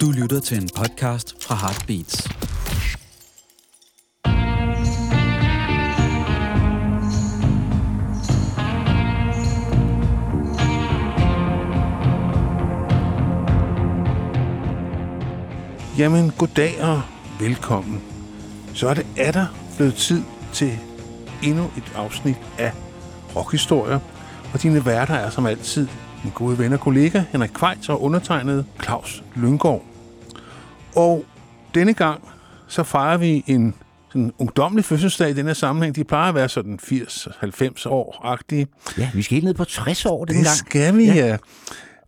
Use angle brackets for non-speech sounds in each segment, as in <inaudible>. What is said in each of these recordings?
Du lytter til en podcast fra Heartbeats. Jamen, goddag og velkommen. Så er det atter blevet tid til endnu et afsnit af Rockhistorier. Og dine værter er som altid min gode ven og kollega Henrik Kvejts og undertegnet Claus Lyngård. Og denne gang så fejrer vi en sådan ungdomlig fødselsdag i den her sammenhæng. De plejer at være sådan 80-90 år-agtige. Ja, vi skal helt ned på 60 år den Det gang. skal vi, ja. ja.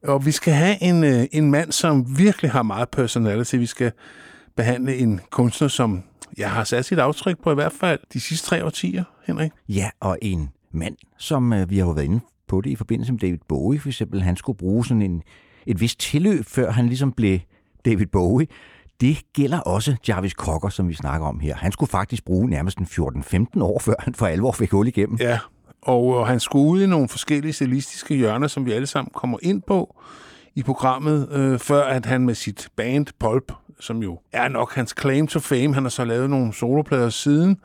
Og vi skal have en, øh, en mand, som virkelig har meget personality. Vi skal behandle en kunstner, som jeg har sat sit aftryk på i hvert fald de sidste tre årtier, Henrik. Ja, og en mand, som øh, vi har jo været inde på det i forbindelse med David Bowie, for eksempel, han skulle bruge sådan en, et vist tilløb, før han ligesom blev David Bowie. Det gælder også Jarvis Cocker, som vi snakker om her. Han skulle faktisk bruge nærmest 14-15 år, <laughs> før han for alvor fik hul igennem. Ja, og, og han skulle ud i nogle forskellige stilistiske hjørner, som vi alle sammen kommer ind på i programmet, øh, før at han med sit band Pulp, som jo er nok hans claim to fame, han har så lavet nogle soloplader siden,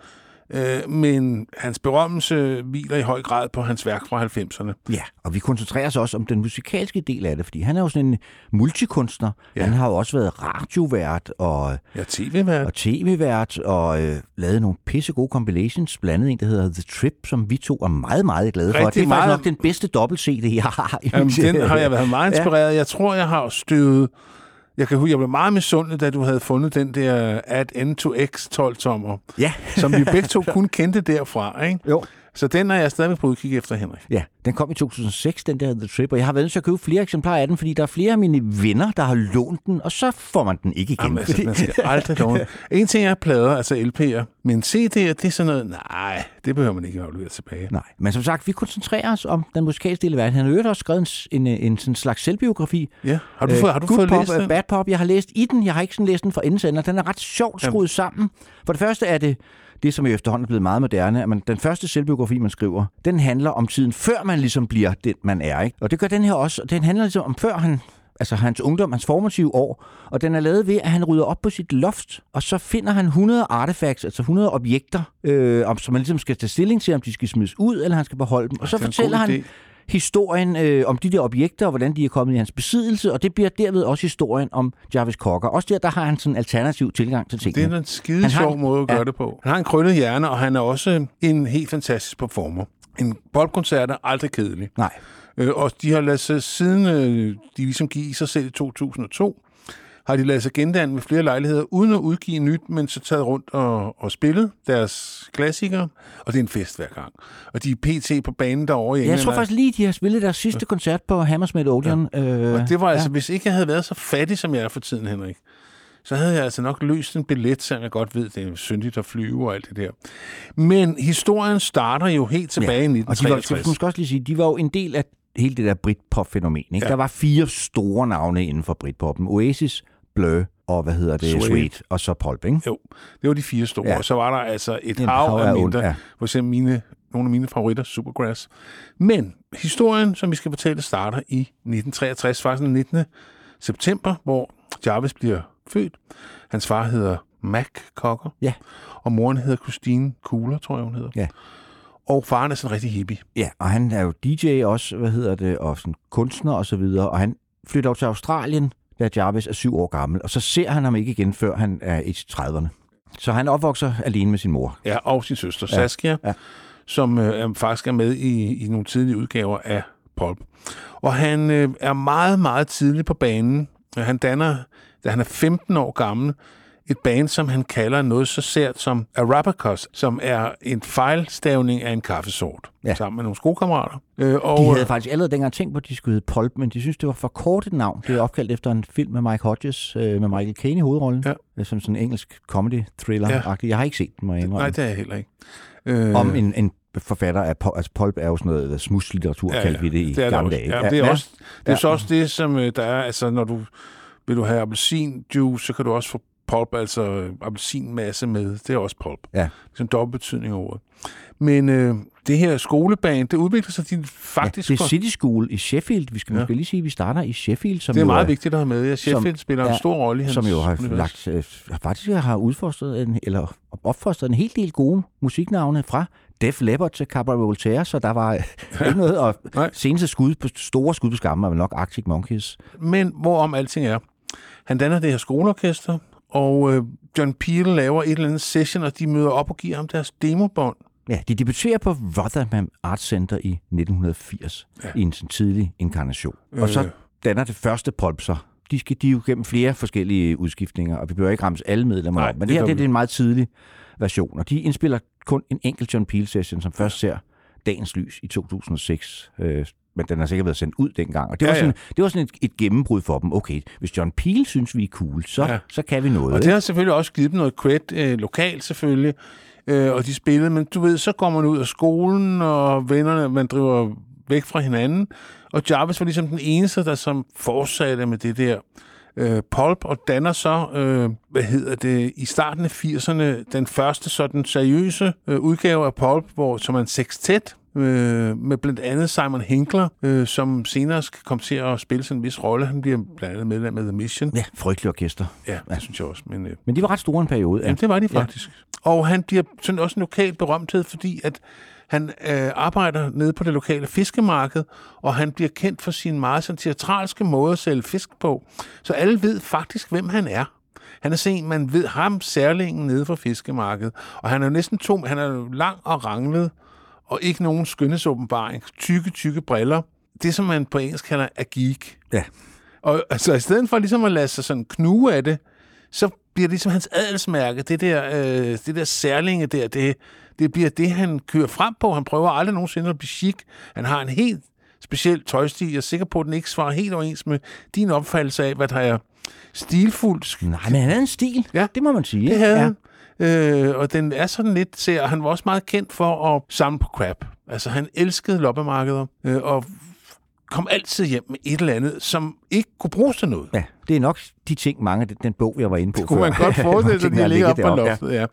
øh, men hans berømmelse hviler i høj grad på hans værk fra 90'erne. Ja, og vi koncentrerer os også om den musikalske del af det, fordi han er jo sådan en multikunstner. Ja. Ja. Han har jo også været radiovært og, Ja, tv-vært. og tv-vært og øh, lavet nogle pisse gode compilations, blandt andet en, der hedder The Trip, som vi to er meget, meget glade for. Rigtig det er meget. faktisk nok den bedste dobbelt-CD, jeg har. i Jamen, den har jeg været meget inspireret. Jeg tror, jeg har støvet... Jeg kan huske, jeg blev meget misundelig, da du havde fundet den der Ad N to X 12-tommer, Ja. som vi begge to <laughs> kun kendte derfra, ikke? Jo. Så den er jeg stadigvæk på udkig efter, Henrik. Ja, den kom i 2006, den der The Trip, og jeg har været nødt til at købe flere eksemplarer af den, fordi der er flere af mine venner, der har lånt den, og så får man den ikke igen. Jamen, altså, man skal <laughs> aldrig låne. En ting er plader, altså LP'er, men CD'er, det er sådan noget, nej, det behøver man ikke aflevere tilbage. Nej, men som sagt, vi koncentrerer os om den musikalske del af verden. Han har jo også skrevet en, en, en sådan slags selvbiografi. Ja, har du, fået, har du Good fået pop, læst øh, den? Bad Pop. Jeg har læst i den. Jeg har ikke sådan læst den fra ende, og Den er ret sjovt skruet sammen. For det første er det det, som jo efterhånden er blevet meget moderne, at man, den første selvbiografi, man skriver, den handler om tiden, før man ligesom bliver den, man er. Ikke? Og det gør den her også. Den handler ligesom om før han altså hans ungdom, hans formative år, og den er lavet ved, at han rydder op på sit loft, og så finder han 100 artefacts, altså 100 objekter, øh, om, som man ligesom skal tage stilling til, om de skal smides ud, eller han skal beholde dem. Og så er en fortæller han idé. Historien øh, om de der objekter, og hvordan de er kommet i hans besiddelse, og det bliver derved også historien om Jarvis Cocker. Også der, der har han sådan en alternativ tilgang til tingene. Det er en skide Han sjov en- måde at gøre ja. det på. Han har en krøllet hjerne, og han er også en helt fantastisk performer. En popkoncert er aldrig kedelig. Nej. Øh, og de har ladet sig, siden øh, de ligesom gik i sig selv i 2002, har de lavet sig gendanne med flere lejligheder, uden at udgive nyt, men så taget rundt og, og spillet deres klassikere, og det er en fest hver gang. Og de er pt. på banen derovre i Jeg England. tror faktisk lige, de har spillet deres sidste koncert på Hammersmith Odeon. Ja. Øh, Og det var altså, hvis ikke jeg havde været så fattig, som jeg er for tiden, Henrik, så havde jeg altså nok løst en billet, selvom jeg godt ved, det er syndigt at flyve og alt det der. Men historien starter jo helt tilbage i Og de var, 1963. skal også lige sige, de var jo en del af hele det der Britpop-fænomen. Ikke? Ja. Ja. Der var fire store navne inden for Britpoppen. Oasis, Blur og hvad hedder det? Suede. Sweet. Og så Pulp, ikke? Jo, det var de fire store. Ja. Og så var der altså et En hav hav af mindre. Ja. For eksempel mine, nogle af mine favoritter, Supergrass. Men historien, som vi skal fortælle, starter i 1963, faktisk den 19. september, hvor Jarvis bliver født. Hans far hedder Mac Cocker. Ja. Og moren hedder Christine Kugler, tror jeg, hun hedder. Ja. Og faren er sådan rigtig hippie. Ja, og han er jo DJ også, hvad hedder det, og sådan kunstner og så videre. Og han flytter jo til Australien, da Jarvis er syv år gammel. Og så ser han ham ikke igen, før han er i 30'erne. Så han opvokser alene med sin mor. Ja, og sin søster Ja, Saskia, ja. som øh, faktisk er med i, i nogle tidlige udgaver af Pulp. Og han øh, er meget, meget tidlig på banen. Han danner, da han er 15 år gammel, et band, som han kalder noget så sært som Arabacus, som er en fejlstavning af en kaffesort, Ja. sammen med nogle skokammerater. Øh, og, De øh, havde faktisk allerede dengang tænkt på, at de skulle hedde Pulp, men de synes, det var for kort et navn. Det er opkaldt efter en film med Mike Hodges, øh, med Michael Caine i hovedrollen. Ja. Øh, Som sådan en engelsk comedy-thriller. Jeg har ikke set den, må jeg indrømme. Nej, det er jeg heller ikke. Øh, Om en, en forfatter af. Altså Pulp er jo sådan noget smuslitteratur, ja, kaldte vi det i det det gamle dage. Ja, det er, også, det er Ja. så også det, som øh, der er, altså når du vil du have appelsinjuice, så kan du også få pulp, altså øh, appelsinmasse med. Det er også pulp. Ja. Det er en dobbelt betydning af ordet. Men øh, det her skoleband, det udvikler sig til faktisk... Ja, det er City School i Sheffield. Vi skal Ja. måske lige sige, at vi starter i Sheffield, som det er meget vigtigt at have med. Ja, Sheffield spiller en ja, stor rolle i hans som jo har univers. lagt, øh, har faktisk har udfostret en, eller opfostret en hel del gode musiknavne fra Def Leppard til Cabaret Voltaire, så der var ja. <laughs> ikke noget. Og Nej. seneste skud på, store skud på skammen er vel nok Arctic Monkeys. Men hvorom alting er, han danner det her skoleorkester, og øh, John Peel laver et eller andet session, og de møder op og giver ham deres demobånd. Ja, de debuterer på Rotherham Arts Center i 1980 ja. i en tidlig inkarnation. Og så Øh. danner det første pulp så. De skal de jo gennem flere forskellige udskiftninger, og vi behøver ikke ramse alle medlemmer Nej, op. Men det her det, det er en meget tidlig version, og de indspiller kun en enkelt John Peel-session, som først ser dagens lys i 2006. Øh, men den har sikkert været sendt ud dengang. Og det, Ja, var, ja. sådan, det var sådan et, et gennembrud for dem. Okay, hvis John Peel synes, vi er cool, så, Ja. ja. så kan vi noget. Og det har selvfølgelig også givet dem noget cred, øh, lokalt selvfølgelig, øh, og de spillede, men du ved, så går man ud af skolen, og vennerne, man driver væk fra hinanden, og Jarvis var ligesom den eneste, der som fortsatte med det der øh, pulp, og danner så, øh, hvad hedder det, i starten af 80'erne, den første sådan seriøse øh, udgave af pulp, hvor, som er en sextet, øh, med blandt andet Simon Hinkler, øh, som senere skal komme til at spille sådan en vis rolle. Han bliver blandt andet medlem af The Mission. Ja, frygtelig orkester. Ja, det synes jeg også. Men, øh, Men de var ret store en periode. Ja. Jamen, det var de faktisk. Ja. Og han bliver sådan også en lokal berømthed, fordi at han øh, arbejder nede på det lokale fiskemarked, og han bliver kendt for sin meget sådan teatralske måde at sælge fisk på. Så alle ved faktisk, hvem han er. Han er sådan en, man ved ham, særlingen nede fra fiskemarkedet. Og han er jo næsten tom, han er jo lang og ranglet, og ikke nogen skønhedsåbenbaring. Tykke, tykke briller. Det, som man på engelsk kalder a geek. Ja. Og altså, i stedet for ligesom at lade sig sådan knuge af det, så bliver det ligesom hans adelsmærke, det der, øh, det der særlinge der, det, det bliver det, han kører frem på. Han prøver aldrig nogensinde at blive chic. Han har en helt speciel tøjstil. Jeg er sikker på, at den ikke svarer helt overens med din opfattelse af, hvad der er stilfuldt. Nej, men han havde en stil. Ja. Det må man sige. Det havde ja. han. Øh, og den er sådan lidt ser, han var også meget kendt for at samle på crap. Altså, han elskede loppemarkeder, øh, og kom altid hjem med et eller andet, som ikke kunne bruges til noget. Ja, det er nok de ting, mange af den, den bog, jeg var inde på Det kunne før. man godt <laughs> forestille sig, at de ligger op på loftet. Ja.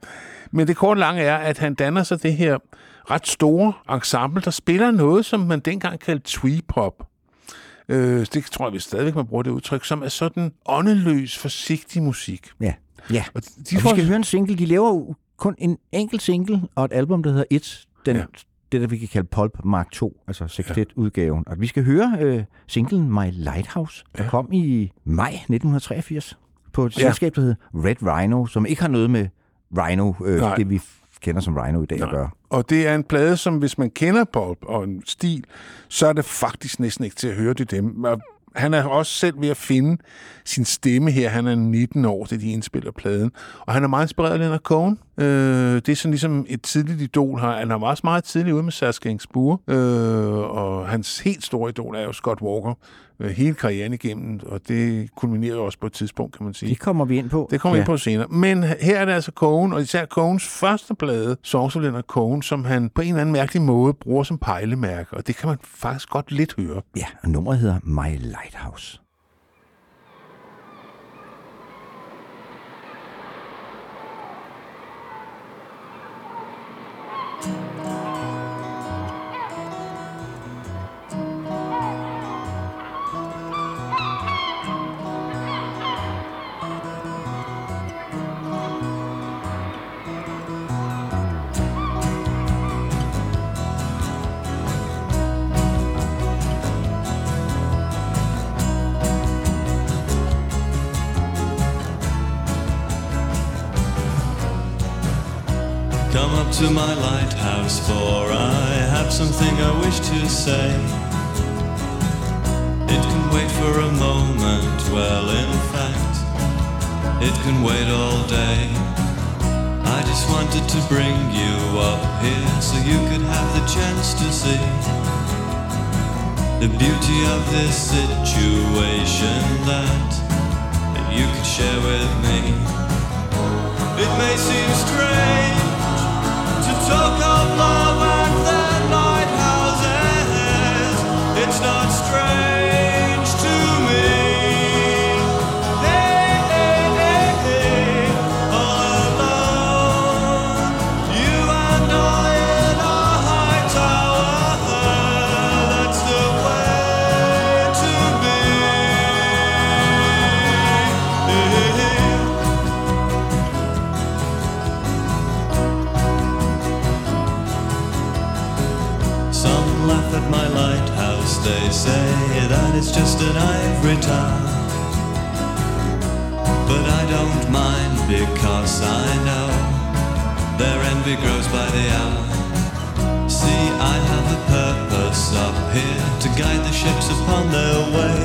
Men det korte lange er, at han danner sig det her ret store ensemble, der spiller noget, som man dengang kaldte twee-pop. Øh, det tror jeg, vi stadigvæk man bruger det udtryk, som er sådan åndeløs, forsigtig musik. Ja. Ja. Og de Og vi får, skal høre en single. De laver jo kun en enkelt single og et album, der hedder It. Den, Ja. ja. Det, der vi kan kalde Pulp Mark 2, altså sextet-udgaven. Og vi skal høre øh, singlen My Lighthouse, der Ja. kom i maj 1983 på et Ja. selskab, der hedder Red Rhino, som ikke har noget med Rhino, øh, Nej. det vi kender som Rhino i dag, at gøre. Og det er en plade, som hvis man kender Pulp og en stil, så er det faktisk næsten ikke til at høre det dem. Han er også selv ved at finde sin stemme her. Han er 19 år, da de indspiller pladen. Og han er meget inspireret af Leonard Cohen. Øh, det er sådan ligesom et tidligt idol. her. Han er også meget tidligt ude med Saskia Gainsbourg. Øh, og hans helt store idol er jo Scott Walker. Øh, hele karrieren igennem. Og det kulminerer jo også på et tidspunkt, kan man sige. Det kommer vi ind på. Det kommer vi ind på senere. Men her er det altså Cohen, og især Cohens første plade, Songs of Leonard Cohen, som han på en eller anden mærkelig måde bruger som pejlemærke, og det kan man faktisk godt lidt høre. Ja, og nummeret hedder My Lighthouse. Come to my lighthouse, for I have something I wish to say. It can wait for a moment, well, in fact, it can wait all day. I just wanted to bring you up here so you could have the chance to see the beauty of this situation that you could share with me. It may seem strange to talk of love They say that it's just an ivory tower. But I don't mind because I know their envy grows by the hour. See, I have a purpose up here to guide the ships upon their way.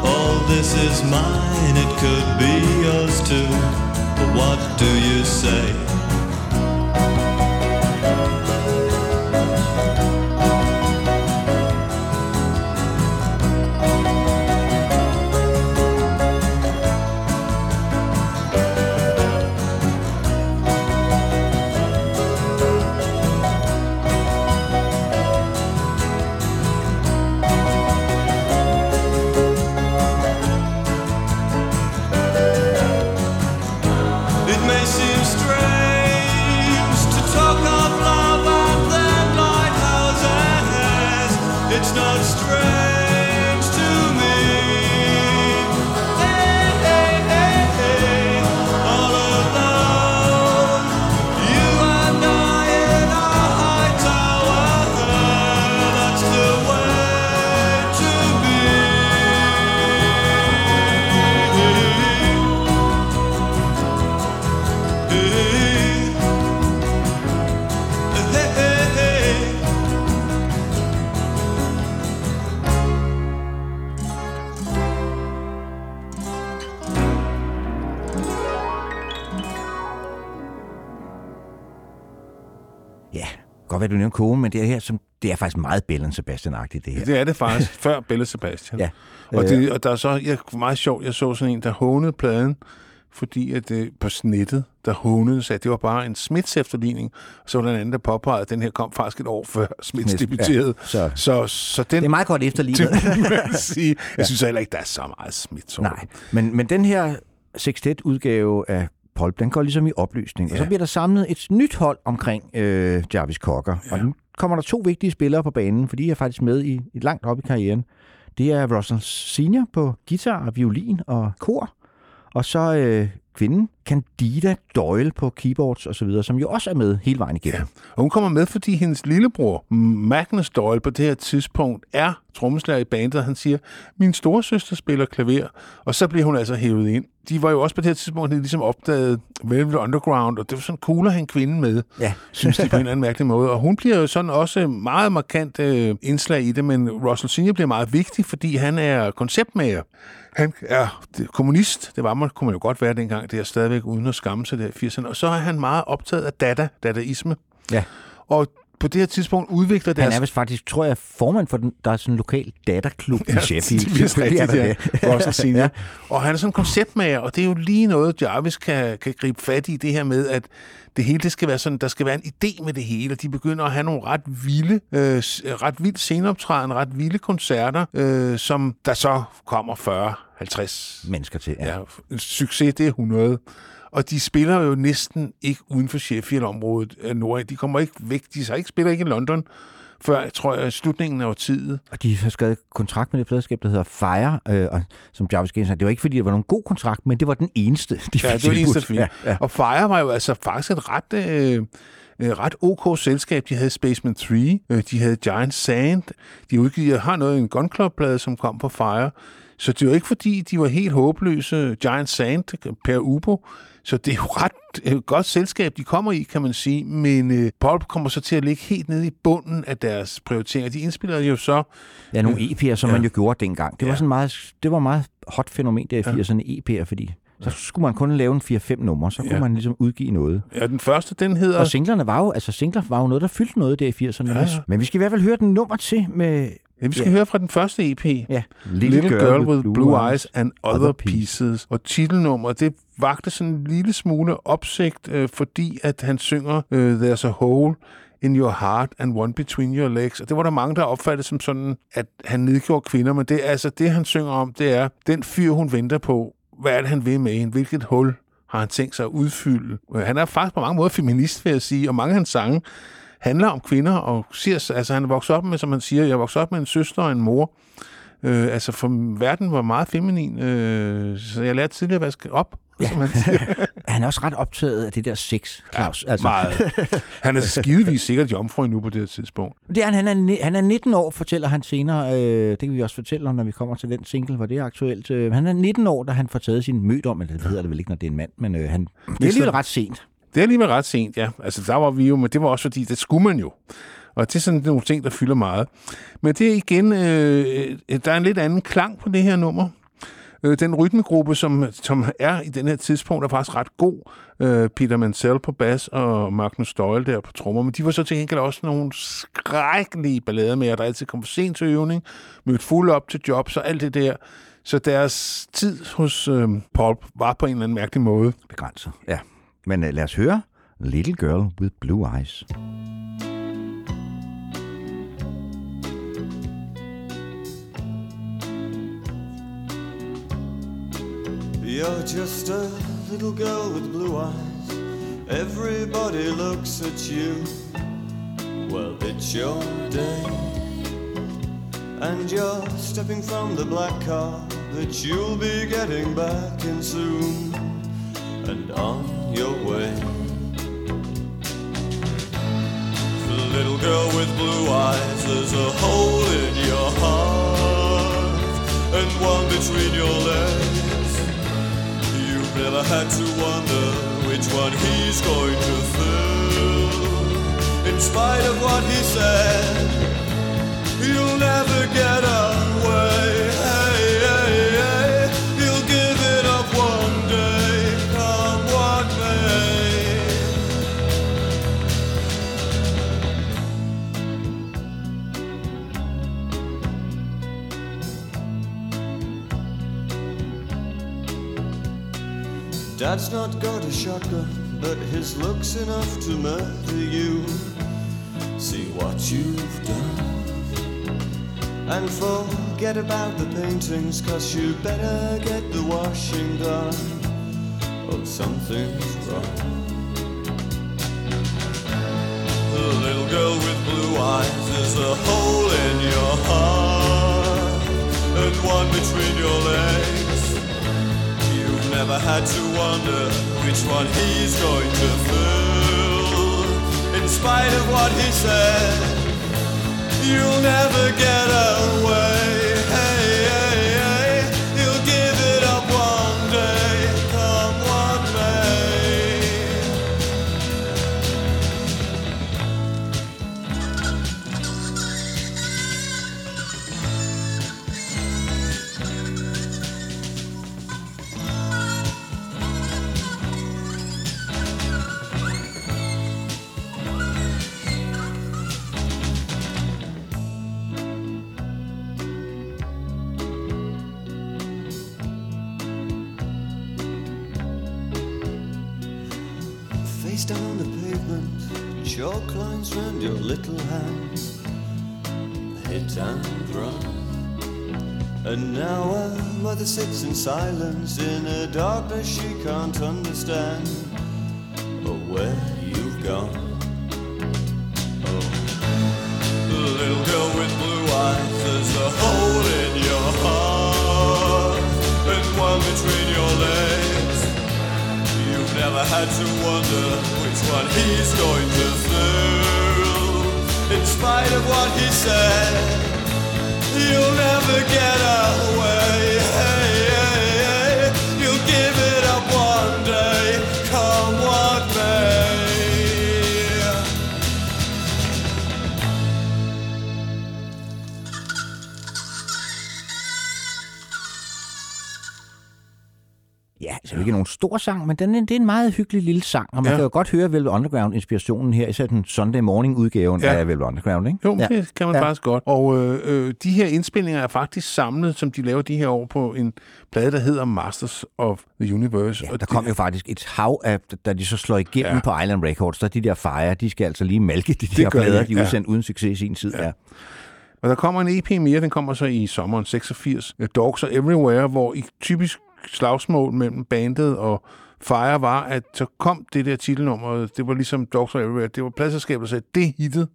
All this is mine, it could be yours too. But what do you say? Faktisk meget Bellen Sebastian-agtigt, det her. Det er det faktisk, <laughs> før Belle Sebastian. Ja. Og, det, og der er så jeg, meget sjovt, jeg så sådan en, der hånede pladen, fordi at det på snittet, der hånede sig, at det var bare en Smiths efterligning. Så var der en anden, der påpegede, at den her kom faktisk et år før <laughs> Smiths debuterede. ja. Så- så, så den, Det er meget godt efterlignet. <laughs> det man sige. Jeg synes heller ikke, der er så meget Smiths over Nej, men, men den her sextet-udgave af Pulp, den går ligesom i opløsning. Ja. Og så bliver der samlet et nyt hold omkring øh, Jarvis Cocker. Ja. Og nu kommer der to vigtige spillere på banen, for de er faktisk med i, i langt op i karrieren. Det er Russell Senior på guitar, violin og kor. Og så øh, kvinden Candida Doyle på keyboards og så videre, som jo også er med hele vejen igennem. Og hun kommer med, fordi hendes lillebror, Magnus Doyle, på det her tidspunkt er trommeslager i bandet, han siger, min storesøster spiller klaver, og så bliver hun altså hævet ind. De var jo også på det her tidspunkt ligesom opdaget Velvet Underground, og det var sådan cool at have en kvinde med, Ja. synes de på en eller anden mærkelig måde. Og hun bliver jo sådan også meget markant øh, indslag i det, men Russell Senior bliver meget vigtig, fordi han er konceptmager. Han er kommunist, det var man, kunne man jo godt være dengang, det er stadigvæk uden at skamme sig der i 80'erne. Og så er han meget optaget af data, dadaisme. Ja. Og på det her tidspunkt udvikler deres... Han er vist faktisk, tror jeg, formand for den, der er sådan en lokal datterklub i Sheffield. <laughs> det rigtigt, er ja. der det. Russell <laughs> Senior. Og han er sådan en konceptmager, og det er jo lige noget, Jarvis kan, kan gribe fat i, det her med, at det hele, det skal være sådan, der skal være en idé med det hele, og de begynder at have nogle ret vilde, øh, ret vildt sceneoptræden, ret vilde koncerter, øh, som der så kommer 40, 50 Mennesker til. Ja. Ja, succes, det er 100. Og de spiller jo næsten ikke uden for Sheffield-området af Nord. De kommer ikke væk. De så ikke, spiller ikke i London før, tror jeg, slutningen af årtiet. Og de har skrevet kontrakt med det pladeskab, der hedder Fire, øh, og, som Jarvis Gaines det var ikke fordi, det var nogen god kontrakt, men det var den eneste, de fik Ja, det var tilbudt. eneste fint. Ja, ja. Og Fire var jo altså faktisk et ret, øh, øh, ret ok selskab. De havde Spaceman 3, øh, de havde Giant Sand, de udgiver, har noget en Gun Club-plade, som kom på Fire. Så det var ikke fordi, de var helt håbløse. Giant Sand, Per Ubo. Så det er jo ret øh, godt selskab, de kommer i, kan man sige. Men øh, Pulp kommer så til at ligge helt nede i bunden af deres prioriteringer. De indspiller jo så Ja, nogle EP'er, som Ja. man jo gjorde dengang. Det var Ja. sådan meget, det var meget hot fænomen der i 80'erne, EP'er, fordi så skulle man kun lave en 4-5 numre, så kunne Ja. man ligesom udgive noget. Ja, den første, den hedder... Og singlerne var jo, altså singler var jo noget, der fyldte noget der i 80'erne. Ja, ja. Men vi skal i hvert fald høre den nummer til med Ja, vi skal Ja. høre fra den første EP. ja, Little, Little Girl, with Blue, blue Eyes and Other Pieces. Og titelnummer, det vagte sådan en lille smule opsigt, øh, fordi at han synger øh, There's a hole in your heart and one between your legs. Og det var der mange, der opfattede som sådan, at han nedgjorde kvinder, men det, er altså, det han synger om, det er den fyr, hun venter på. Hvad er det, han vil med hende? Hvilket hul har han tænkt sig at udfylde? Øh, Han er faktisk på mange måder feminist, vil jeg sige, og mange af hans sange handler om kvinder, og siger, altså han er vokset op med, som man siger, jeg er vokset op med en søster og en mor, Øh, altså, for verden var meget feminin, øh, så jeg lærte tidligere at vaske op, ja. som man siger. <laughs> Han er også ret optaget af det der sex, Claus. Altså. Meget. Han er skidevis sikkert jomfru nu på det her tidspunkt. Det er, han, han, er, han er 19 år, fortæller han senere. Øh, det kan vi også fortælle om, når vi kommer til den single, hvor det er aktuelt. Øh, han er 19 år, da han får taget sin mød om, eller det hedder det vel ikke, når det er en mand, men øh, han, det er alligevel ret sent. Det er alligevel ret sent, ja. Altså, der var vi jo, men det var også fordi, det skulle man jo. Og det er sådan nogle ting, der fylder meget. Men det er igen, øh, øh, øh, der er en lidt anden klang på det her nummer. Øh, den rytmegruppe, som, som er i den her tidspunkt, er faktisk ret god. Øh, Peter Mansell på bas og Magnus Doyle der på trommer. Men de var så til gengæld også nogle skrækkelige ballader med, der altid kom for sent til øvning, mødte fuld op til job, så alt det der. Så deres tid hos øh, Pulp var på en eller anden mærkelig måde. Begrænset, ja. Men øh, lad os høre Little Girl with Blue Eyes. You're just a little girl with blue eyes. Everybody looks at you. Well, it's your day. And you're stepping from the black car that you'll be getting back in soon. And on your way. the Little girl with blue eyes, there's a hole in your heart and one between your legs. You've never had to wonder which one he's going to fill. In spite of what he said, you'll never get away. Dad's not got a shotgun, but his looks enough to murder you. See what you've done. And forget about the paintings, cause you better get the washing done. Oh, something's wrong. The little girl with blue eyes is a hole in your heart, and one between your legs. Never had to wonder which one he's going to fill. In spite of what he said, you'll never get away. Down the pavement, chalk lines round your little hands. Hit and run. And now a mother sits in silence in a darkness she can't understand. Oh, where you've gone. Spite of what he said, you'll never get away. Ikke nogen stor sang, men den, det er en meget hyggelig lille sang, og man Ja. kan jo godt høre Velvet Underground-inspirationen her, især den Sunday Morning-udgaven Ja. af Velvet Underground, ikke? Jo, ja. det kan man Ja. faktisk godt. Og øh, øh, de her indspilninger er faktisk samlet, som de laver de her år, på en plade, der hedder Masters of the Universe. Ja, og der det, kom jo faktisk et hav af, da de så slår igennem Ja. på Island Records, der de der fejre, de skal altså lige malke de Det der de, plader, de ja. udsendte uden succes i sin tid. Ja. Ja. Og der kommer en EP mere, den kommer så i sommeren 86. øh, Dogs Are Everywhere, hvor i typisk slagsmål mellem bandet og Fire var, at så kom det der titelnummer, det var ligesom Doctor Everywhere, det var pladserskabet, der sagde, det hittet.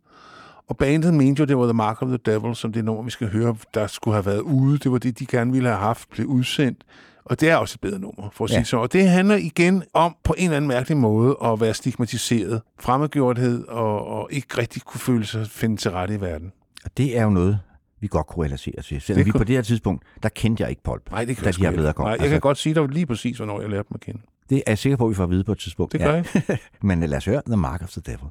Og bandet mente jo, det var The Mark of the Devil, som det nummer, vi skal høre, der skulle have været ude. Det var det, de gerne ville have haft, blev udsendt. Og det er også et bedre nummer, for at ja. sige så. Og det handler igen om, på en eller anden mærkelig måde, at være stigmatiseret, fremmedgjorthed og, og ikke rigtig kunne føle sig finde til rette i verden. Og det er jo noget, vi godt kunne relatere til. Selvom det vi kunne... på det her tidspunkt, der kendte jeg ikke Polp, Nej, det kan da de her bedre kom. Nej, jeg altså, kan godt sige dig lige præcis, hvornår jeg lærte dem at kende. Det er jeg sikker på, at vi får at vide på et tidspunkt. Det gør ja. jeg. <laughs> Men lad os høre The Mark of the Devil.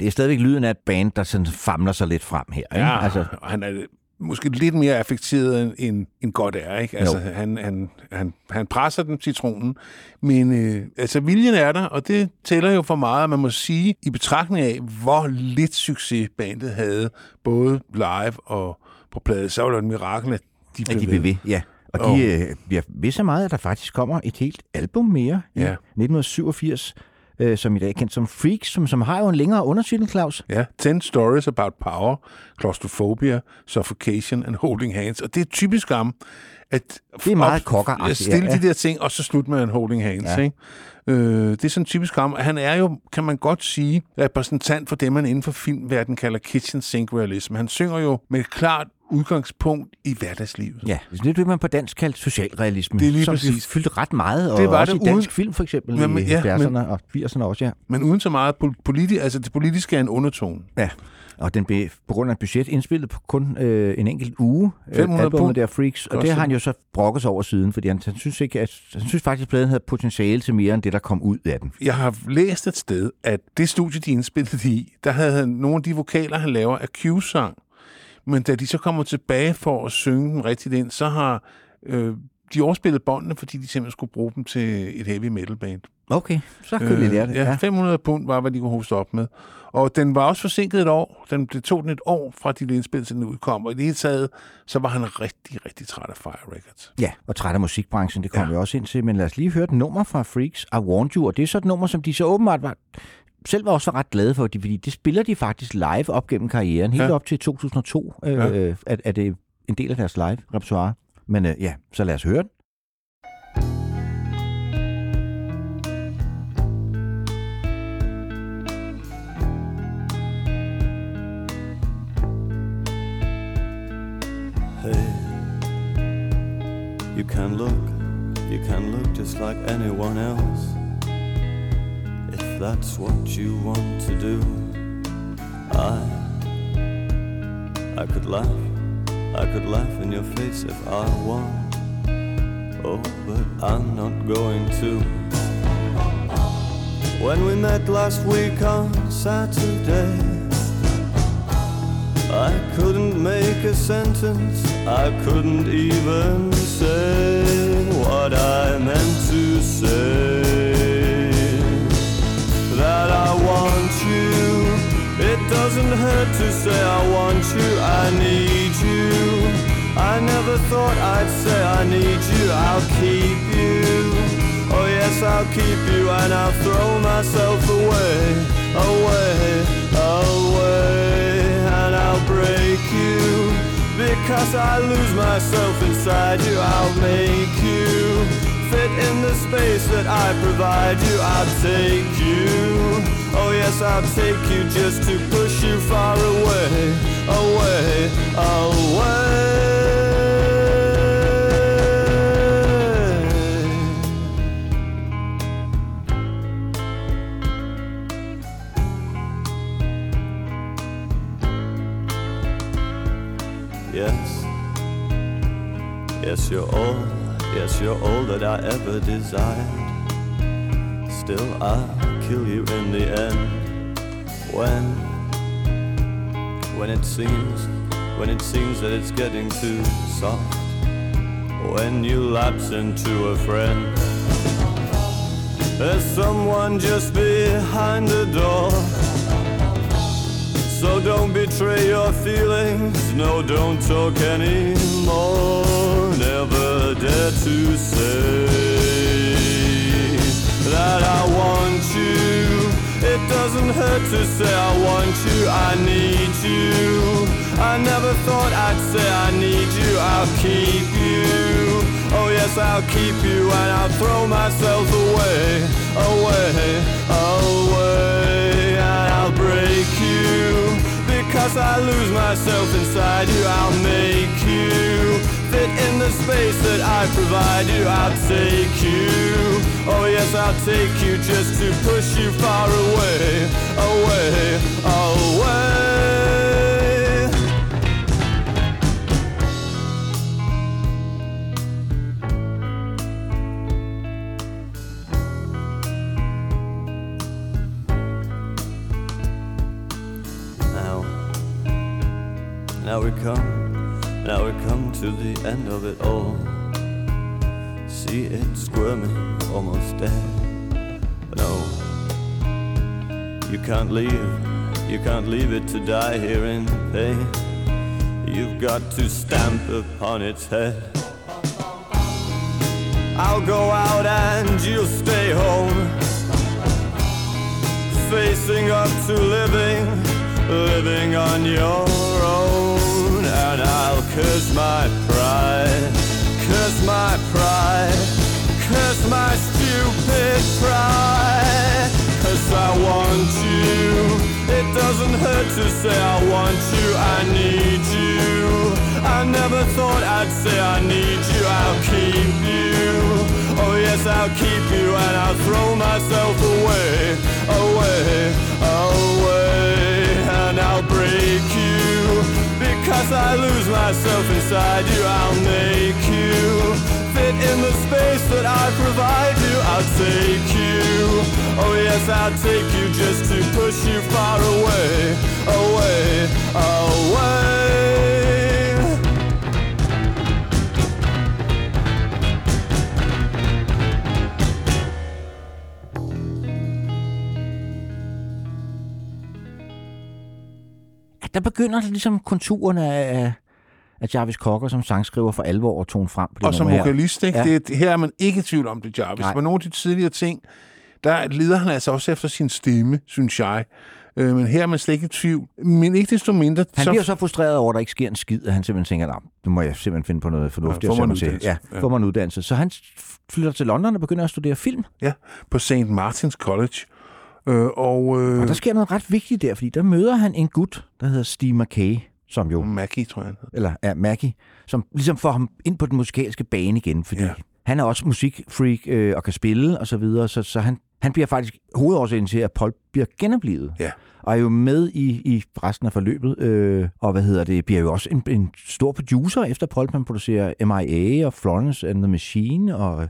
det er stadigvæk lyden af et band, der sådan famler sig lidt frem her. Ikke? Ja, altså. han er måske lidt mere affekteret end, end godt er. Ikke? Altså, han, han, han, han presser den citronen, men øh, altså, viljen er der, og det tæller jo for meget, man må sige, i betragtning af, hvor lidt succes bandet havde, både live og på plade, så var det et mirakel, at de blev, at de blev ved. ved. Ja. Og de oh. øh, bliver ved så meget, at der faktisk kommer et helt album mere i ja. 1987, øh, som i dag er kendt som Freaks, som, som har jo en længere undertitel, Claus. Ja, 10 stories about power, claustrophobia, suffocation and holding hands. Og det er typisk ham, at Det er meget kokkeragtigt, at stille ja, ja. de der ting, og så slutte med en holding hands. Ja. Ikke? Øh, det er sådan typisk ham. Han er jo, kan man godt sige, repræsentant for det, man inden for filmverdenen kalder kitchen sink realism. Han synger jo med et klart udgangspunkt i hverdagslivet. Ja, det er det, man på dansk kaldt socialrealisme. Det er lige som præcis. fyldte ret meget, og Det var også det i dansk uden- film for eksempel Jamen, i ja, 70'erne men- og 80'erne også, ja. Men uden så meget politisk, altså det politiske er en undertone. Ja, og den blev på grund af budget indspillet på kun øh, en enkelt uge. 500 albumet der Freaks, og det har han jo så brokket sig over siden, fordi han, han synes ikke, at, han synes faktisk, at pladen havde potentiale til mere end det, der kom ud af den. Jeg har læst et sted, at det studie, de indspillede i, der havde nogle af de vokaler, han laver, af Q-sang. Men da de så kommer tilbage for at synge dem rigtigt ind, så har øh, de overspillet båndene, fordi de simpelthen skulle bruge dem til et heavy metal band. Okay, så kunne øh, lære det. ja, Ja. 500 pund var, hvad de kunne hoste op med. Og den var også forsinket et år. Den, det tog den et år fra de indspillede, til den udkom. Og i det hele taget, så var han rigtig, rigtig træt af Fire Records. Ja, og træt af musikbranchen, det kommer Ja. vi også ind til. Men lad os lige høre et nummer fra Freaks, I Want You. Og det er så et nummer, som de så åbenbart var, selv var også ret glade for, fordi det spiller de faktisk live op gennem karrieren. Helt Ja. op til 2002 øh, Ja. øh, er, er det en del af deres live repertoire. Men øh, ja, så lad os høre den. Hey, you can look, you can look just like anyone else. That's what you want to do, I, I could laugh, I could laugh in your face if I want. Oh, but I'm not going to. When we met last week on Saturday. I couldn't make a sentence, I couldn't even say what I meant to say. That I want you, it doesn't hurt to say I want you, I need you. I never thought I'd say I need you, I'll keep you. Oh yes, I'll keep you and I'll throw myself away, away, away, and I'll break you because I lose myself inside you. I'll make you fit in the space that I provide you. I'll take you, oh yes, I'll take you just to push you far away, away, away. Yes, yes, you're all, you're all that I ever desired. Still, I'll kill you in the end. When, when it seems, when it seems that it's getting too soft. When you lapse into a friend. There's someone just behind the door. So don't betray your feelings, no, don't talk anymore. Dare to say that I want you. It doesn't hurt to say I want you, I need you. I never thought I'd say I need you, I'll keep you. Oh yes, I'll keep you and I'll throw myself away, away, away, and I'll break you because I lose myself inside you. I'll make you fit in the space that I provide you. I'll take you, oh yes, I'll take you just to push you far away, away, away. Now, now we come, Now we come to the end of it all. See it squirming, almost dead. But no, you can't leave. You can't leave it to die here in pain. You've got to stamp upon its head. I'll go out and you'll stay home. Facing up to living, living on your own. Curse my pride, curse my pride, curse my stupid pride. Cause I want you. It doesn't hurt to say I want you, I need you. I never thought I'd say I need you, I'll keep you. Oh yes, I'll keep you and I'll throw myself away, away, away. And I'll break you because I lose myself inside you. I'll make you fit in the space that I provide you. I'll take you. Oh yes, I'll take you just to push you far away, away, away. Der begynder ligesom konturerne af, af Jarvis Cocker som sangskriver for alvor at tone frem på det Og som vokalist, ikke? Ja. Det, her er man ikke i tvivl om det, Jarvis. Nej. Men nogle af de tidligere ting, der leder han altså også efter sin stemme, synes jeg. Øh, men her er man slet ikke i tvivl. Men ikke desto mindre... Han bliver så frustreret over, at der ikke sker en skid, at han simpelthen tænker, "Nå, nu må jeg simpelthen finde på noget fornuftigt Ja, at få mig sætte en mig til. Ja, uddannelse. Ja. uddannelse. Så han flytter til London og begynder at studere film. Ja, på St. Martins College. Øh, og, øh, Og der sker noget ret vigtigt der, fordi der møder han en gut, der hedder Steve McKay, som jo, Maggie, tror jeg. eller ja, Maggie, som ligesom får ham ind på den musikalske bane igen, fordi Ja. han er også musikfreak øh, og kan spille og så videre, så, så han, han bliver faktisk hovedårsagen til, at Paul bliver genoplevet. Ja. Og er jo med i, i resten af forløbet, øh, og hvad hedder det, bliver jo også en, en stor producer, efter Paul man producerer MIA og Florence and the Machine, og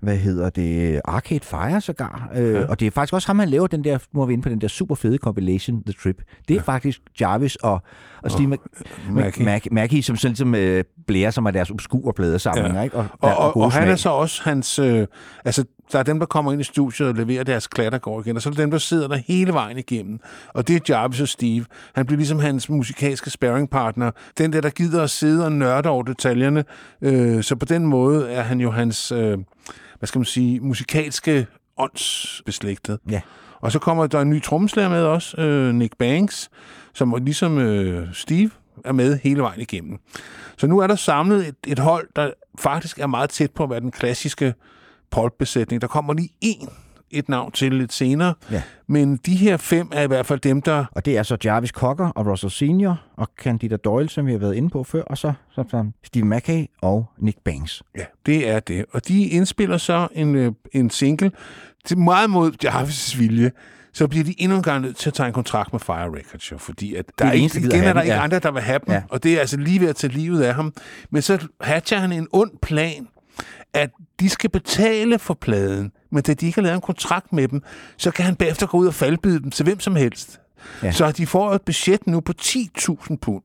hvad hedder det, Arcade Fire sågar. Øh, Ja. Og det er faktisk også ham, han laver den der, nu er vi inde på den der super fede compilation, The Trip. Det er ja. faktisk Jarvis og, og Steve Mac- Maggie. Maggie. Maggie, som sådan ligesom øh, blærer som af deres obskure pladesamlinger, Ja. ikke? Og, Og, og, gode og han er så også hans... Øh, altså, der er dem, der kommer ind i studiet og leverer deres klattergård igen, og så er der dem, der sidder der hele vejen igennem. Og det er Jarvis og Steve. Han bliver ligesom hans musikalske sparringpartner. Den der, der gider at sidde og nørde over detaljerne. Øh, så på den måde er han jo hans, øh, hvad skal man sige, musikalske åndsbeslægtet. Ja. Og så kommer der en ny trommeslager med også, øh, Nick Banks, som ligesom øh, Steve er med hele vejen igennem. Så nu er der samlet et, et hold, der faktisk er meget tæt på at være den klassiske polbesætning. Der kommer lige en et navn til lidt senere. Ja. Men de her fem er i hvert fald dem, der... Og det er så Jarvis Cocker og Russell Senior og Candida Doyle, som vi har været inde på før, og så, så, så Steve Mackay og Nick Banks. Ja, det er det. Og de indspiller så en, øh, en single til meget mod Jarvis' vilje. Så bliver de endnu en gang nødt til at tage en kontrakt med Fire Records, jo, fordi at der er er det ikke, igen er der den, ikke ja. andre, der vil have dem, Ja. og det er altså lige ved at tage livet af ham. Men så hatcher han en ond plan, at de skal betale for pladen, men da de ikke har lavet en kontrakt med dem, så kan han bagefter gå ud og faldbyde dem til hvem som helst. Ja. Så de får et budget nu på 10.000 pund.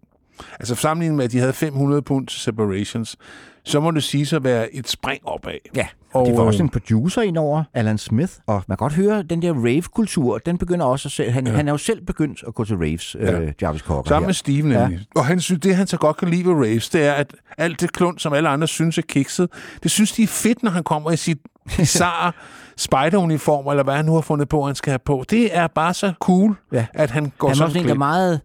Altså sammenlignet med, at de havde 500 pund til Separations, så må det sige at være et spring opad. Ja, og de øh, også en producer ind over, Alan Smith, og man kan godt høre, den der rave-kultur, den begynder også at se, han, ja. han er jo selv begyndt at gå til raves, ja. Ja. øh, Jarvis Cocker. Sammen her. med Steve nemlig. Ja. Og han synes, det han så godt kan lide ved Raves, det er, at alt det klund, som alle andre synes er kikset, det synes de er fedt, når han kommer i sit bizarre <laughs> spideruniform, eller hvad han nu har fundet på, han skal have på. Det er bare så cool, Ja. at han går han sådan der klædt. meget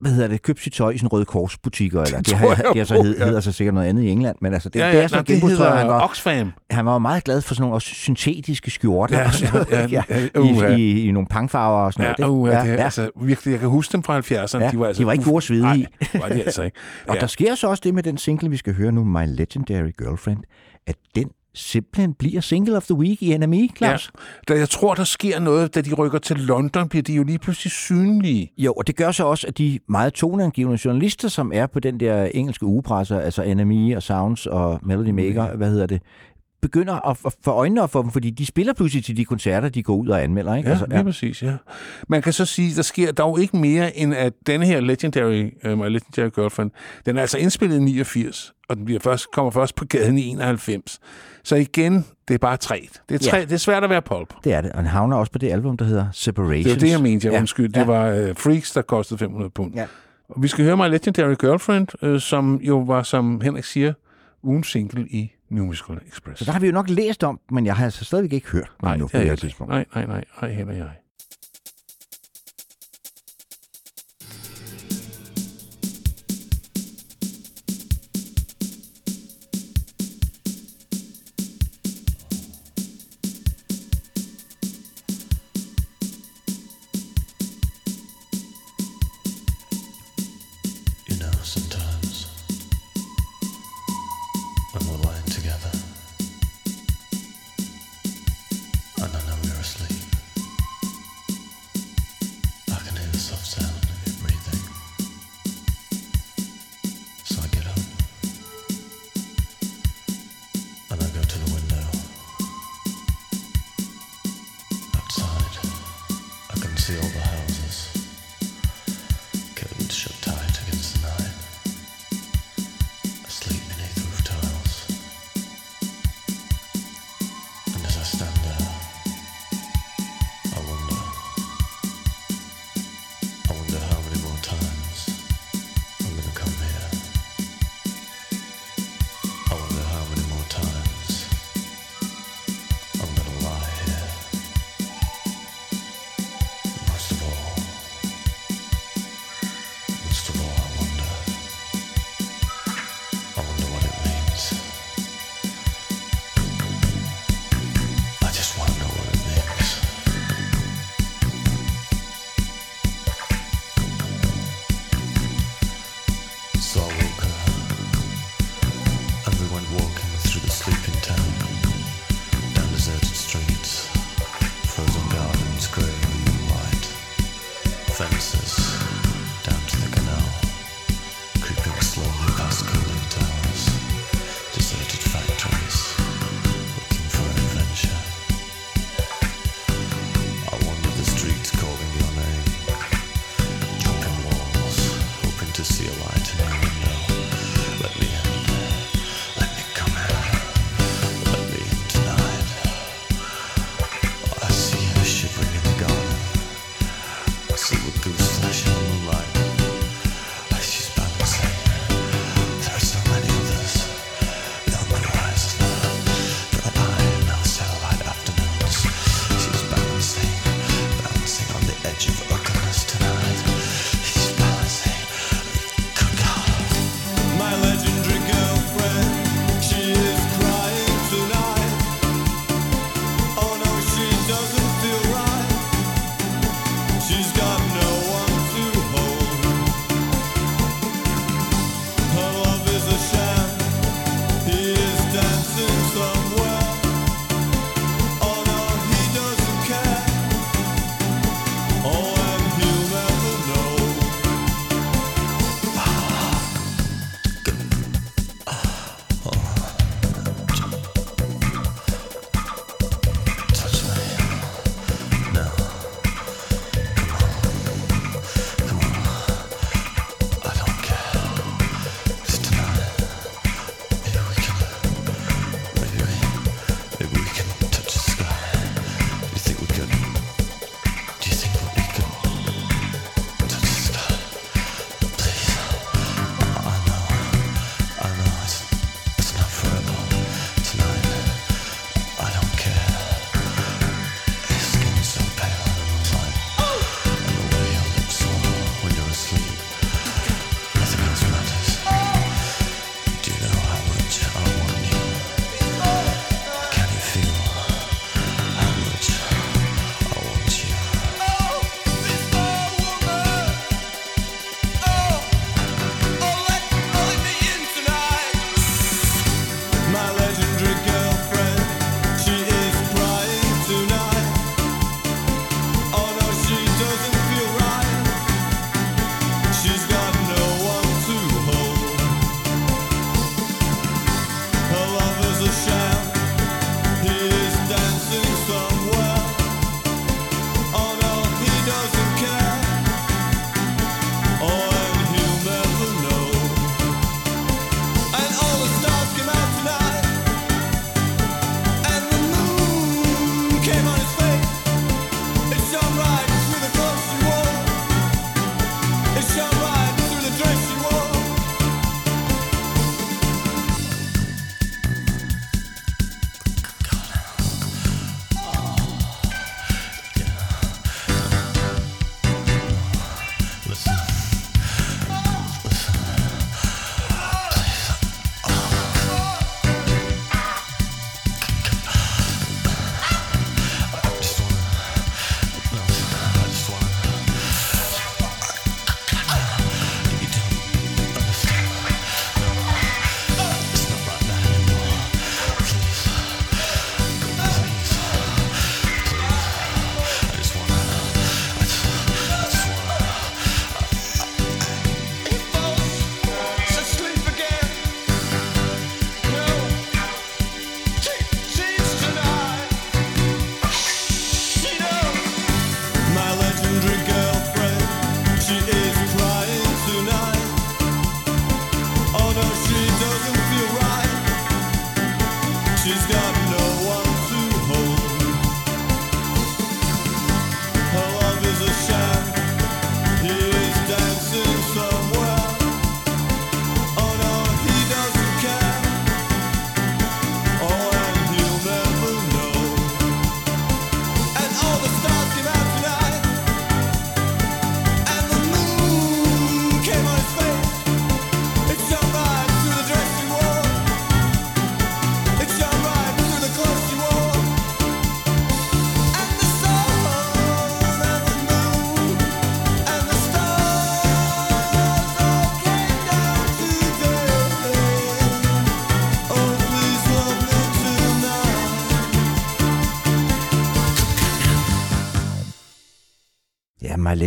hvad hedder det, købte sit tøj i sådan røde korsbutikker, eller <laughs> det, tror har, jeg det er så hed, ja. hedder så sikkert noget andet i England, men altså, det, Ja, det er ja, sådan nej, et det genbrugstøj, han hedder var, Oxfam. han var jo meget glad for sådan nogle også syntetiske skjorter, Ja, og sådan noget, ja, ja, ja, i, i, i, nogle pangfarver og sådan Ja, noget. uh, ja, det, ja, ja. Altså, virkelig, jeg kan huske dem fra 70'erne. Ja, de var, altså, de var ikke gode at svede nej, i. det var de altså ikke. <laughs> Og Ja. der sker så også det med den single, vi skal høre nu, My Legendary Girlfriend, at den simpelthen bliver single of the week i NME, Claus. Ja, da jeg tror, der sker noget, da de rykker til London, bliver de jo lige pludselig synlige. Jo, og det gør så også, at de meget toneangivende journalister, som er på den der engelske ugepresse, altså NME og Sounds og Melody Maker, ja. hvad hedder det, begynder at få øjnene op for dem, fordi de spiller pludselig til de koncerter, de går ud og anmelder. Ikke? Ja, altså, ja. lige præcis, ja. Man kan så sige, der sker dog ikke mere, end at denne her Legendary, uh, My Legendary Girlfriend, den er altså indspillet i 89, og den bliver først, kommer først på gaden i 91. Så igen, det er bare træt. Det er, træt. Ja. det er svært at være pulp. Det er det, og han havner også på det album, der hedder Separations. Det var det, jeg mente, jeg ja. undskyld. Det ja. var uh, Freaks, der kostede 500 pund. Ja. Og vi skal høre My Legendary Girlfriend, øh, som jo var, som Henrik siger, ugens single i New Musical Express. Så der har vi jo nok læst om, men jeg har altså stadigvæk ikke hørt. Nej, nu, på det, det tidspunkt. nej, nej, nej, nej, heller jeg.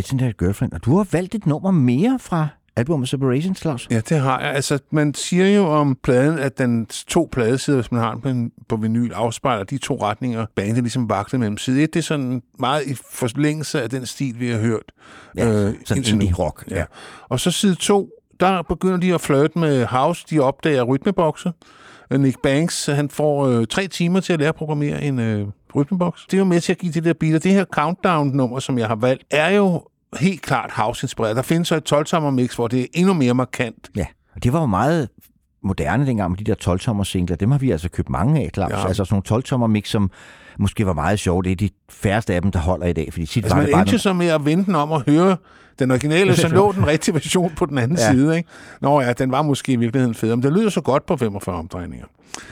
Legendary Girlfriend. Og du har valgt et nummer mere fra albumet Separation, Claus. Ja, det har jeg. Altså, man siger jo om pladen, at den to pladesider, hvis man har den på, en, på vinyl, afspejler de to retninger, bandet ligesom vakler mellem. Side 1, det er sådan meget i forlængelse af den stil, vi har hørt. Ja, sådan indtil nu. indie rock, Ja. ja. Og så side 2, der begynder de at flirte med House. De opdager rytmebokse. Øh, Nick Banks, han får øh, tre timer til at lære at programmere en øh, rytmeboks. Det er jo med til at give det der beat. Og det her countdown-nummer, som jeg har valgt, er jo helt klart house-inspireret. Der findes så et 12 mix, hvor det er endnu mere markant. Ja, og det var jo meget moderne dengang med de der 12-tommer singler. Dem har vi altså købt mange af, Claus. Ja. Altså sådan nogle 12-tommer mix, som måske var meget sjove. Det er de færreste af dem, der holder i dag, fordi tit Altså, var man det bare endte jo så med at vente om at høre den originale, så lå den <laughs> rigtige version på den anden ja. Side. Ikke? Nå ja, den var måske i virkeligheden federe, men det lyder så godt på 45 omdrejninger.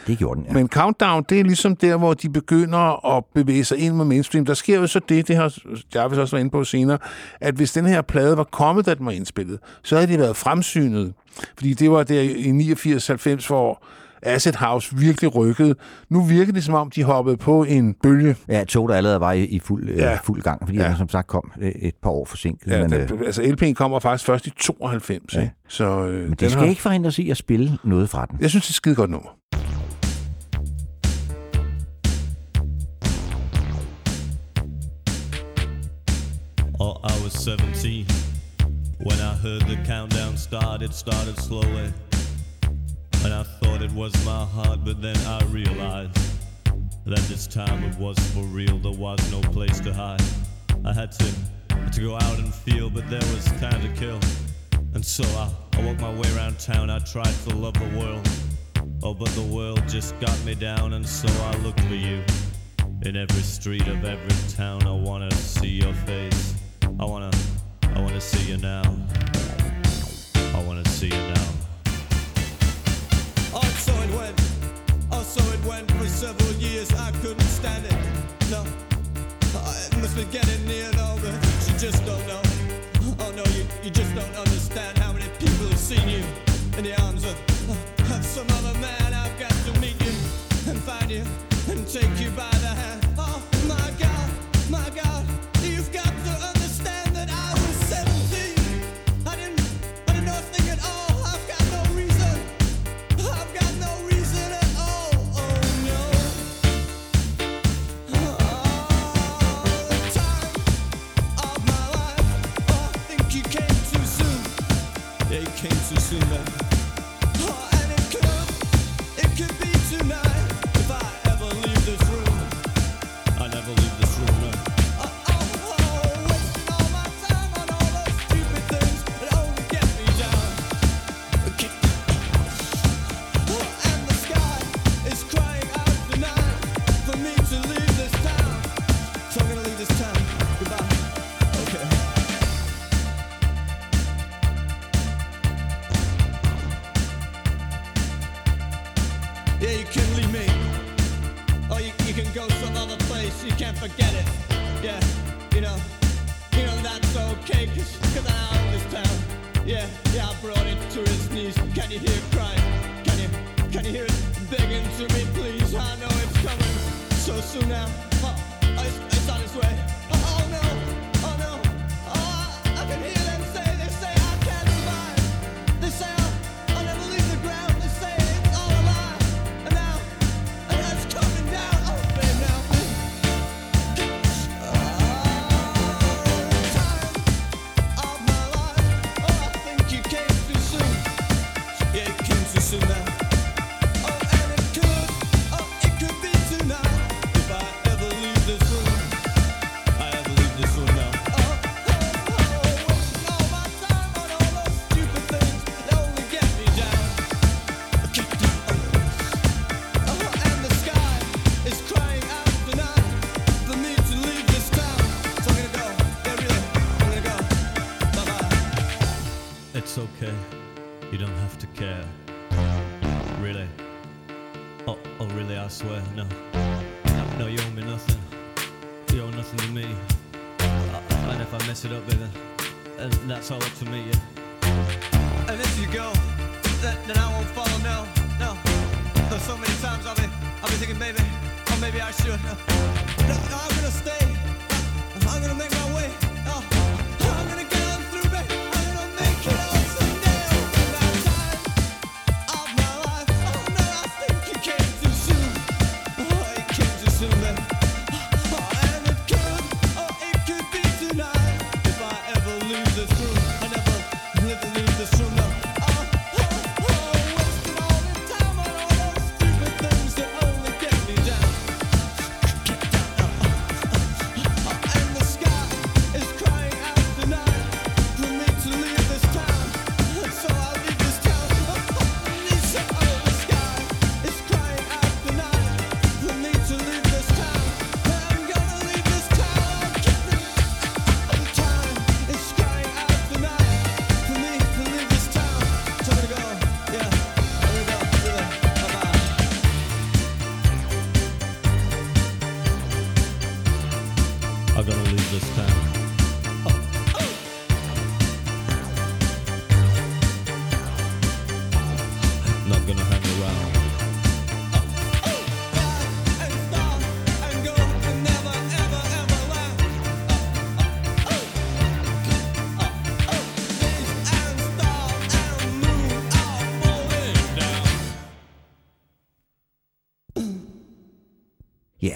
Det gjorde den, ja. Men Countdown, det er ligesom der, hvor de begynder at bevæge sig ind med mainstream. Der sker jo så det, det har Jarvis også været inde på senere, at hvis den her plade var kommet, da den var indspillet, så havde de været fremsynet. Fordi det var der i 89-90, hvor Acid House virkelig rykkede. Nu virker det som om, de hoppede på en bølge. Ja, et tog, der allerede var i, i fuld, Ja. ja. fuld gang, fordi Ja. den som sagt kom øh, et par år forsinket. Ja, men, øh, altså LP'en kommer faktisk først i 92. Ja. Ikke? Så, øh, men den det skal har, ikke forhindre os i at spille noget fra den. Jeg synes, det er et skide godt nummer. Oh, I was 17 when I heard the countdown start. It started slowly, and I thought it was my heart, but then I realized that this time it was for real. There was no place to hide. I had to had to go out and feel, but there was time to kill, and so I, I walked my way around town. I tried to love the world, oh, but the world just got me down, and so I looked for you. In every street of every town, I wanna see your face. I wanna, I wanna see you now. I wanna see you now. So it went for several years. I couldn't stand it. No, it must be getting Yeah, you know. You know that's. Yeah, yeah, I brought it to its knees. Can you hear? Can you, can you hear it begging to me, please? I know it's coming so soon now. Oh, it's, it's on its way.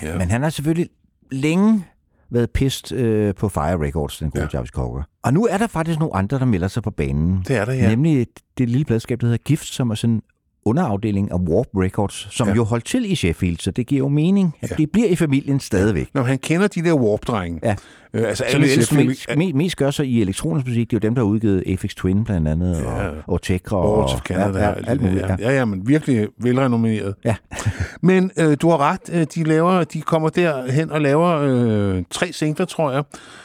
Ja, men han har selvfølgelig længe været pist øh, på Fire Records, den gode Ja. ja. Jarvis Cocker. Og nu er der faktisk nogle andre, der melder sig på banen. Det er der, ja. Nemlig det lille pladskab, der hedder Gift, som er sådan underafdeling af Warp Records, som Ja. jo holdt til i Sheffield, så det giver jo mening, at Ja. det bliver i familien stadigvæk. Når han kender de der warp-drenge. Ja. Øh, altså Som alle selvfølgelig- mest, mest, mest gør sig i elektronisk musik, det er jo dem, der har udgivet Aphex Twin blandt andet, Ja. og, og Tekra og of Canada. ja, og ja, alt muligt. ja. Ja. ja, ja, men virkelig velrenommeret. Ja. <laughs> men øh, du har ret, øh, de, laver, de kommer derhen og laver øh, tre singler, tror jeg,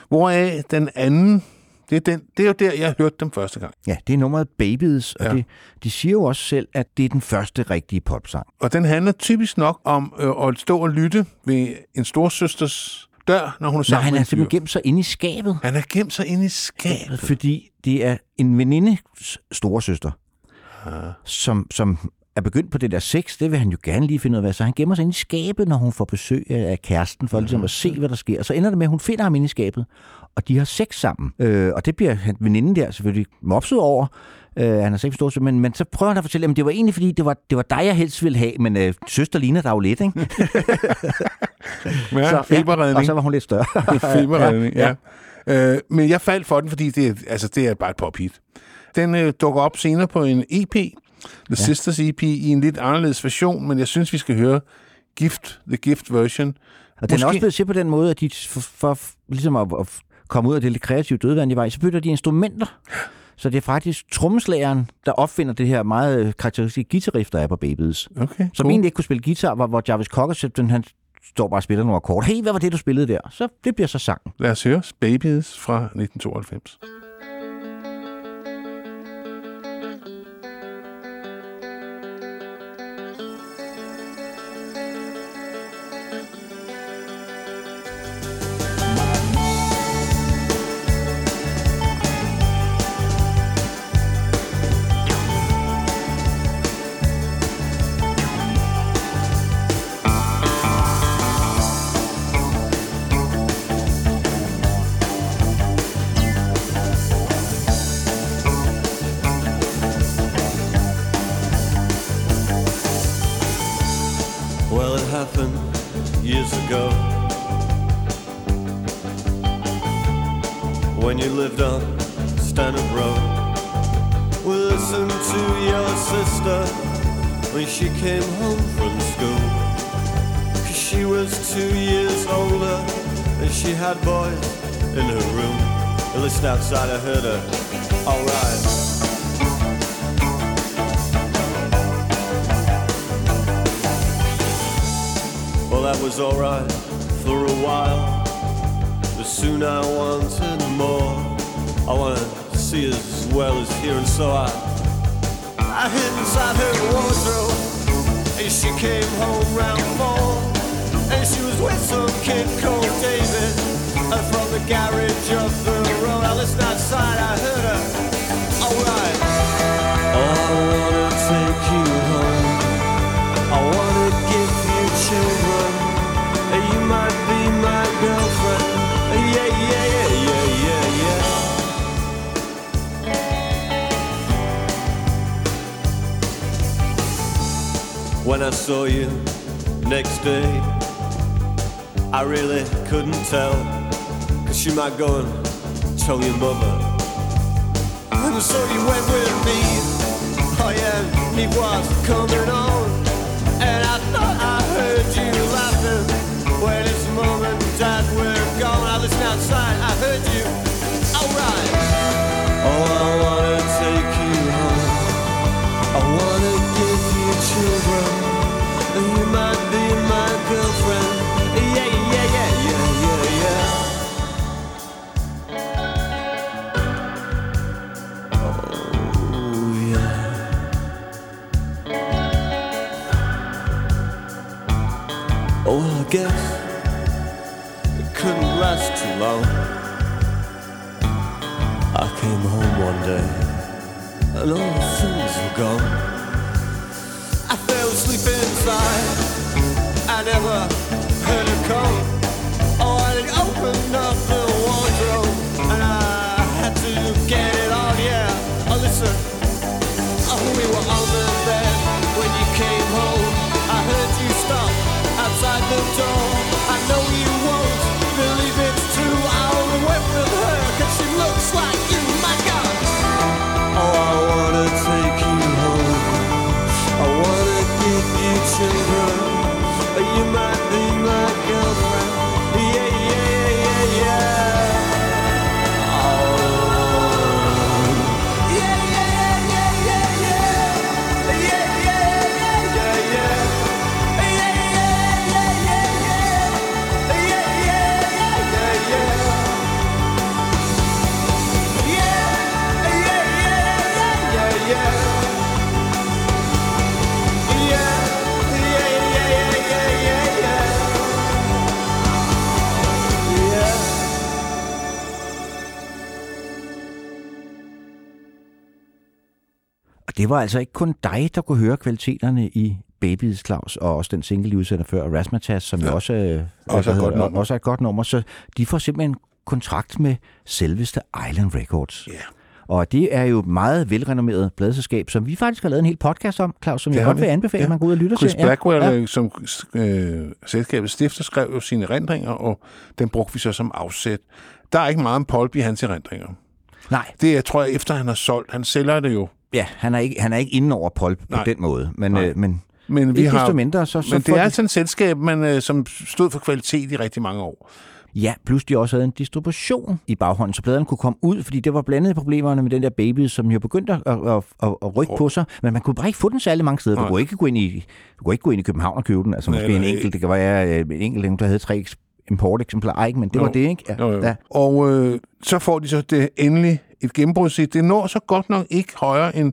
hvoraf den anden, det er, den, det er jo der, jeg hørte dem første gang. ja, det er nummeret Babies, og Ja. ja. det, de siger jo også selv, at det er den første rigtige popsang. Og den handler typisk nok om øh, at stå og lytte ved en storsøsters dør, når hun er Nej, sammen han med er simpelthen gemt sig inde i skabet. Han er gemt sig inde i skabet. Fordi det er en venindes storesøster, som, som er begyndt på det der sex. Det vil han jo gerne lige finde ud af. Så han gemmer sig inde i skabet, når hun får besøg af kæresten, for ligesom at se, hvad der sker. Så ender det med, at hun finder ham inde i skabet, og de har sex sammen. Øh, og det bliver han veninden der selvfølgelig mopset over. Øh, han har sex med storesøster, men, men så prøver han at fortælle, at det var egentlig, fordi det var, det var dig, jeg helst ville have, men øh, søster ligner dig jo lidt, ikke? <laughs> Ja, Så, feberredning. og så var hun lidt større. <laughs> Feberredning, ja. ja. Øh, men jeg faldt for den, fordi det, er- altså, det er bare et pophit. Den øh, dukker op senere på en EP, The ja. Sisters EP, i en lidt anderledes version, men jeg synes, vi skal høre Gift, The Gift version. Og den er Måske- også blevet set på den måde, at de for, for ligesom at, at komme ud af det lidt kreative dødvand i vej, så bytter de instrumenter. Så det er faktisk trommeslageren, der opfinder det her meget øh, karakteristiske guitarriff, der er på Babies. Okay, Som cool. egentlig ikke kunne spille guitar, hvor, hvor Jarvis Cocker simpelthen, han står bare og spiller nogle akkorder. Hey, hvad var det, du spillede der? Så det bliver så sang. Lad os høre Babies fra 1992. var altså ikke kun dig, der kunne høre kvaliteterne i Babies Claus, og også den single, I udsender før, Rasmatas, som ja. jo også, øh, Også er godt hedder- nummer. også er et godt nummer. Så de får simpelthen kontrakt med selveste Island Records. Ja. Og det er jo et meget velrenommeret pladselskab, som vi faktisk har lavet en hel podcast om, Claus, som Det jeg godt vi. vil anbefale, Ja. man går ud og lytter Chris til. Blackwell, Ja. ja. som øh, selskabets stifter, skrev jo sine erindringer, og den brugte vi så som afsæt. Der er ikke meget om Polby i hans erindringer. Nej, Det er, tror jeg, efter han har solgt. Han sælger det jo. Ja, han er ikke, han er ikke inde over Polp på Nej. den måde. Men, Nej. øh, men Men vi ikke har, desto mindre, så, så men det er de- altså et selskab, man, øh, som stod for kvalitet i rigtig mange år. Ja, plus de også havde en distribution i baghånden, så pladerne kunne komme ud, fordi det var blandet problemerne med den der baby, som jo begyndte at, at, at, at rykke på sig, men man kunne bare ikke få den særlig mange steder. Du Nej. kunne ikke gå ind i, du kunne ikke gå ind i København og købe den, altså Nej, måske en nej. enkelt, det kan være øh, en enkelt, der havde tre importeksemplarer, ikke? men det Jo. var det, ikke? Ja, Jo, jo. ja. Og øh, så får de så det endelig et gennembrud. sig. Det når så godt nok ikke højere end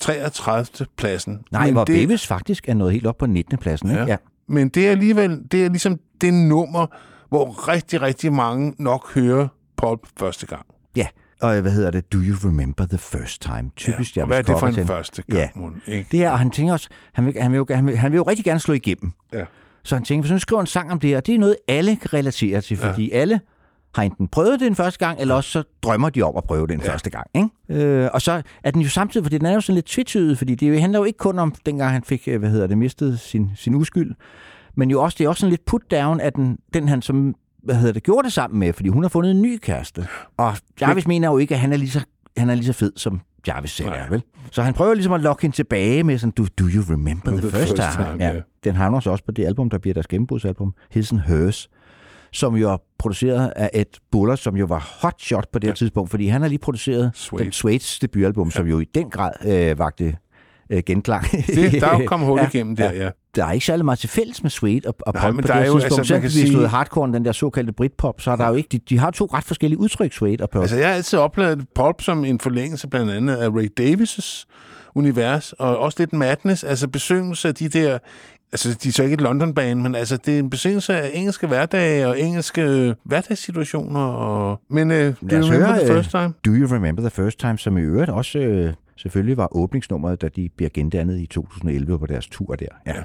33. pladsen. Nej, men hvor det, Babies faktisk er nået helt op på 19. pladsen. Ikke? Ja. Ja. Men det er alligevel, det er ligesom det nummer, hvor rigtig, rigtig mange nok hører Pulp første gang. ja. Og hvad hedder det? Do you remember the first time? Typisk ja. Og hvad er det for en første gang? Ja. mon, Ikke? Det er, og han tænker også, han vil, han, vil jo, han, vil, han vil jo rigtig gerne slå igennem. Ja. Så han tænker, hvis han skriver en sang om det her, det er noget, alle kan relatere til, fordi ja. alle har enten prøvet det en første gang, eller også så drømmer de om at prøve det en ja. første gang. Ikke? Øh, og så er den jo samtidig, fordi den er jo sådan lidt tvetydig, fordi det handler jo ikke kun om, dengang han fik, øh, hvad hedder det, mistet sin, sin uskyld, men jo også, det er også sådan lidt put down af den, den han som, hvad hedder det, gjorde det sammen med, fordi hun har fundet en ny kæreste. Og Jarvis mener jo ikke, at han er lige så, han er lige så fed, som Jarvis selv er, vel? Så han prøver ligesom at lokke hende tilbage med sådan, do, do you remember the, The first, time? time, ja. ja. Den havner så også på det album, der bliver deres gennembrudsalbum, His and Hers, som jo produceret af Ed Buller, som jo var hot shot på det ja. tidspunkt, fordi han har lige produceret Suede. den Suede's debutalbum, ja. som jo i den grad øh, vagte øh, genklang. Det, der er jo <laughs> kommet hul ja, igennem der, ja. Der er ikke særlig meget til fælles med Sweet og, og Nej, pop men på der det tidspunkt. Altså, Selv hvis sige... du hardcore, den der såkaldte britpop, så er der ja. jo ikke... De, de har to ret forskellige udtryk, Sweet og pop. Altså, jeg har altid oplevet pop som en forlængelse blandt andet af Ray Davis' univers, og også lidt madness, altså besøgelse af de der altså, de er så ikke et Londonbane, men altså, det er en besættelse af engelske hverdage og engelske øh, hverdagssituationer. Og... Men øh, do you remember høre, the øh, first time? Do you remember the first time, som i øvrigt også øh, selvfølgelig var åbningsnummeret, da de bliver gendannet i 2011 på deres tur der. Ja. ja.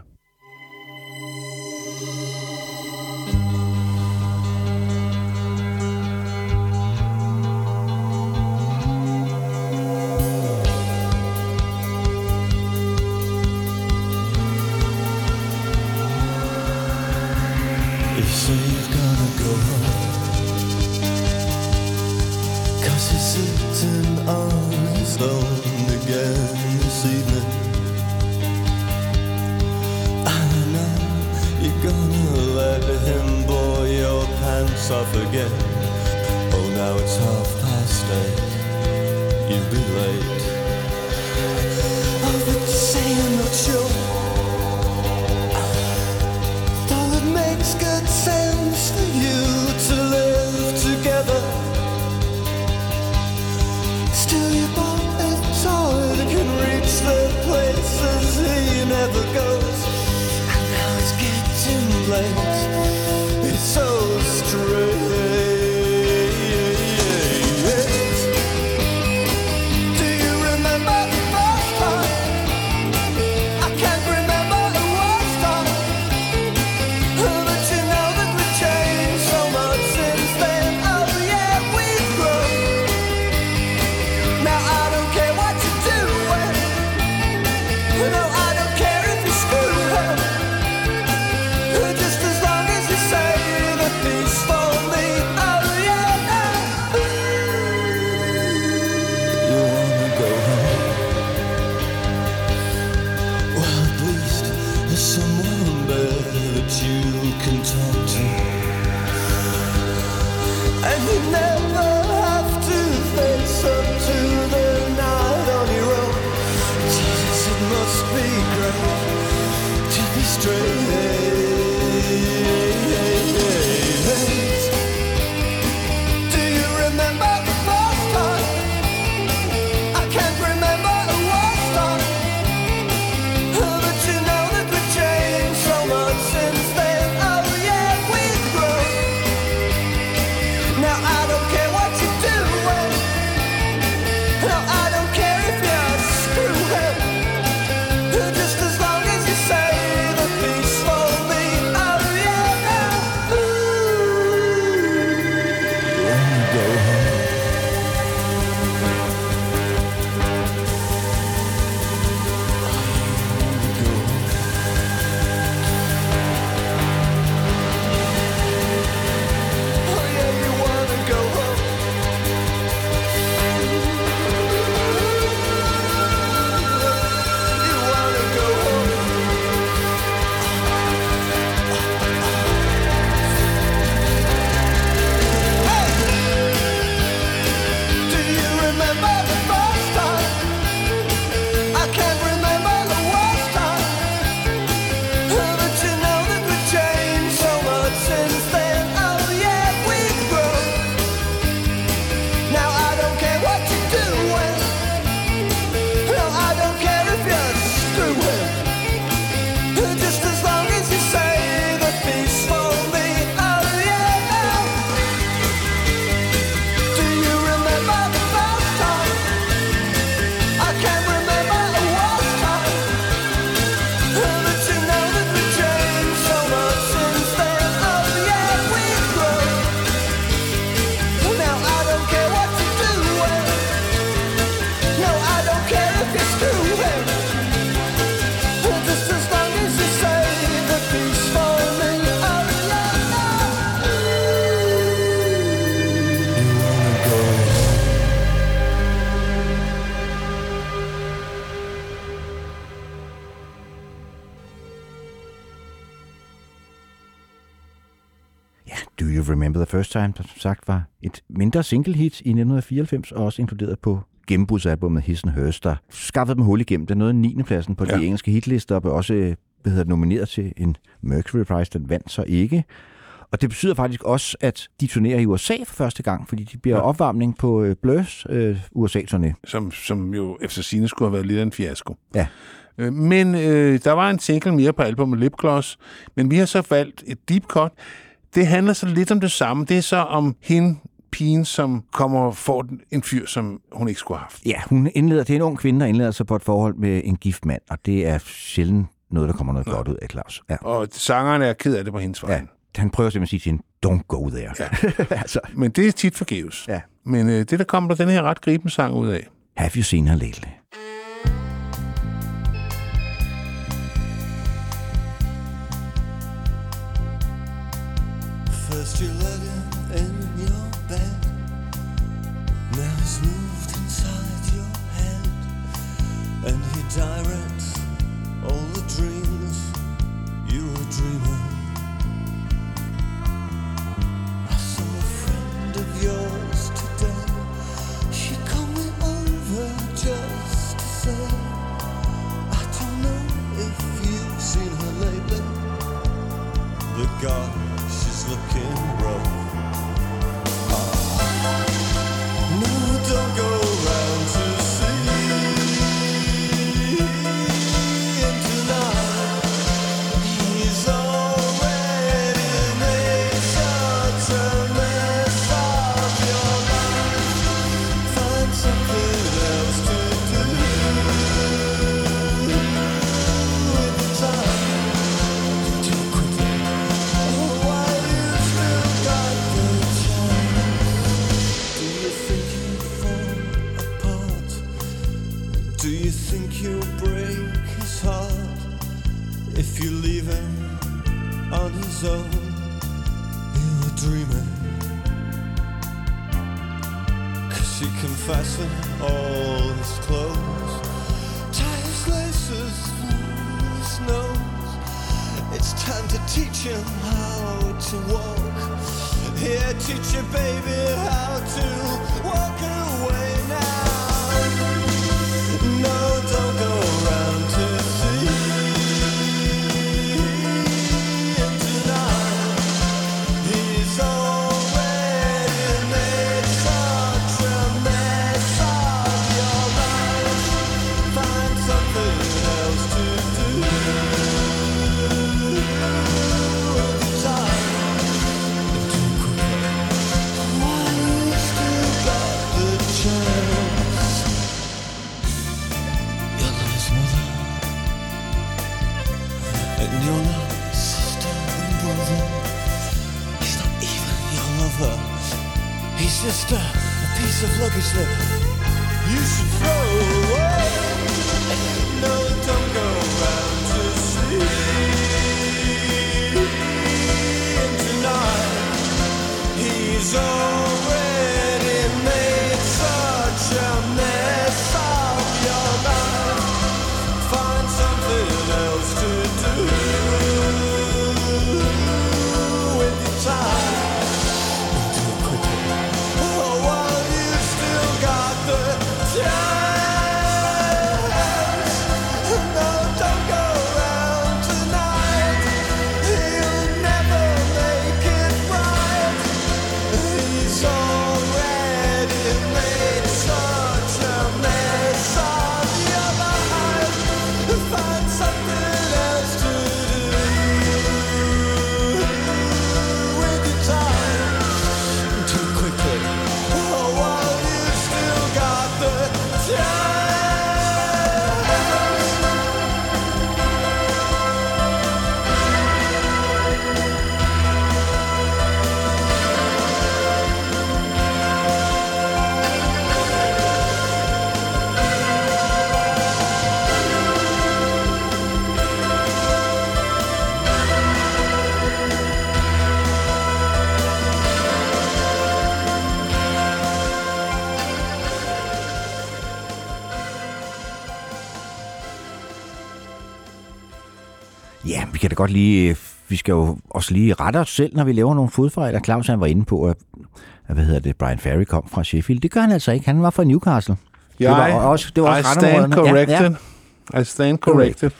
First Time, der som sagt var et mindre single hit i 1994, og også inkluderet på gennembrudsalbummet His and Hers, der skaffede dem hul igennem. Den nåede 9. pladsen på ja. de engelske hitlister, og blev også hvad hedder, nomineret til en Mercury Prize. Den vandt så ikke. Og det betyder faktisk også, at de turnerer i USA for første gang, fordi de bliver ja. opvarmning på øh, Blurs øh, USA-turné. Som, som jo efter sine skulle have været lidt af en fiasko. Ja. Øh, men øh, der var en single mere på albumet Lipgloss, men vi har så valgt et deep cut, det handler så lidt om det samme. Det er så om hende, pigen, som kommer og får en fyr, som hun ikke skulle have haft. Ja, hun indleder, det er en ung kvinde, der indleder sig på et forhold med en gift mand, og det er sjældent noget, der kommer noget godt ud af Claus. Ja. Og sangeren er ked af det på hendes vej. ja. Han prøver simpelthen at sige til hende, don't go there. Ja. <laughs> altså, Men det er tit forgæves. Ja. Men øh, det, der kommer der den her ret gribende sang ud af. have you seen her lately? First you let him in your bed. Now he's moved inside your head. And he directs all the dreams you were dreaming. I saw a friend of yours today. She called me over just to say, I don't know if you've seen her lately. But God, on? You were dreaming. Cause can fasten all his clothes, tie his laces through his nose. It's time to teach him how to walk. Here, teach your baby how to a piece of luggage da godt lige... Vi skal jo også lige rette os selv, når vi laver nogle fodfejl. Og Claus han var inde på, at, at hvad hedder det, Brian Ferry kom fra Sheffield. Det gør han altså ikke. Han var fra Newcastle. det var også, det var I også stand randområderne. Ja, corrected. I stand corrected.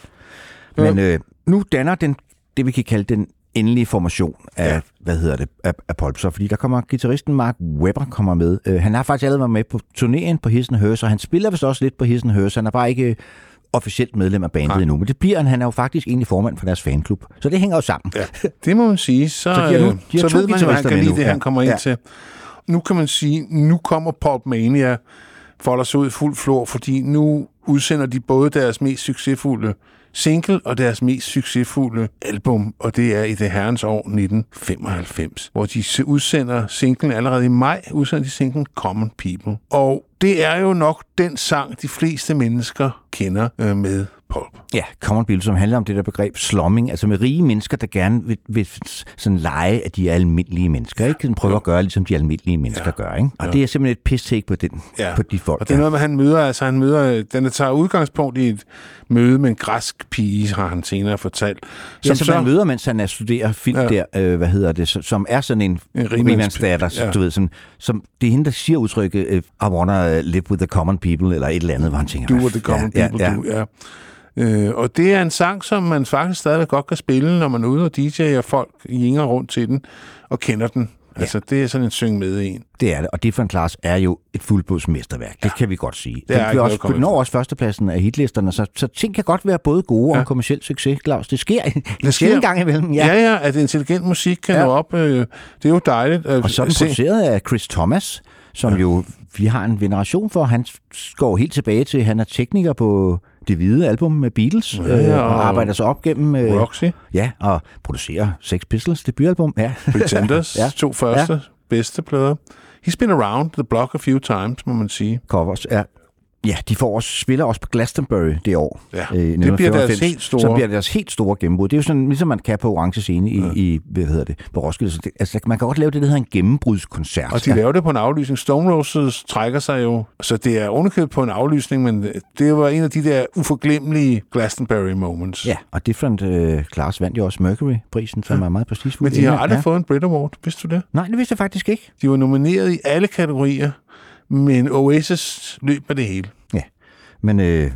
Men øh, nu danner den, det, vi kan kalde den endelige formation af, Ja. ja. hvad hedder det, af, af Polpser, fordi der kommer gitarristen Mark Webber kommer med. Uh, han har faktisk allerede været med på turnéen på His and Hers, og han spiller vist også lidt på His and Hers. Han er bare ikke officielt medlem af bandet Nej. Endnu, men det bliver han. Han er jo faktisk egentlig formand for deres fanklub. Så det hænger jo sammen. Ja, det må man sige. Så, Så de nu- øh, de har så ved man, jo, han kan lide nu. det, han Ja. kommer ind Ja. til. Nu kan man sige, nu kommer Pulp Mania folder sig ud i fuld flor, fordi nu udsender de både deres mest succesfulde single og deres mest succesfulde album, og det er i det herrens år 1995, hvor de udsender singlen allerede i maj, udsender de singlen Common People. Og det er jo nok den sang, de fleste mennesker kender øh, med Pulp. Ja, Common Bill, som handler om det der begreb slumming, altså med rige mennesker, der gerne vil, vil sådan lege, at de er almindelige mennesker, ikke? Sådan prøver at gøre, ligesom de almindelige mennesker Ja. ja. gør, ikke? Og Ja. det er simpelthen et piss-take på, den, Ja. ja. på de folk. Og det er noget med, han møder, altså han møder, den tager udgangspunkt i et møde med en græsk pige, har han senere fortalt. Ja, som man møder, mens han er studerer film Ja. ja. der, øh, hvad hedder det, så- som er sådan en, En rimandsdatter, ja. ja. du ved, som, som, det er hende, der siger udtrykket, øh, I wanna live with the common people, eller et eller andet, hvor han tænker, Du hvad og the common ja, people, ja, ja. du, ja. Øh, og det er en sang, som man faktisk stadigvæk godt kan spille, når man er ude og DJ, og folk jinger rundt til den og kender den. Altså, det er sådan en syng med en. Det er det, og Different Class er jo et fuldblodsmesterværk. Det kan vi godt sige. er Det noget også, den når også førstepladsen af hitlisterne, så, så ting kan godt være både gode Ja. ja. og kommersiel succes, Claus. Det sker en sker. sjældent gang imellem. Ja, Ja. ja, ja at intelligent musik kan Ja. nå op. Øh, det er jo dejligt. Øh, Og så er den produceret af Chris Thomas, som ja. jo vi har en veneration for. Han går helt tilbage til, han er tekniker på det hvide album med Beatles, Ja, ja, øh, og og arbejder sig op gennem... Øh, Roxy, ja, og producerer Sex Pistols debutalbum. Ja. Pretenders, ja. <laughs> Ja. to første bedste plader. He's been around the block a few times, må man sige. Covers. Ja. Ja, de får også, spiller også på Glastonbury det år. Ja, øh, det bliver deres 1995. helt store- Så bliver deres helt store gennembrud. Det er jo sådan, ligesom man kan på Orange Scene i, ja. i hvad hedder det, på Roskilde. Så det, altså, man kan godt lave det, der hedder en gennembrudskoncert. Og de laver det på en aflysning. Stone Roses trækker sig jo, så det er underkøbt på en aflysning, men det var en af de der uforglemmelige Glastonbury moments. Ja, og Different uh, Class vandt jo også Mercury-prisen, som ja. er meget prestigefuld. Men de har aldrig ja. fået en Brit Award, vidste du det? Nej, det vidste jeg faktisk ikke. De var nomineret i alle kategorier, men Oasis løb med det hele. Ja, men øh,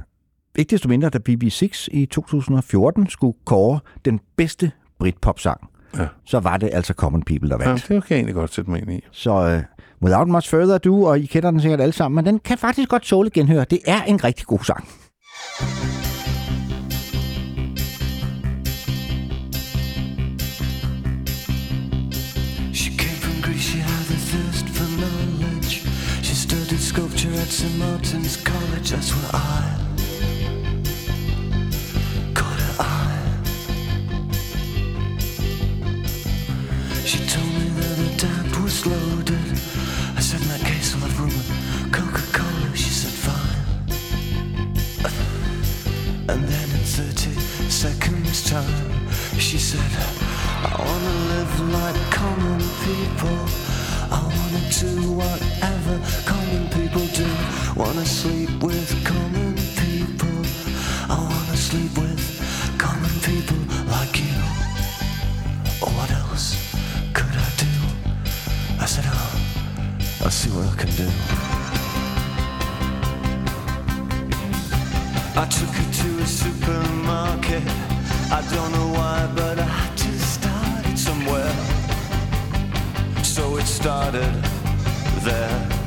ikke desto mindre, da BB6 i 2014 skulle kåre den bedste Britpop-sang, Ja. så var det altså Common People, der Ja, vandt. det kan jeg egentlig godt sætte mig ind i. Så øh, without much further ado, og I kender den sikkert alle sammen, men den kan faktisk godt tåle genhør. Det er en rigtig god sang. She at St. Martin's College, that's where I caught her eye. She told me that her dad was loaded. I said, in that case, I'll have room with Coca-Cola. She said, fine. And then in 30 seconds time, she said, I wanna live like common people. I wanna do whatever common people do. Wanna sleep with common people. I wanna sleep with common people like you. Or what else could I do? I said, oh, I'll see what I can do. I took her to a supermarket. I don't know why, but I had to start it somewhere. So it started there.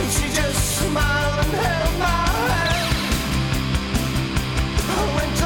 And she just smiled and held my hand. I went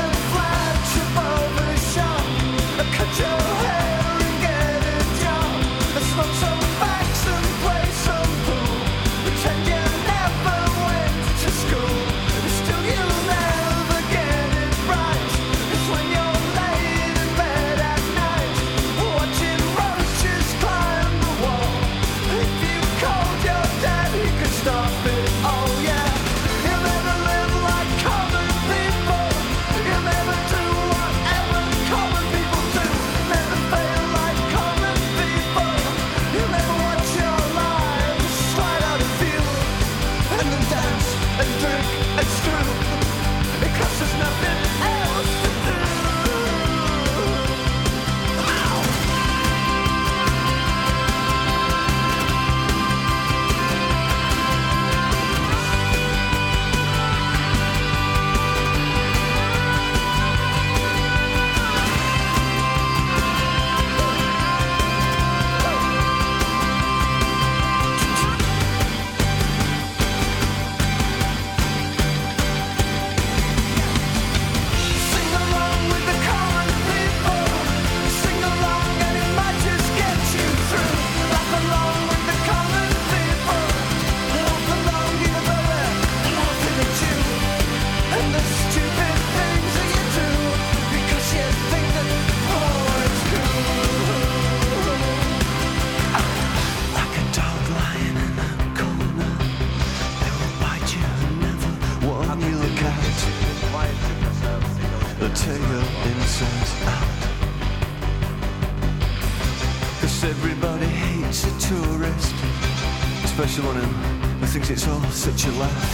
it's all such a laugh.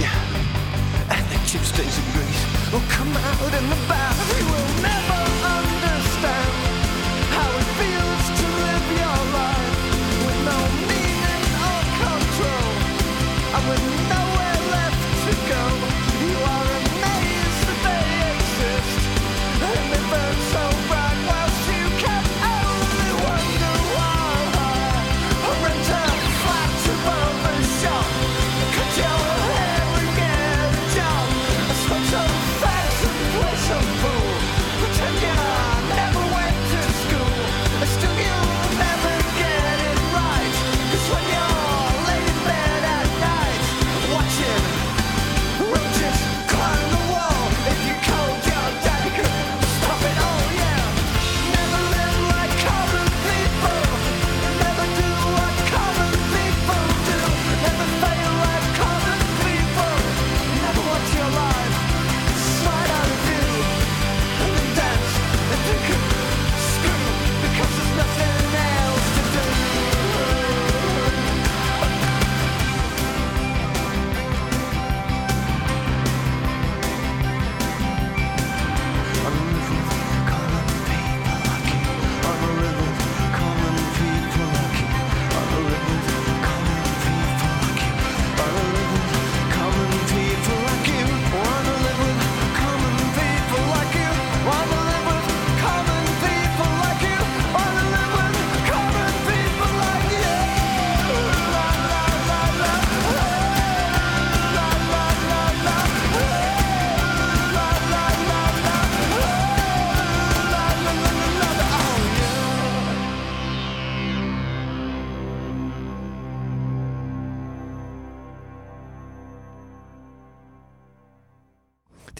Yeah, and the chip stains of grease will come out in the bath. You will never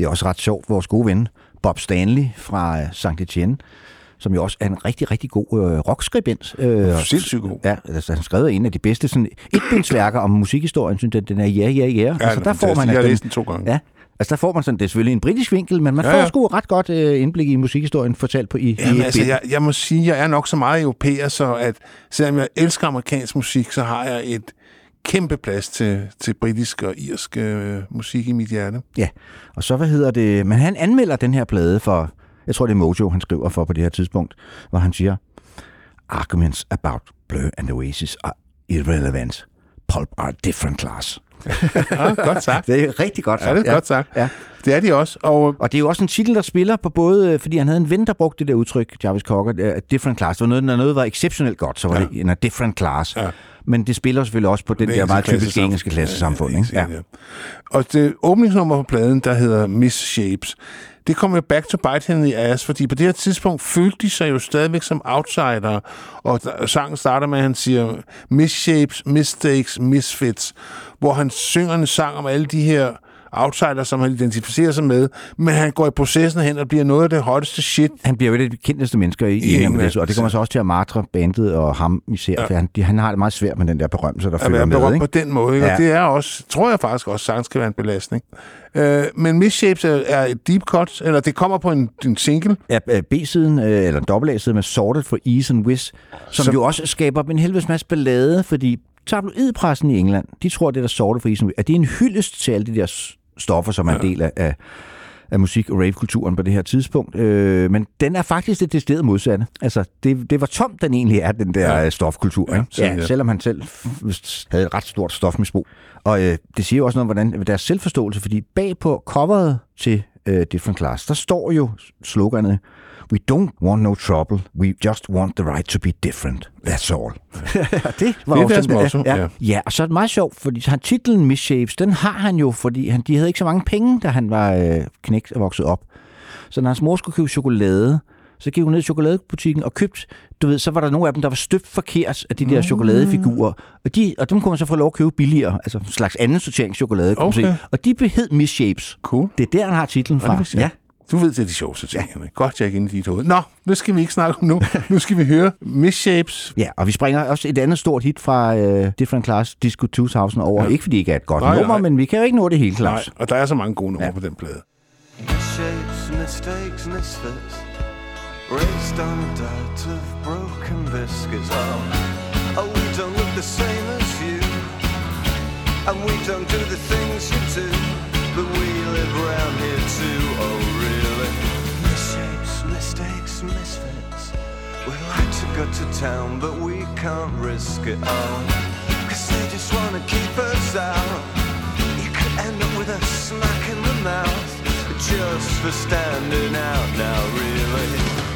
er også ret sjovt, vores gode ven Bob Stanley fra øh, St. Etienne, som jo også er en rigtig, rigtig god øh, rockskribent. Øh, Sindssygt god. Ja, altså, han skrev en af de bedste sådan, etbindsværker om musikhistorien, synes jeg, den er ja, ja, ja. Altså, der får man, jeg har læst den to gange. Ja, altså der får man sådan, det er selvfølgelig en britisk vinkel, men man Ja, får ja. sgu ret godt øh, indblik i musikhistorien fortalt på i, i Jamen, et altså, jeg, jeg må sige, jeg er nok så meget europæer, så at selvom jeg elsker amerikansk musik, så har jeg et kæmpe plads til, til britisk og irsk øh, musik i mit hjerte. Ja, og så hvad hedder det, men han anmelder den her plade for, jeg tror det er Mojo, han skriver for på det her tidspunkt, hvor han siger, Arguments about Blur and Oasis are irrelevant. Pulp are different class. Ja, <laughs> godt sagt. Det er rigtig godt Ja, sagt. det er godt sagt. Ja. Det er de også. Og Og det er jo også en titel, der spiller på både, øh, fordi han havde en ven, der brugte det der udtryk, Jarvis Cocker, uh, different class. Det var noget, når noget var exceptionelt godt, så var Ja. det en a different class. Ja. Men det spiller selvfølgelig også på den er der meget typiske engelske klassesamfund. Ja, ikke? ja, ja. Og det åbningsnummer på pladen, der hedder Miss Shapes, det kommer jo back to bite hende i ass, fordi på det her tidspunkt følte de sig jo stadigvæk som outsider, og sangen starter med, at han siger misshapes, mistakes, misfits, hvor han synger en sang om alle de her outsiders, som han identificerer sig med, men han går i processen hen og bliver noget af det hotteste shit. Han bliver jo et af de kendteste mennesker i, i England, og det kommer så også til at martre bandet og ham især, ja. for han, de, han har det meget svært med den der berømmelse, der at følger med. Ikke? på den måde. Ikke? Ja. Og det er også, tror jeg faktisk også, sagtens kan være en belastning. Øh, men Misshapes er, er et deep cut, eller det kommer på en, en single. Ja, øh, B-siden, øh, eller dobbelt-A-siden med Sorted for Ease and Wiz, som Som- jo også skaber en helvedes masse ballade, fordi tabloidpressen i England, de tror, det der Sorted for Wiz, at det er en hyldest til alle de der stoffer, som er en del af, af, af musik- og rave-kulturen på det her tidspunkt. Øh, men den er faktisk det decideret modsatte. Altså, det, det var tomt, den egentlig er, den der Ja. ja. stofkultur. Ja, Ikke? Ja, er. selvom han selv havde et ret stort stofmisbrug. Og øh, det siger jo også noget om hvordan, deres selvforståelse, fordi bag på coveret til øh, Different Class, der står jo sloganet, We don't want no trouble, we just want the right to be different. That's all. <laughs> det var Det jo deres motto, ja. ja. Ja. ja, og så er det meget sjovt, fordi han, titlen Misshapes, den har han jo, fordi han, de havde ikke så mange penge, da han var øh, knægt og vokset op. Så når hans mor skulle købe chokolade, så gik hun ned i chokoladebutikken og købte, du ved, så var der nogle af dem, der var støbt forkert af de der chokoladefigurer. Og, de, og dem kunne man så få lov at købe billigere, altså en slags anden sortering chokolade, kunne man Okay. se. Og de hed Misshapes. Cool. Det er der, han har titlen fra. vidste jeg. Du ved, det er de sjoveste ting. Ja. Godt, jeg er ikke inde i dit hoved. Nå, det skal vi ikke snakke om nu. <laughs> Nu skal vi høre Misshapes. Ja, og vi springer også et andet stort hit fra uh, Different Class, Disco 2000 over. Ja. Ikke fordi det ikke er et godt Nej, nummer, nej. men vi kan jo ikke nå det hele, Nej, Claus. og der er så mange gode numre ja. på den plade. Misshapes, mistakes, misfits. Raised on a diet of broken biscuits. Oh, oh, we don't look the same as you. And we don't do the things you do. But we live around here too. Oh, really? Mistakes, misfits. We like to go to town, but we can't risk it all. Cause they just wanna keep us out. You could end up with a smack in the mouth. Just for standing out now, really.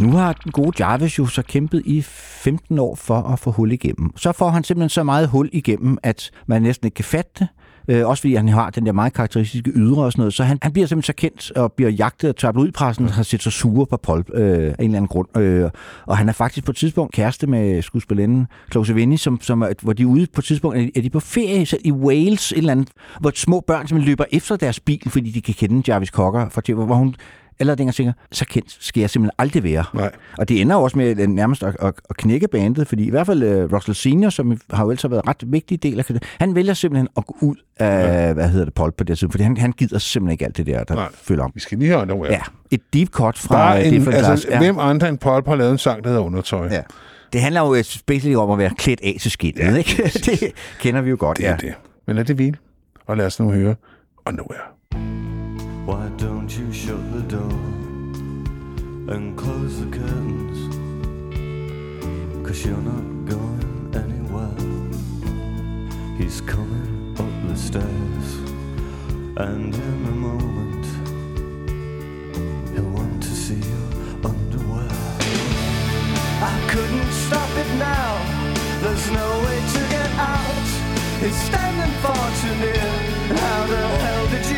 Ja, nu har den gode Jarvis jo så kæmpet i 15 år for at få hul igennem. Så får han simpelthen så meget hul igennem, at man næsten ikke kan fatte det. Øh, også fordi han har den der meget karakteristiske ydre og sådan noget. Så han, han bliver simpelthen så kendt og bliver jagtet og tabloidpressen, ud i pressen og har set sig sure på Paul øh, af en eller anden grund. Øh, og han er faktisk på et tidspunkt kæreste med skuespillerinden Claus Eveni, som, som er, hvor de er ude på et tidspunkt, er de, på ferie så i Wales, et eller andet, hvor små børn simpelthen løber efter deres bil, fordi de kan kende Jarvis Cocker, for hvor hun eller dengang tænker, så kendt skal jeg simpelthen aldrig være. Nej. Og det ender jo også med nærmest at, at, at knække bandet, fordi i hvert fald uh, Russell Senior, som har jo ellers været en ret vigtig del af det, han vælger simpelthen at gå ud af, ja. hvad hedder det, Paul på det tidspunkt, fordi han, han gider simpelthen ikke alt det der, der Nej. følger om. Vi skal lige høre noget. Ja, et deep cut fra en, Different altså, Ja. hvem andre end Paul har lavet en sang, der hedder Undertøj? Ja. Det handler jo øh, basically om at være klædt af til skinnet, ja, ikke? <laughs> det kender vi jo godt. Det er ja. det. Men lad det hvile, og lad os nu høre Underwear. Why don't you shut the door and close the curtains? Cause you're not going anywhere. He's coming up the stairs, and in a moment, he'll want to see your underwear. I couldn't stop it now, there's no way to get out. is standing far too near. How the hell did you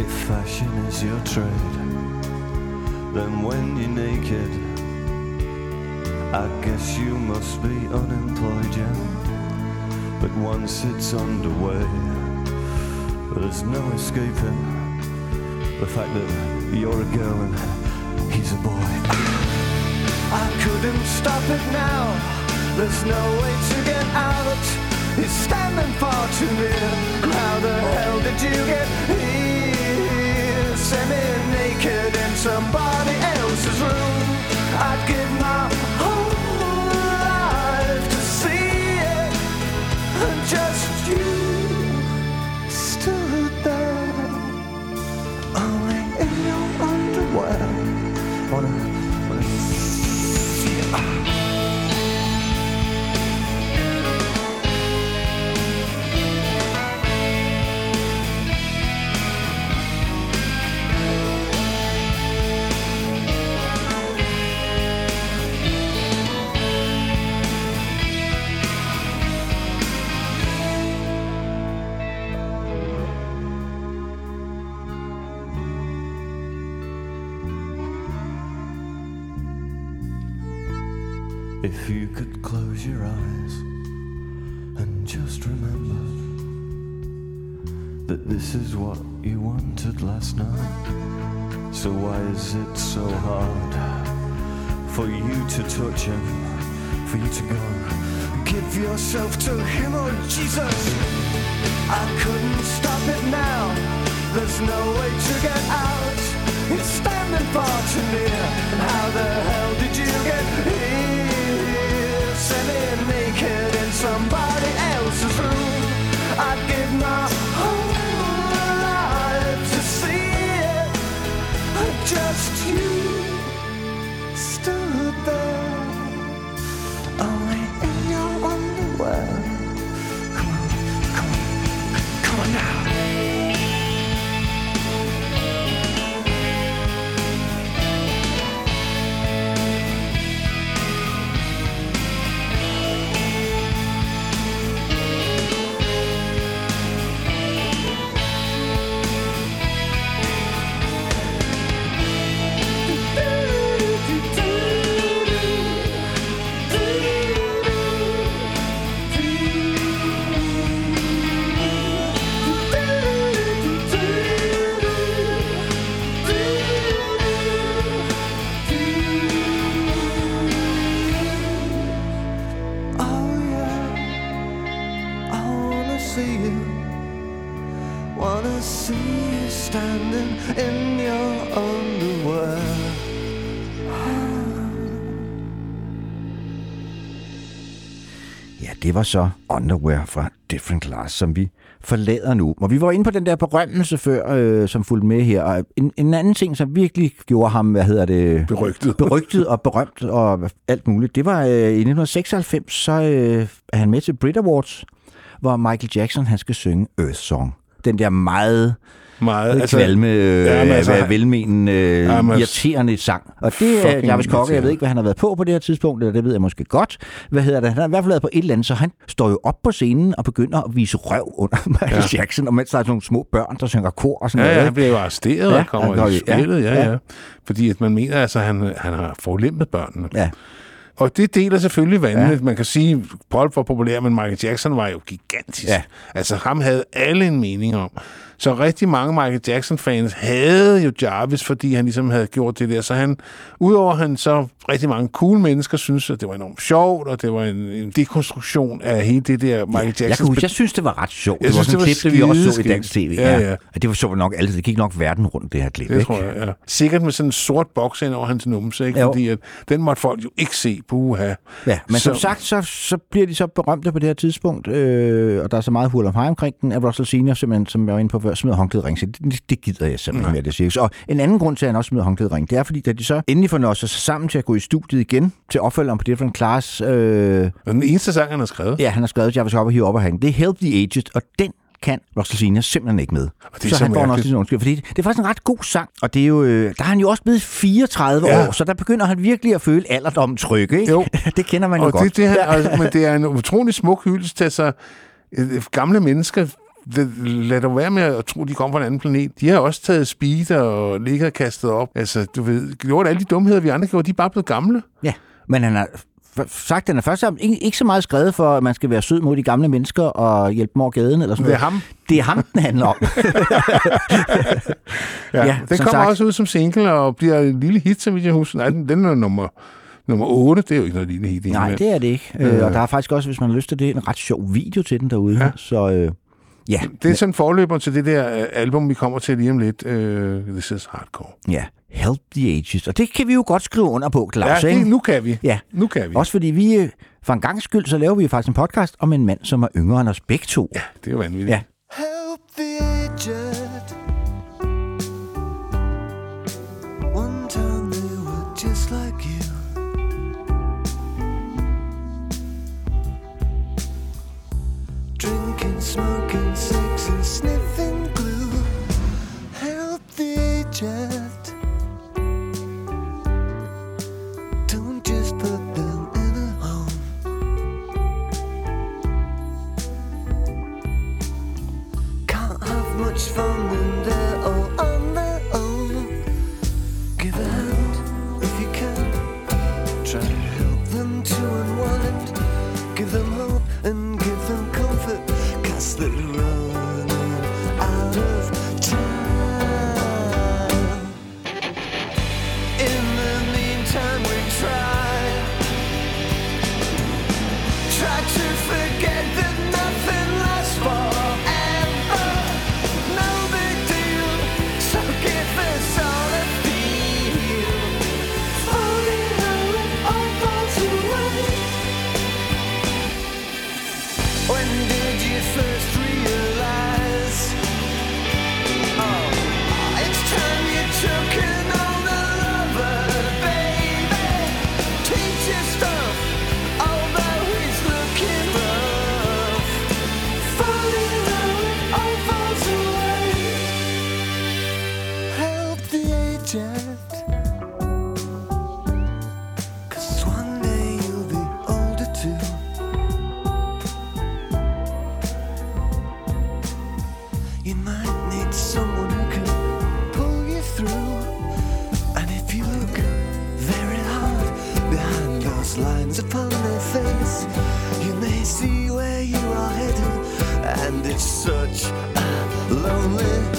If fashion is your trade, then when you're naked, I guess you must be unemployed, yeah. But once it's underway, there's no escaping the fact that you're a girl and he's a boy. I couldn't stop it now. There's no way to get out. He's standing far too near. How the hell did you get here? Semi-naked in somebody else's room. I'd give my this is what you wanted last night. So why is it so hard for you to touch him, for you to go? Give yourself to him, oh Jesus! I couldn't stop it now. There's no way to get out. You're standing far too near. And how the hell did you get here? Semi-naked in somebody else's room. I'd give my Just you var så Underwear fra Different Class, som vi forlader nu. Og vi var inde på den der berømmelse før, øh, som fulgte med her. Og en, en anden ting, som virkelig gjorde ham, hvad hedder det? Berygtet. <laughs> Berygtet og berømt og alt muligt. Det var øh, i 1996, så øh, er han med til Brit Awards, hvor Michael Jackson, han skal synge Earth Song. Den der meget Meget. altså, kvalme, øh, ja, men altså, velmenende, øh, Ja, irriterende sang. Og det er Jarvis Kokke, jeg ved ikke, hvad han har været på på det her tidspunkt, eller det ved jeg måske godt. Hvad hedder det? Han har i hvert fald været på et eller andet, så han står jo op på scenen og begynder at vise røv under <laughs> Michael ja. Jackson, og mens der er sådan nogle små børn, der synger kor og sådan Ja, ja, noget. han bliver jo arresteret Ja, og kommer i ja, spillet, ja, ja. ja. Fordi at man mener, altså, han, han har forlæmpet børnene. Ja. Og det deler selvfølgelig vandene. Ja. Man kan sige, Paul var populær, men Michael Jackson var jo gigantisk. Ja. Altså ham havde alle en mening om. Så rigtig mange Michael Jackson-fans havde jo Jarvis, fordi han ligesom havde gjort det der. Så han, udover han så rigtig mange cool mennesker synes, at det var enormt sjovt, og det var en, en dekonstruktion af hele det der Michael Jeg, Jackson. kan huske, jeg synes, det var ret sjovt. Jeg det var synes, sådan et det var klip, vi også så i dansk tv. Ja, ja. Og det var så nok altid. Det gik nok verden rundt, det her klip. Det ikke? tror jeg, ja. Sikkert med sådan en sort boks ind over hans numse, ikke? Jo. Fordi at, den måtte folk jo ikke se på uha. Ja, men Så- som sagt, så, så bliver de så berømte på det her tidspunkt, øh, og der er så meget hul om omkring den, at Russell Senior, simpelthen, som jeg var inde på før, smider håndklædet ring. Så det, det gider jeg simpelthen med det cirkus. Og en anden grund til, at han også smider håndklædet ring, det er, fordi da de så endelig får sig sammen til at gå i studiet igen, til opfølgeren på Different Class, øh, Og den eneste sang, han har skrevet. ja, han har skrevet Jarvis Hopper Here Up og Det er Help the Aged, og den kan Senior simpelthen ikke med. det er så, så han får mærkeligt. lidt undskyld, fordi det er faktisk en ret god sang, og det er jo, øh, der er han jo også blevet 34 Ja. år, så der begynder han virkelig at føle alderdommen trykke, ikke? Jo. <laughs> det kender man jo Og godt. det, det, og, men det er en utrolig smuk hyldest til sig. Øh, Gamle mennesker, det, lad dig være med at tro, de kommer fra en anden planet. De har også taget speed og ligget og kastet op. Altså, du ved, gjort alle de dumheder, vi andre gjorde, de er bare blevet gamle. Ja, men han har sagt, den er først ikke, ikke så meget skrevet for, at man skal være sød mod de gamle mennesker og hjælpe dem over gaden eller sådan Det er noget. ham. Det er ham, den handler om. <laughs> Ja, Ja, den kommer sagt. også ud som single og bliver en lille hit, som jeg husker. Nej, den, den er nummer, nummer 8. Det er jo ikke noget lille hit. Nej, det er det ikke. Øh. Og der er faktisk også, hvis man har lyst til det, en ret sjov video til den derude. Ja. Så øh, ja, Det er sådan en forløber til det der øh, album, vi kommer til lige om lidt. Uh, This is Hardcore. ja, Help the Ages. Og det kan vi jo godt skrive under på, Claus. Ja, det, nu kan vi. Ja. Nu kan vi. Også fordi vi, øh, for en gang skyld, så laver vi jo faktisk en podcast om en mand, som er yngre end os begge to. Ja. Det er jo vanvittigt. Ja. Help the aged. One time they were just like you. Drinking, smoking, the it's such a lonely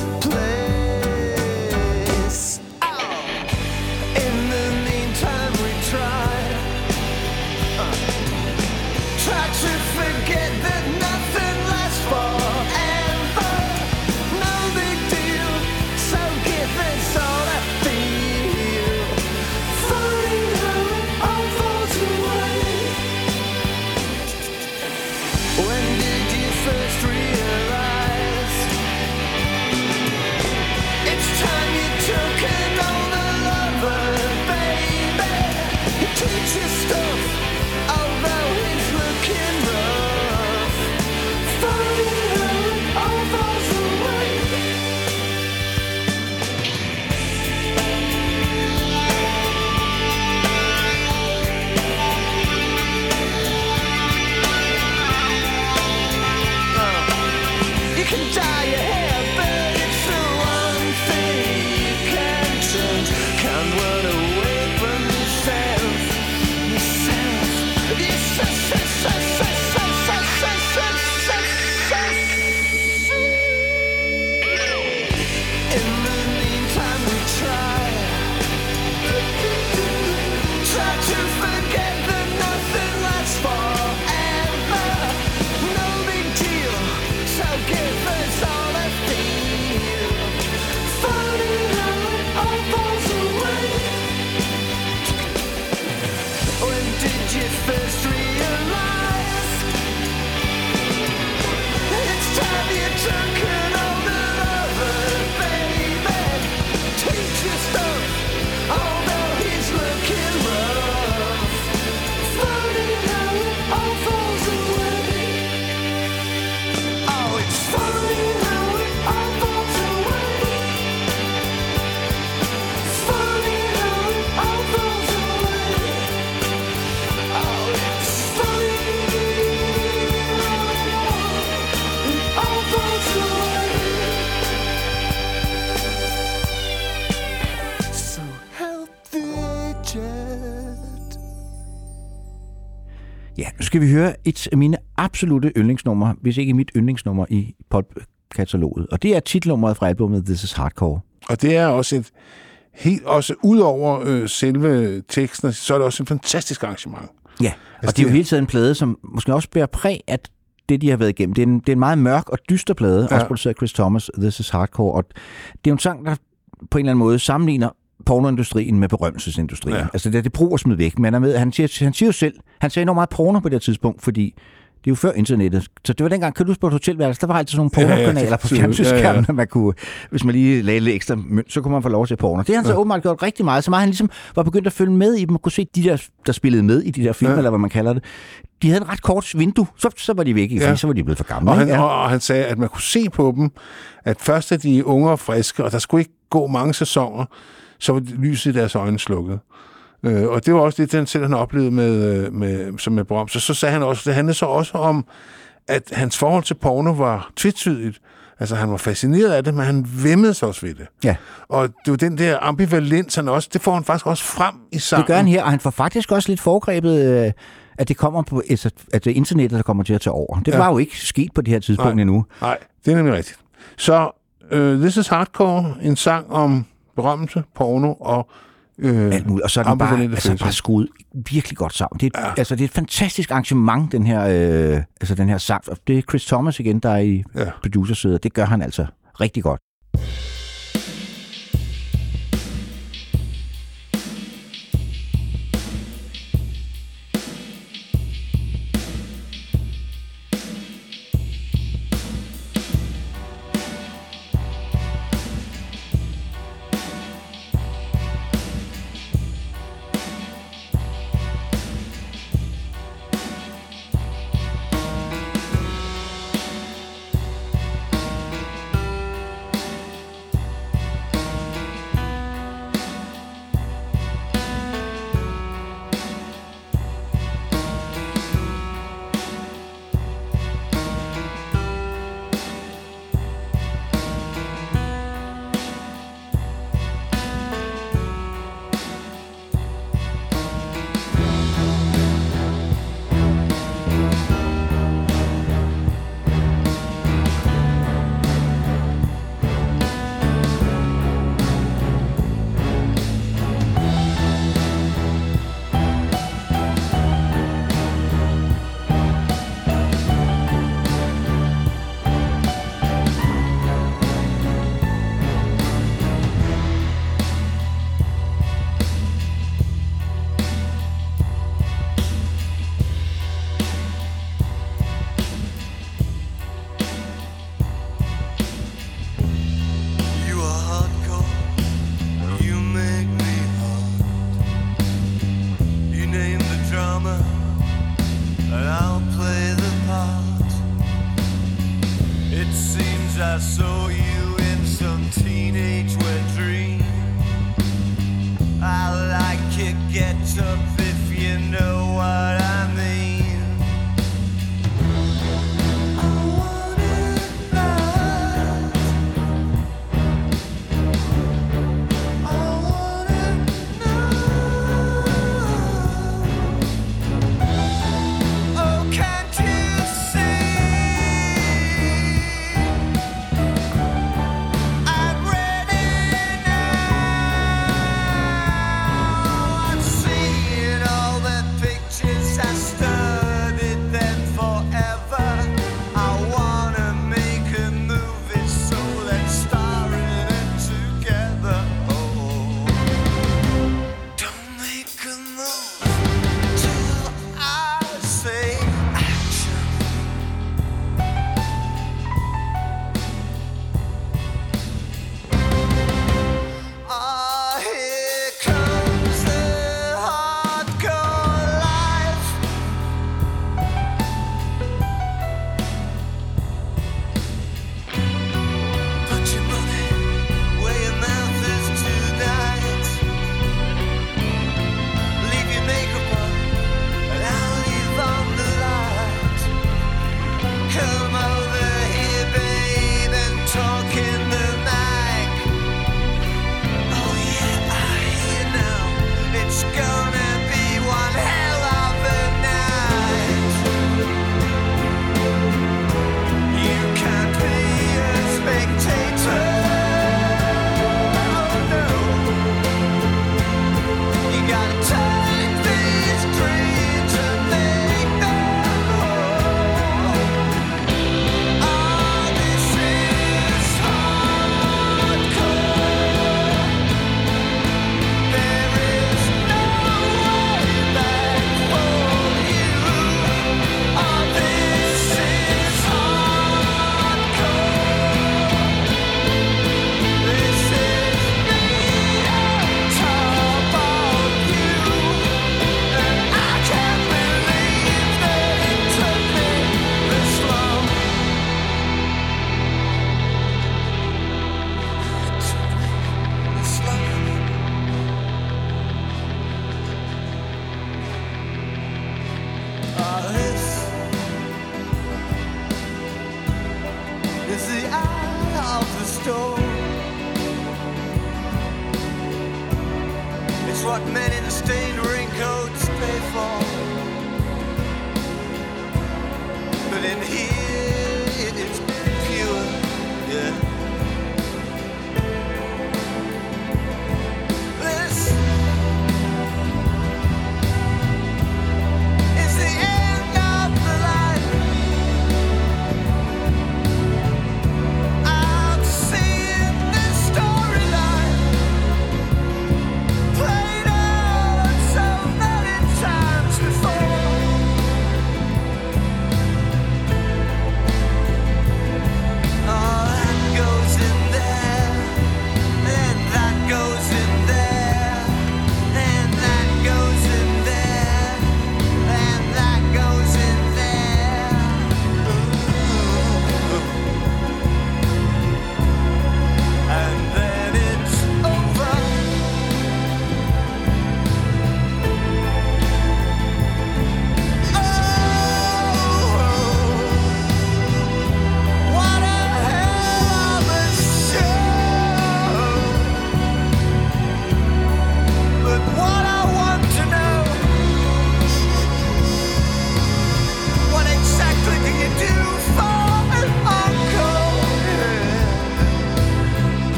skal vi høre et af mine absolute yndlingsnumre, hvis ikke mit yndlingsnummer i popkataloget. Og det er titelnummeret fra albumet This is Hardcore. Og det er også et helt, også ud over øh, selve teksten, så er det også et fantastisk arrangement. Ja, og Altså, det er jo hele tiden en plade, som måske også bærer præg af det, de har været igennem. Det er en, det er en meget mørk og dyster plade, ja. Også produceret Chris Thomas, This is Hardcore. Og det er en sang, der på en eller anden måde sammenligner pornoindustrien med berømmelsesindustrien. Ja. Ja. Altså det er det brug og smid væk. Men han, med, han, siger, han siger jo selv, han sagde enormt meget porno på det tidspunkt, fordi det er jo før internettet. Så det var dengang, kan du huske på et hotelværelse, der var altid sådan nogle Ja, ja, pornokanaler på fjernsynsskærmen, ja, ja. man kunne, hvis man lige lagde lidt ekstra mønt, så kunne man få lov til porno. Det har han så åbenbart gjort rigtig meget, så meget han ligesom var begyndt at følge med i dem, og kunne se de der, der spillede med i de der film, ja. Ja. eller hvad man kalder det. De havde en ret kort vindue, så, så var de væk, ja. Ja. så var de blevet for gamle. Og han, ja. og han sagde, at man kunne se på dem, at først er de unge og friske, og der skulle ikke gå mange sæsoner, så var lyset i deres øjne slukket. Øh, og det var også det, den selv han oplevede med, øh, med, som med Brom. Så, så sagde han også, det handlede så også om, at hans forhold til porno var tvetydigt. Altså, han var fascineret af det, men han vemmede sig også ved det. Ja. Og det var den der ambivalens, han også, det får han faktisk også frem i sangen. Det gør han her, og han får faktisk også lidt foregrebet, øh, at det kommer på, altså, at det er internettet, der kommer til at tage over. Det. Ja. var jo ikke sket på det her tidspunkt Nej. endnu. Nej, det er nemlig rigtigt. Så uh, This is Hardcore, en sang om berømmelse, porno og øh, alt muligt. Og så er den bare, altså, bare skruet virkelig godt sammen. Det er, ja. Altså, det er et fantastisk arrangement, den her, øh, altså, den her sang. Det er Chris Thomas igen, der er i. Ja. producersædet. Det gør han altså rigtig godt.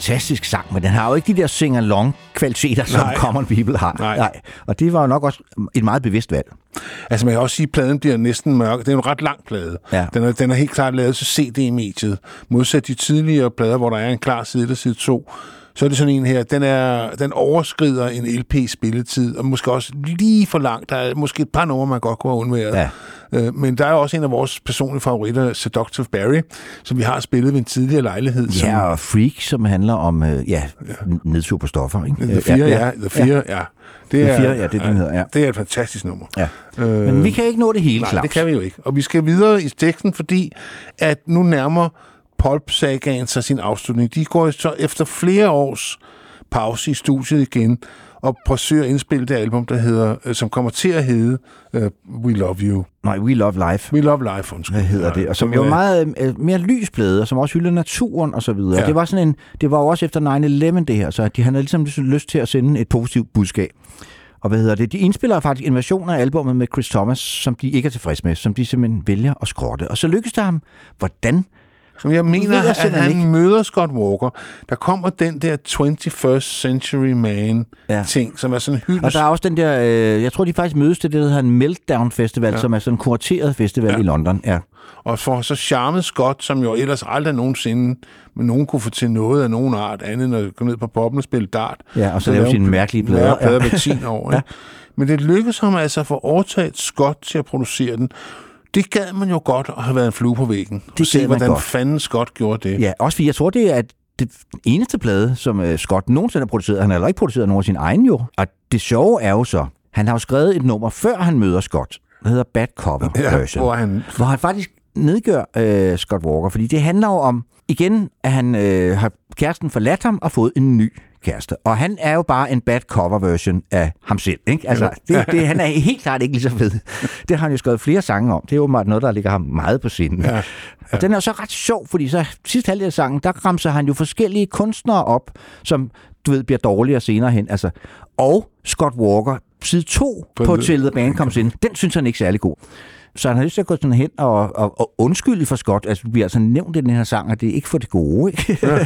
Fantastisk sang, men den har jo ikke de der sing-along kvaliteter, som Nej. Common People har. Nej. Og det var jo nok også et meget bevidst valg. Altså man kan også sige, at pladen bliver næsten mørk. Det er en ret lang plade. Ja. Den, er, den er helt klart lavet til CD-mediet. Modsat de tidligere plader, hvor der er en klar side eller side 2, så er det sådan en her, den, er, den overskrider en LP-spilletid, og måske også lige for langt. Der er måske et par numre, man godt kunne have undværet. Ja. Øh, Men der er også en af vores personlige favoritter, Seductive Barry, som vi har spillet ved en tidligere lejlighed. som, Ja, og Freak, som handler om øh, ja, nedtur på stoffer. Ikke? The Fire, ja. ja. The Fire, ja. ja. Det The Fire, ja, det er den hedder, ja. Det er et fantastisk nummer. Ja. Øh, Men vi kan ikke nå det hele, Nej, Claus. det kan vi jo ikke. Og vi skal videre i teksten, fordi at nu nærmer Pulp-sagaen sig sin afslutning. De går så efter flere års pause i studiet igen og forsøger at indspille det album, der hedder, øh, som kommer til at hedde uh, We Love You. Nej, We Love Life. We Love Life, undskyld. Hvad hedder det? Og som Det jo meget øh, mere lysplade, og som også hylder naturen og så videre. Ja. Ja. Det var sådan en, det var jo også efter 9-11 det her, så de han havde ligesom lyst til at sende et positivt budskab. Og hvad hedder det? De indspiller faktisk en version af albumet med Chris Thomas, som de ikke er tilfredse med, som de simpelthen vælger at skrotte. Og så lykkes det ham. Hvordan? Som jeg mener, at han ikke. møder Scott Walker. Der kommer den der 21st Century Man-ting, som er sådan en Og hyldest. der er også den der, øh, jeg tror de faktisk mødes til det, der hedder en Meltdown Festival, ja. som er sådan en kurateret festival Ja. ja. i London. Ja. Og for så charmet Scott, som jo ellers aldrig nogensinde med nogen kunne få til noget af nogen art, andet end at gå ned på poppen og spille dart. Ja, og så lave sine mærkelige plader. Lave plader Ja. med 10 år. <laughs> ja. Men det lykkedes ham altså at få overtaget Scott til at producere den. Det gad man jo godt at have været en flue på væggen. Det Det se, hvordan godt. fanden Scott gjorde det. Ja, også fordi jeg tror, det er det eneste plade, som øh, Scott nogensinde har produceret. Han har heller ikke produceret nogen af sine egne jo. Og det sjove er jo så, han har jo skrevet et nummer, før han møder Scott, der hedder Bad Cover Ja, Version. hvor han hvor han faktisk nedgør øh, Scott Walker, fordi det handler jo om, igen, at han øh, har kæresten forladt ham og fået en ny kæreste. Og han er jo bare en bad cover version af ham selv. Ikke? Altså, det, det, han er helt klart ikke lige så fed. Det har han jo skrevet flere sange om. Det er jo åbenbart noget, der ligger ham meget på sinden. Ja, Og den er jo så ret sjov, fordi så sidst halvdel af sangen, der ramser han jo forskellige kunstnere op, som du ved, bliver dårligere senere hen. Altså, og Scott Walker, side 2 På på den- Till the Band Comes In, den synes han ikke særlig god. Så han har lyst til at gå sådan hen og, og, og undskylde for Scott. Altså, vi bliver altså nævnt i den her sang, og det er ikke for det gode. Ikke? <laughs>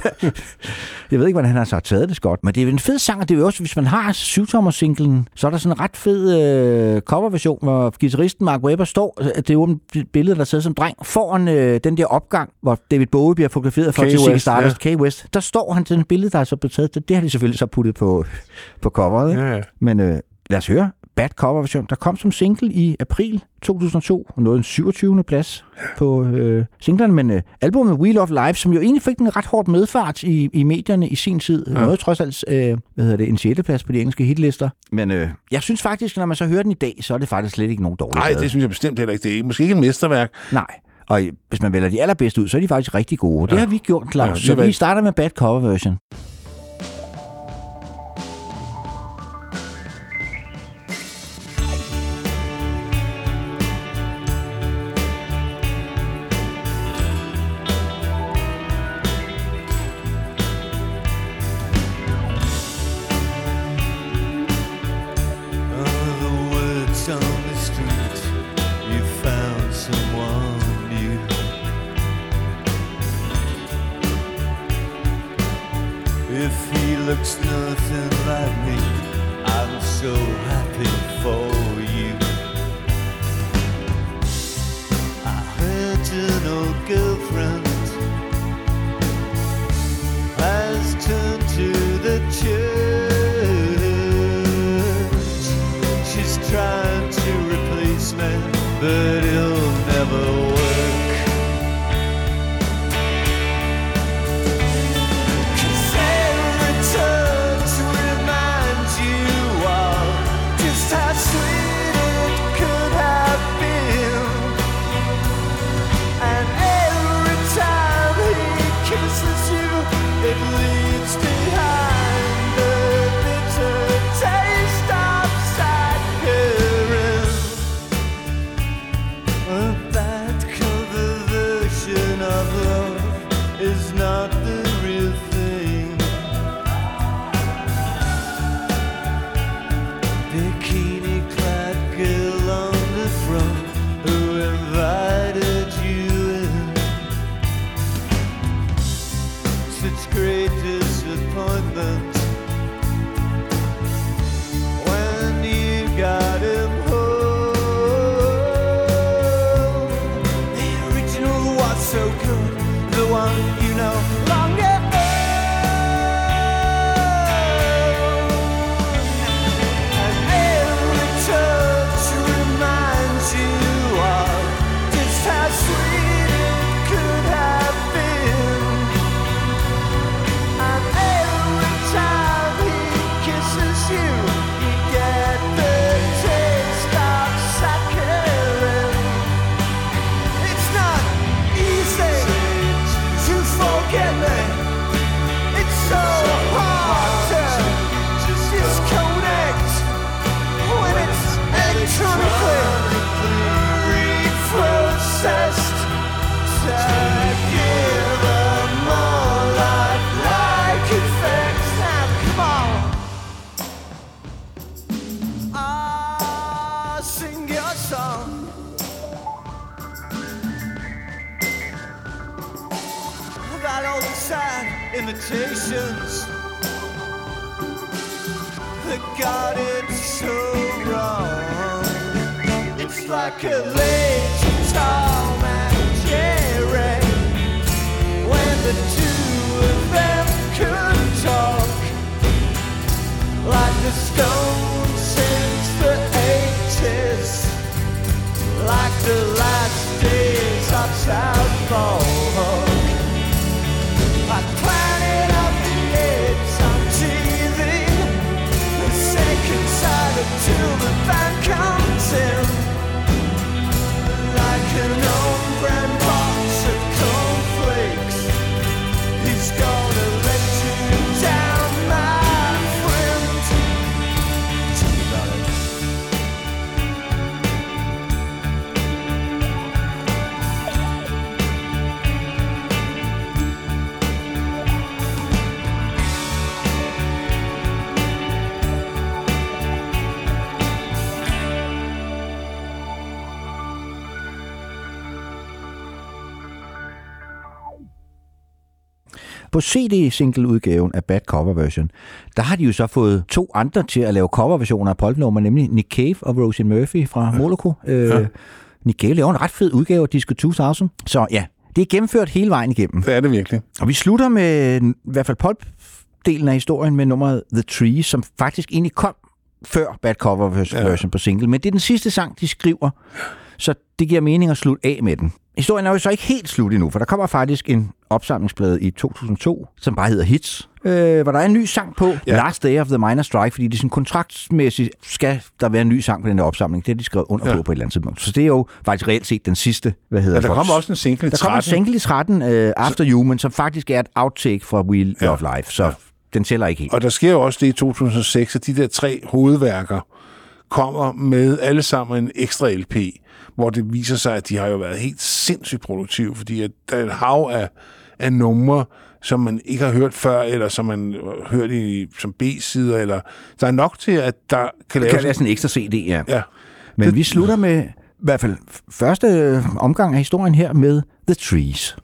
jeg ved ikke, hvordan han har så taget det, Scott. Men det er en fed sang, og det er jo også, hvis man har syvtommer-singlen, så er der sådan en ret fed øh, coverversion, hvor guitaristen Mark Webber står, det er jo et billede, der er taget som dreng, foran øh, den der opgang, hvor David Bowie bliver fotograferet for Ziggy West, Stardust, Kay West. Der står han til et billede, der er så blevet taget. Det, det har de selvfølgelig så puttet på, på coveret. Ikke? Ja, ja. Men øh, lad os høre. Bad Cover version, der kom som single i april 2002, og nåede en 27. plads på øh, singlen, men øh, albumet We Love Live, som jo egentlig fik en ret hårdt medfart i, i medierne i sin tid, ja. nåede trods alt øh, hvad hedder det, en 6. plads på de engelske hitlister. Men øh, jeg synes faktisk, når man så hører den i dag, så er det faktisk slet ikke nogen dårlig Nej, det synes jeg bestemt heller ikke. Det er måske ikke et mesterværk. Nej. Og hvis man vælger de allerbedste ud, så er de faktisk rigtig gode. Det Ja. har vi gjort, Claus. Ja, det så vi starter med Bad Cover version. På CD-single-udgaven af Bad Cover Version, der har de jo så fået to andre til at lave coverversioner af Polknummer, nemlig Nick Cave og Rosie Murphy fra ja. Moloko. Øh, ja. Nick Cave laver en ret fed udgave af Disco 2000. Så ja, det er gennemført hele vejen igennem. Det er det virkelig. Og vi slutter med i hvert fald pulp-delen af historien med nummeret The Tree, som faktisk egentlig kom før Bad Cover version ja. på single. Men det er den sidste sang, de skriver, så det giver mening at slutte af med den. Historien er jo så ikke helt slut endnu, for der kommer faktisk en opsamlingsplade i 2002, som bare hedder Hits, øh, hvor der er en ny sang på, ja. Last Day of the Minor Strike, fordi det er sådan kontraktsmæssigt, skal der være en ny sang på den der opsamling. Det er de skrevet under ja. på på et eller andet tidspunkt. Så det er jo faktisk reelt set den sidste, hvad hedder Ja, der kommer også en single i Der kommer en 13. single i 13, uh, After Human, som faktisk er et outtake fra Wheel Ja. of Life, så Ja. den tæller ikke helt. Og der sker jo også det i 2006, at de der tre hovedværker kommer med alle sammen en ekstra LP, hvor det viser sig, at de har jo været helt sindssygt produktive, fordi at der er et hav af, af numre, som man ikke har hørt før, eller som man har hørt i, som B-sider, eller der er nok til, at der kan Det laves... kan sådan en ekstra CD, ja. ja, Men vi slutter med i hvert fald første omgang af historien her med The Trees.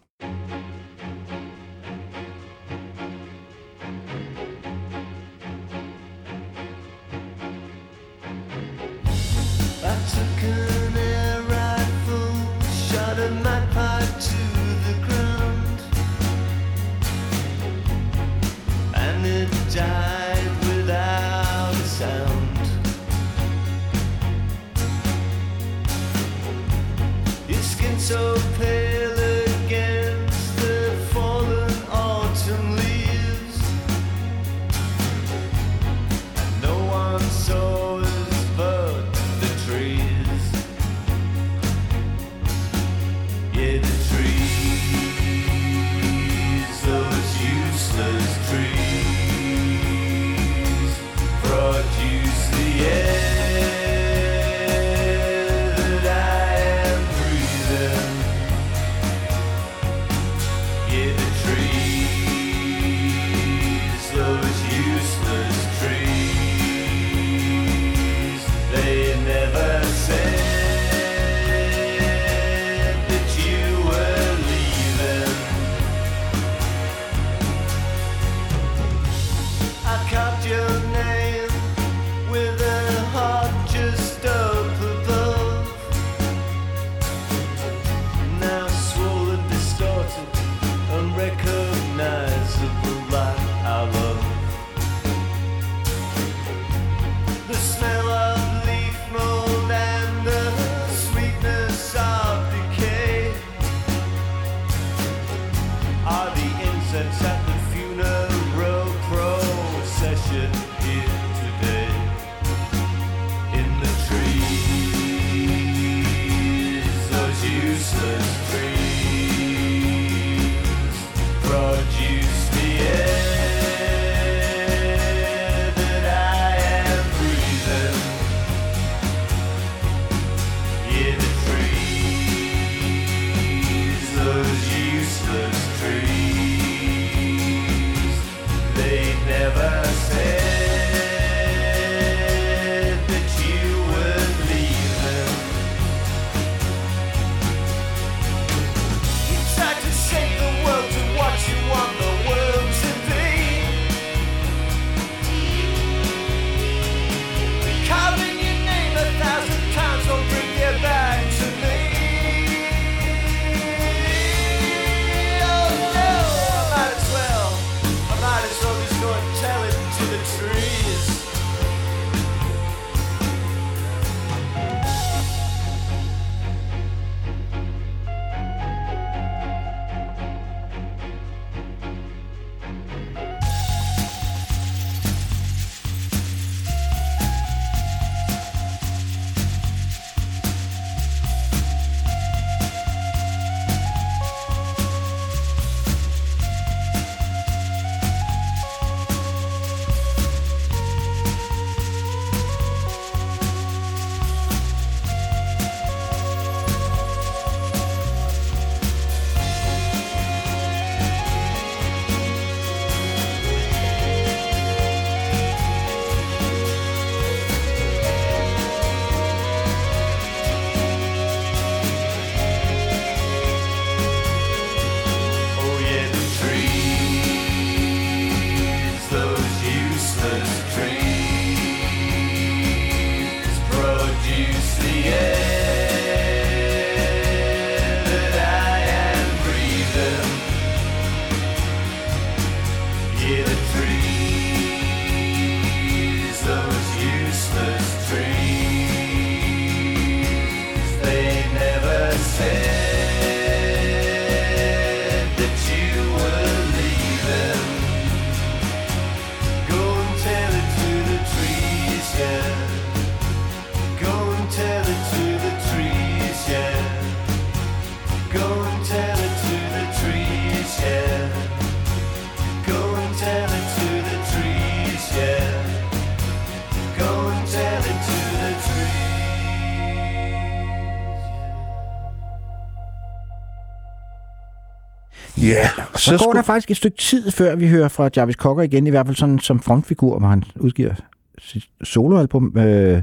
Så, så går skulle- der faktisk et stykke tid, før vi hører fra Jarvis Cocker igen, i hvert fald sådan som frontfigur, hvor han udgiver sit soloalbum, øh,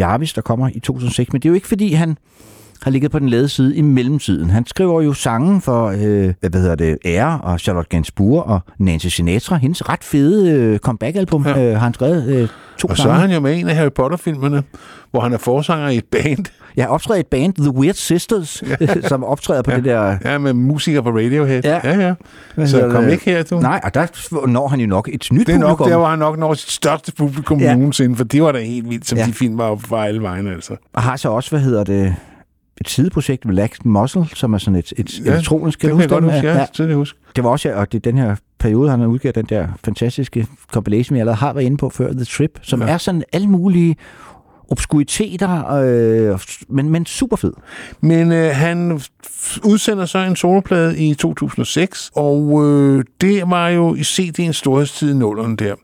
Jarvis, der kommer i 2006. Men det er jo ikke, fordi han har ligget på den lade side i mellemtiden. Han skriver jo sange for, øh, hvad hedder det, Ære og Charlotte Gainsbourg og Nancy Sinatra. Hendes ret fede øh, comeback-album ja. øh, har han skrevet øh, to Og så sange. er han jo med en af Harry Potter-filmerne, hvor han er forsanger i et band. Jeg har optrædet i et band, The Weird Sisters, <laughs> som optræder på det der... Ja, med musikere fra Radiohead. Ja. ja. ja. Så kom det? ikke her, du. Nej, og der når han jo nok et nyt Det er nok publikum. der, hvor han nok når sit største publikum Ja. ja. nogensinde, for det var da helt vildt, som Ja. ja. de film var fra alle vegne, altså. Og har så også, hvad hedder det, et sideprojekt med Lax Muscle, som er sådan et, et Ja, elektronisk, kan det du kan jeg godt huske, ja, ja. det huske. Det var også, og det er den her periode, han har udgivet den der fantastiske compilation, vi allerede har været inde på før, The Trip, som ja. Ja. er sådan alle mulige obskuriteter, øh, men, men super fed. Men øh, han udsender så en soloplade i 2006, og øh, det var jo i CD'ens storhedstid i nullerne der.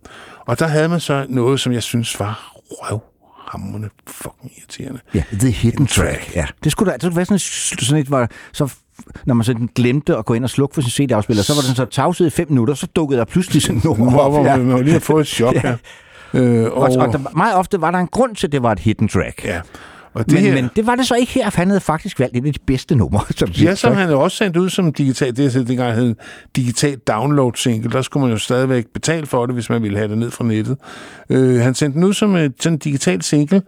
Og der havde man så noget, som jeg synes var røvhamrende fucking irriterende. Ja, The Hidden Track. Ja. Det skulle da det skulle være sådan, et- sådan et, hvor, så når man sådan glemte at gå ind og slukke for sin CD-afspiller, så var den så tavset i fem minutter, så dukkede der pludselig sådan <laughs> nummer op. hvor Ja. man, lige har fået et chok <laughs> Ja. her. Øh, Og, og der, meget ofte var der en grund til, at det var et hidden track. ja. Og det Men, her, men det var det så ikke her, for han havde faktisk valgt et af de bedste numre. <laughs> Som Ja, som han også sendt ud som digital, det er dengang hed digital download single, der skulle man jo stadigvæk betale for det, hvis man ville have det ned fra nettet. Øh, han sendte den ud som et sådan digital single,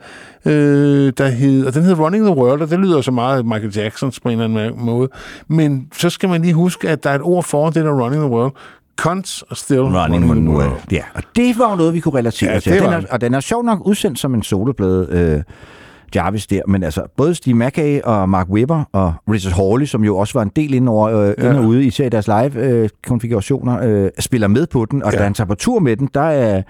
øh, der hed, og den hed Running the World, og det lyder så meget Michael Jacksons på en eller anden måde. Men så skal man lige huske, at der er et ord for det der Running the World. Cunts are still running, Running Well. world. Ja, og det var jo noget, vi kunne relatere Ja, til. Den er, og den er sjov nok udsendt som en soloplade, øh, Jarvis der, men altså både Steve Mackay og Mark Webber og Richard Hawley, som jo også var en del ind, over, øh, ja. ind og ude, især i deres live-konfigurationer, øh, spiller med på den, og ja. Da han tager på tur med den, der er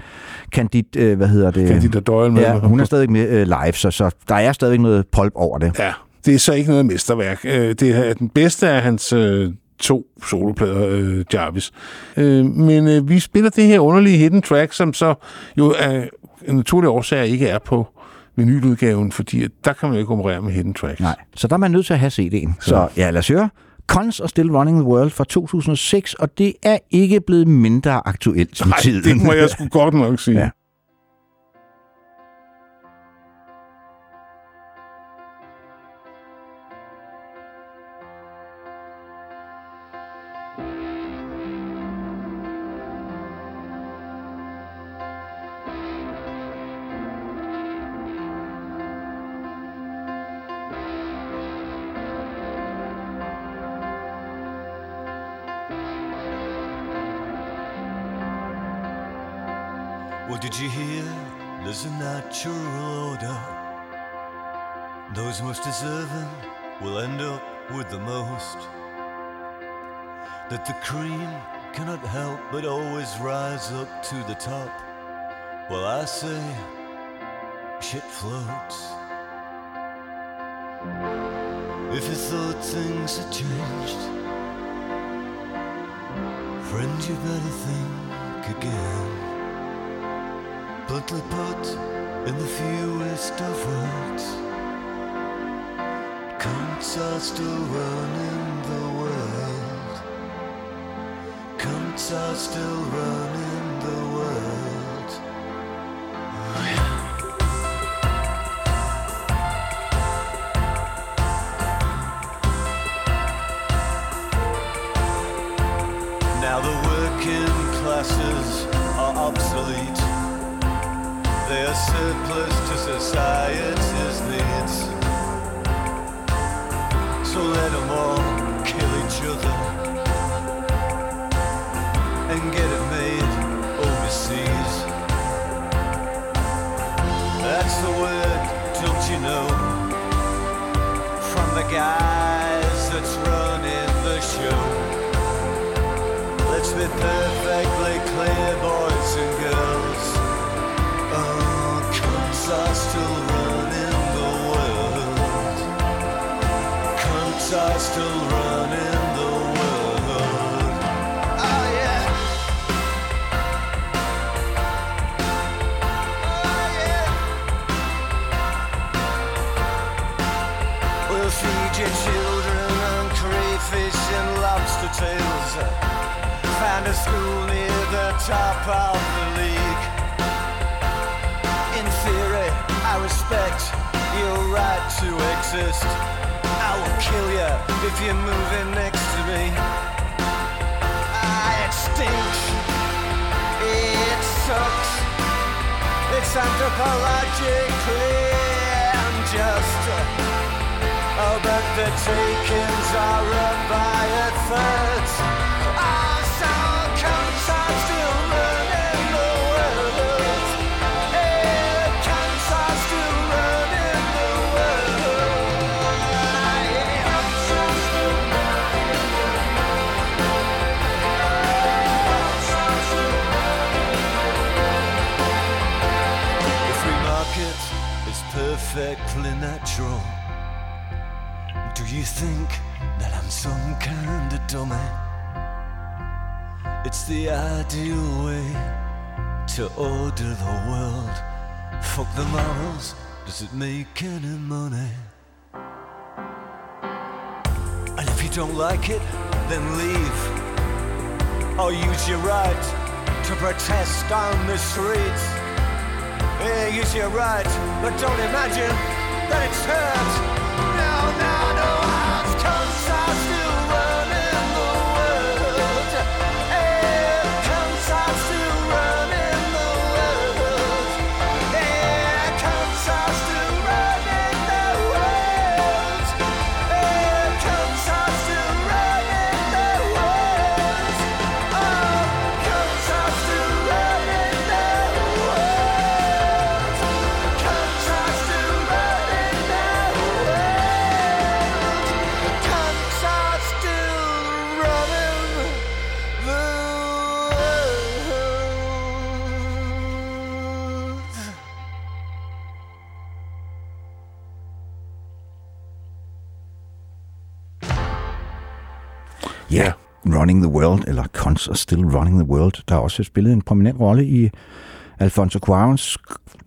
Candid, øh, hvad hedder det? Candida Doyle med. Ja, hun er stadig med øh, live, så, så der er stadig noget pulp over det. Ja, det er så ikke noget mesterværk. Øh, Det er den bedste af hans øh, to soloplader, øh, Jarvis. Øh, men øh, vi spiller det her underlige hidden track, som så jo af en naturlig årsag ikke er på vinyludgaven, fordi at der kan man jo ikke operere med hidden tracks. Nej, så der er man nødt til at have CD'en. Så ja, lad os høre. Cons og Still Running the World fra 2006, og det er ikke blevet mindre aktuelt med Nej, tiden. det må jeg sgu godt nok sige. <laughs> Ja. Those most deserving will end up with the most. That the cream cannot help but always rise up to the top. Well, I say, shit floats. If you thought things had changed, friend, you better think again. Bluntly put in the fewest of words, cunts are still running the world. Cunts are still running the world. Now the working classes are obsolete. They are surplus to society's guys that's running the show. Let's be perfectly clear, boys and girls. Oh, cunts are still running the world. Cunts are still top of the league. In theory, I respect your right to exist. I will kill you if you're moving next to me. It stinks. It sucks. It's anthropologically unjust. Oh, but the takings are up by a third. Oh, so perfectly natural. Do you think that I'm some kind of dummy? It's the ideal way to order the world. Fuck the morals, does it make any money? And if you don't like it, then leave. Or use your right to protest on the streets. Yeah, use your right, but don't imagine that it's hurt. Running the World, eller Cons are Still Running the World, der har også spillet en prominent rolle i Alfonso Cuarons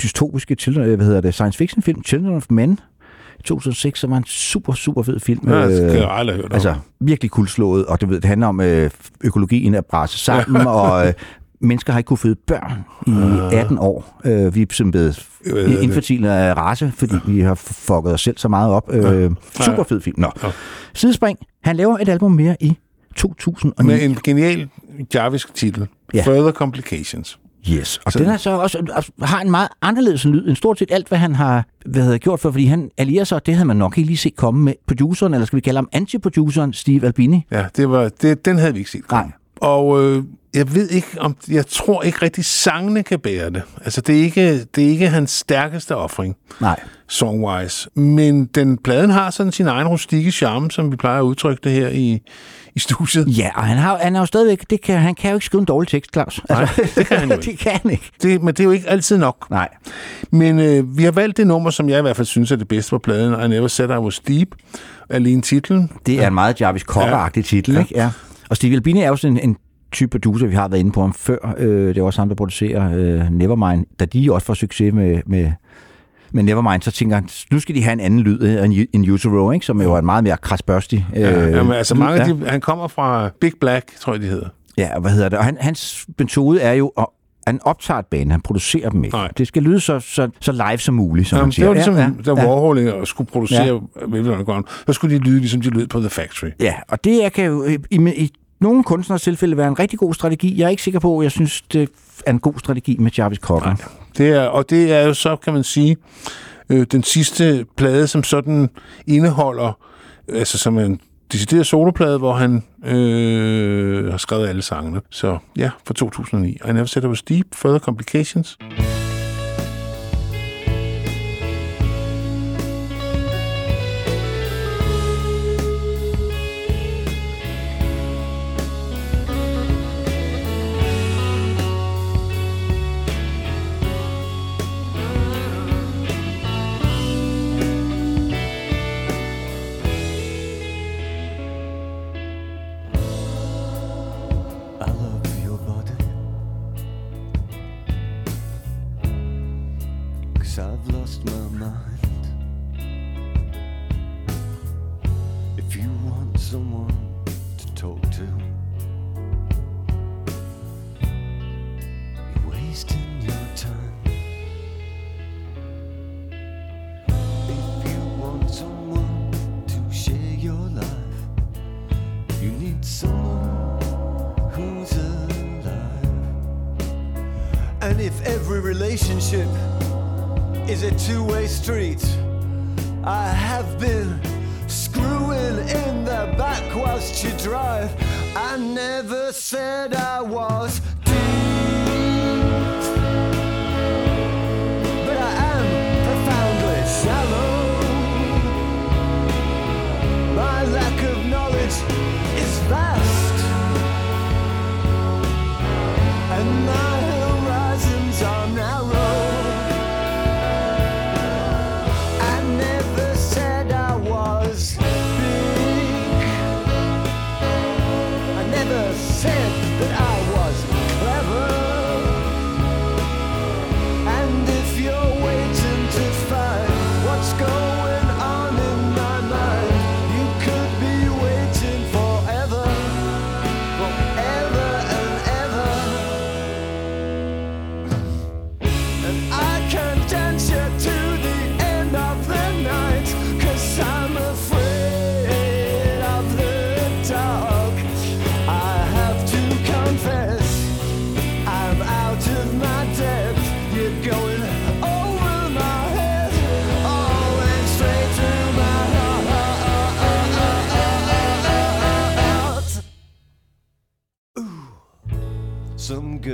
dystopiske children, øh, hvad hedder det, science fiction film Children of Men i 2006, som var en super, super fed film. Ja, det Øh, kan jeg aldrig hørt om. Altså, virkelig kulslået, og du ved, det handler om øh, økologien er brase sammen, <laughs> og øh, mennesker har ikke kunne føde børn i 18 år. Øh, vi er simpelthen blevet det? infertile af race, fordi vi har fucket os selv så meget op. Øh, super fed film. Nå. Sidespring. Han laver et album mere i 2009. Med en genial jarvisk titel. Ja. Further Complications. Yes, og Så- den er så også, har en meget anderledes lyd end stort set alt, hvad han har hvad hedder, gjort for, fordi han allierer sig, det havde man nok ikke lige set komme med produceren, eller skal vi kalde ham anti-produceren, Steve Albini. Ja, det var, det, den havde vi ikke set. Nej. Og øh, jeg ved ikke, om jeg tror ikke rigtig, sangene kan bære det. Altså, det er ikke, det er ikke hans stærkeste offring, Nej. songwise. Men den pladen har sådan sin egen rustikke charme, som vi plejer at udtrykke det her i, i studiet. Ja, og han, har, han er jo stadigvæk, det kan, han kan jo ikke skrive en dårlig tekst, Claus. Nej, det kan han jo <laughs> ikke. det kan han ikke. Det, men det er jo ikke altid nok. Nej. Men øh, vi har valgt det nummer, som jeg i hvert fald synes er det bedste på pladen, I Never Said I Was Deep. Alene titlen. Det er en meget Jarvis Cocker-agtig titel, Ja. ikke? Ja. Og Steve Albini er jo sådan en, en type producer, vi har været inde på ham før. Øh, det er også ham, der producerer øh, Nevermind. Da de også får succes med, med, med Nevermind, så tænker han, nu skal de have en anden lyd øh, end, end Utero, ikke? som jo er en meget mere krasbørstig. Øh, Ja, jamen, altså lyd. mange af de, han kommer fra Big Black, tror jeg, de hedder. Ja, hvad hedder det? Og han, hans metode er jo at han optager et band, han producerer dem ikke. Nej. Det skal lyde så, så, så live som muligt, som Jamen, man det siger. var ligesom, ja, ja, ja, da ja. Warhol skulle producere ja. Underground, så skulle de lyde, ligesom de lød på The Factory. Ja, og det er, kan jo i, i, nogle kunstners tilfælde være en rigtig god strategi. Jeg er ikke sikker på, at jeg synes, det er en god strategi med Jarvis Cocker. Det er, og det er jo så, kan man sige, øh, den sidste plade, som sådan indeholder, altså som en decideret soloplade, hvor han øh, har skrevet alle sangene. Så ja, fra 2009. I Never Said I Was Deep, Further Complications. Never said I was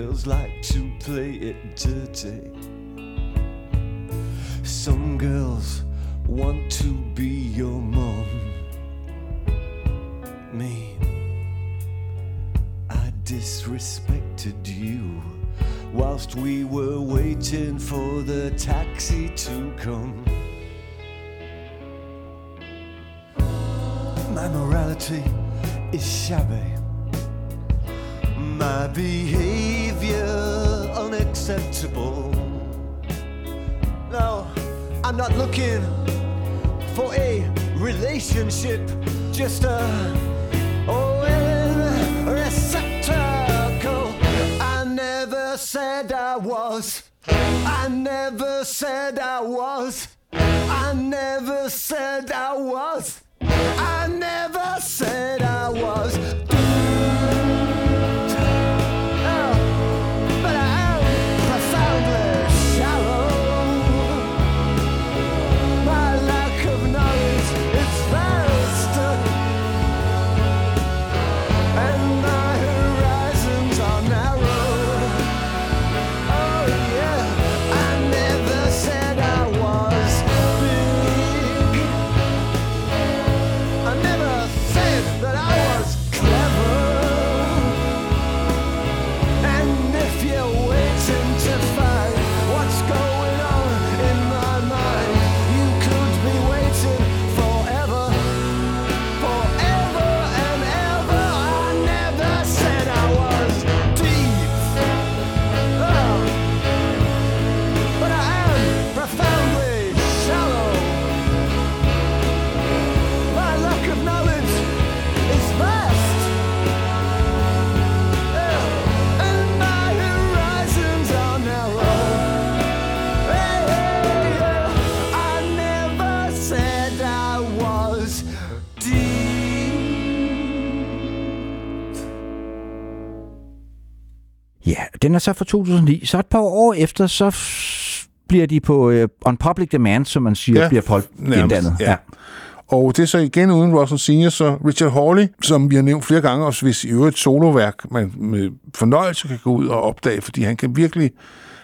girls like to play it dirty. Some girls want to be your mom. Me, I disrespected you whilst we were waiting for the taxi to come. My morality is shabby. My behavior unacceptable. No, I'm not looking for a relationship, just a receptacle. I never said I was. I never said I was. I never said I was. I never said I was. Den er så fra 2009. Så et par år efter, så bliver de på uh, on public demand, som man siger, ja, Ja, bliver folk inddannet. ja. Og det er så igen uden Russell Senior, så Richard Hawley, som vi har nævnt flere gange, og hvis i øvrigt soloværk, man med fornøjelse kan gå ud og opdage, fordi han kan virkelig,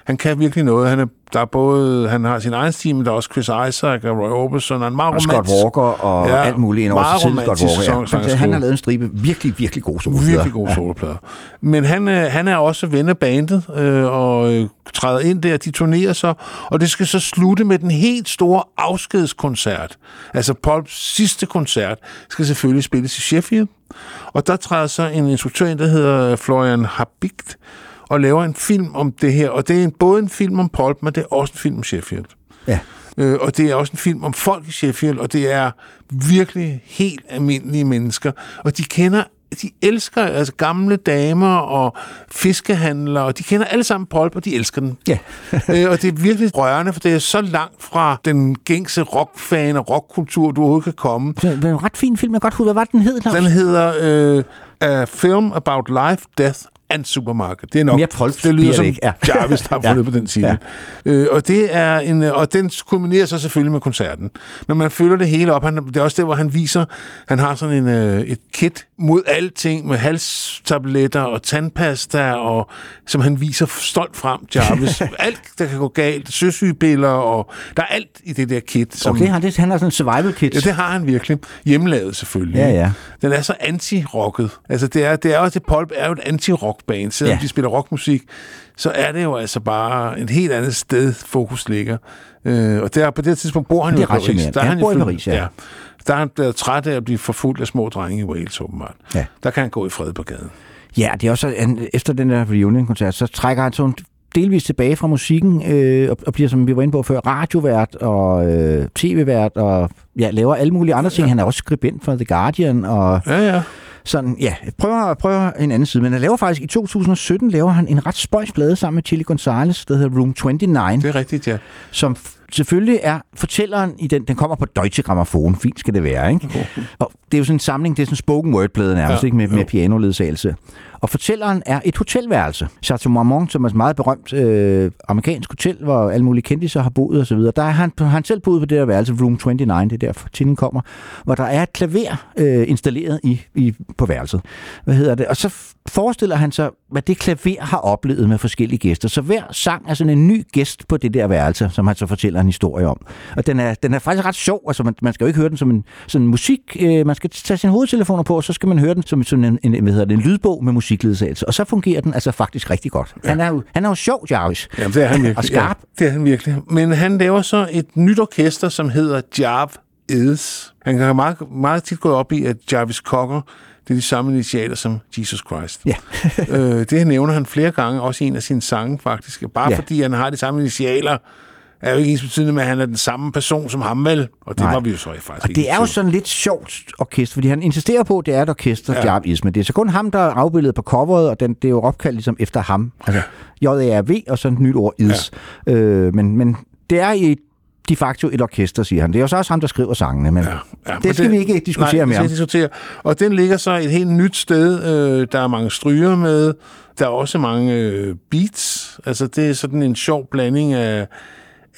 han kan virkelig noget. Han er, der er både, han har sin egen stil, men der er også Chris Isaac og Roy Orbison, og en meget Og Scott Walker og Ja, ja, alt muligt ind over selv. Scott Walker, ja. sang- Han, han har lavet en stribe virkelig, virkelig gode soloplader. Virkelig gode soloplader. Men han, øh, han er også ven af bandet, øh, og øh, træder ind der, de turnerer så, og det skal så slutte med den helt store afskedskoncert. Altså Pauls sidste koncert skal selvfølgelig spilles i Sheffield, og der træder så en instruktør ind, der hedder Florian Habigt, og laver en film om det her, og det er en, både en film om Paul, men det er også en film om Sheffield. Ja. Øh, og det er også en film om folk i Sheffield, og det er virkelig helt almindelige mennesker. Og de kender, de elsker altså gamle damer og fiskehandlere, og de kender alle sammen Polp, og de elsker den. Ja. <laughs> øh, og det er virkelig rørende, for det er så langt fra den gængse rockfan og rockkultur, du overhovedet kan komme. Det er en ret fin film. Jeg godt huske, hvad var den hed? Claus? Den hedder øh, A Film About Life, Death and Supermarket. Det er nok, Mere folk det lyder som det ikke, ja. <laughs> Jarvis, der har fundet Ja. på den side. Øh, og, det er en, øh, og den kulminerer så selvfølgelig med koncerten. Men man følger det hele op. Han, det er også der, hvor han viser, han har sådan en, øh, et kit mod alting med halstabletter og tandpasta, og, som han viser stolt frem, Jarvis. <laughs> alt, der kan gå galt. Søsygepiller, og der er alt i det der kit. Som, Okay, han, det, han har sådan en survival kit. Ja, det har han virkelig. Hjemmelavet selvfølgelig. Ja, ja. Den er så anti-rocket. Altså, det er, det er også, det Pulp er jo et anti-rock-band. Selvom Ja. ja. de spiller rockmusik, så er det jo altså bare et helt andet sted, fokus ligger. Øh, og der, på det tidspunkt bor han jo i Paris. Der er Han bor i Paris, ja. Der er han blevet træt af at blive forfulgt af små drenge i Wales, åbenbart. Ja. Der kan han gå i fred på gaden. Ja, det er også, han, efter den der reunion-koncert, så trækker han sådan delvis tilbage fra musikken, øh, og, og bliver, som vi var inde på før, radiovært og øh, tv-vært, og ja, laver alle mulige andre ting. Han er også skribent for The Guardian, og Ja, ja. Sådan, ja, prøver, prøver en anden side. Men han laver faktisk, i 2017, laver han en ret spøjs plade sammen med Chili Gonzalez, der hedder Room 29, Det er rigtigt, ja. som selvfølgelig er fortælleren i den, den kommer på Deutsche Grammophon, fint skal det være, ikke? Og det er jo sådan en samling, det er sådan en spoken word-plade nærmest, Ja, ikke? Med, med jo. pianoledsagelse. Og fortælleren er et hotelværelse. Chateau Marmont, som er et meget berømt øh, amerikansk hotel, hvor alle mulige kendtiser har boet og så videre. Der er han, han selv boet på det der værelse, Room 29, det er der titlen kommer, hvor der er et klaver øh, installeret i, i, på værelset. Hvad hedder det? Og så forestiller han sig, hvad det klaver har oplevet med forskellige gæster. Så hver sang er sådan en ny gæst på det der værelse, som han så fortæller en historie om. Og den er, den er faktisk ret sjov. Altså, man, man skal jo ikke høre den som en sådan musik. Øh, man skal tage sine hovedtelefoner på, og så skal man høre den som sådan en, en, hvad hedder det, en lydbog med musikledsagelse. Og så fungerer den altså faktisk rigtig godt. Ja. Han, er jo, han er jo sjov, Jarvis. Jamen, det er han virkelig. Og skarp. Ja, det er han virkelig. Men han laver så et nyt orkester, som hedder Jarv Eds. Han har meget, meget tit gået op i, at Jarvis Cocker, det er de samme initialer som Jesus Christ. Ja. øh, det nævner han flere gange, også i en af sine sange faktisk. Bare Ja. ja. fordi han har de samme initialer, er jo ikke ens betydende med, at han er den samme person som ham vel. Og det Nej. var vi jo så faktisk Og det er jo i sådan lidt sjovt orkester, fordi han insisterer på, at det er et orkester, ja. Ja. Jarvis, men det er så kun ham, der er afbildet på coveret, og den, det er jo opkaldt ligesom efter ham. Altså J-A-R-V, og så et nyt ord, Is. Ja. Øh, men, men det er i de facto et orkester, siger han. Det er jo så også ham, der skriver sangene, men ja. Ja, det skal vi ikke diskutere nej, mere det vi diskutere. Og den ligger så et helt nyt sted. Øh, der er mange stryger med. Der er også mange øh, beats. Altså, det er sådan en sjov blanding af,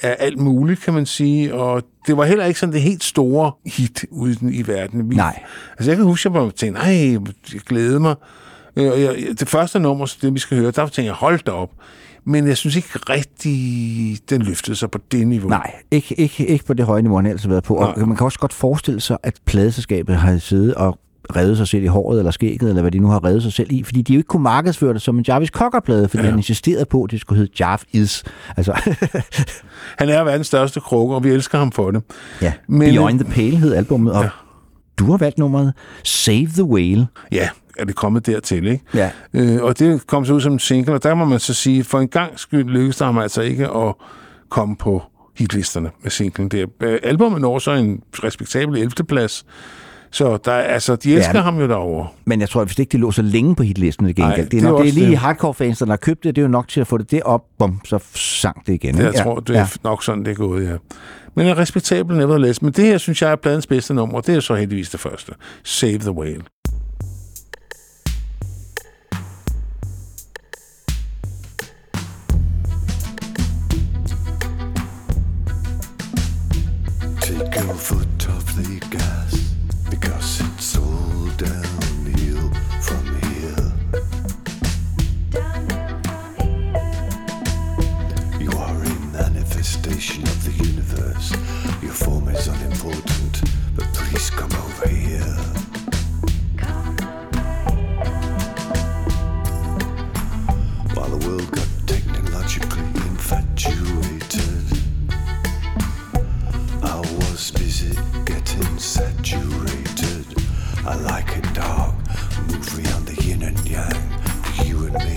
af alt muligt, kan man sige. Og det var heller ikke sådan det helt store hit ude i, den- i verden. Vi, Nej. Altså, jeg kan huske, at jeg tænkte, nej, jeg glæder mig. Øh, og jeg, det første nummer, det vi skal høre, der tænkte jeg, hold da op. Men jeg synes ikke rigtig, den løftede sig på det niveau. Nej, ikke, ikke, ikke på det høje niveau, han har været på. Og man kan også godt forestille sig, at pladeselskabet har siddet og revet sig selv i håret eller skægget, eller hvad de nu har revet sig selv i, fordi de jo ikke kunne markedsføre det som en Jarvis Cocker-plade, fordi ja. han insisterede på, at det skulle hedde Jarv Is. Altså, <laughs> Han er verdens største krukke, og vi elsker ham for det. ja. Men- Beyond the Pale hed albumet, og ja. du har valgt nummeret Save the Whale. Ja, er det kommet dertil, ikke? Ja. Øh, og det kom så ud som en single, og der må man så sige, for en gang skyld lykkedes der ham altså ikke at komme på hitlisterne med singlen der. Albumet når så en respektabel 11. plads, så der, er- altså, de elsker Ja. ja. ham jo derovre. Men jeg tror, hvis ikke det lå så længe på hitlisten gengæld. Nej, det, er det er nok, det er lige det. hardcore-fans, der har købt det. Det er jo nok til at få det derop, bum, så sang det igen. Det, jeg tror, det er ja. nok sådan, det er gået, ja. Men er respektabel nevertheless. Men det her, synes jeg, er pladens bedste nummer, og det er så heldigvis det første. Save the Whale. me,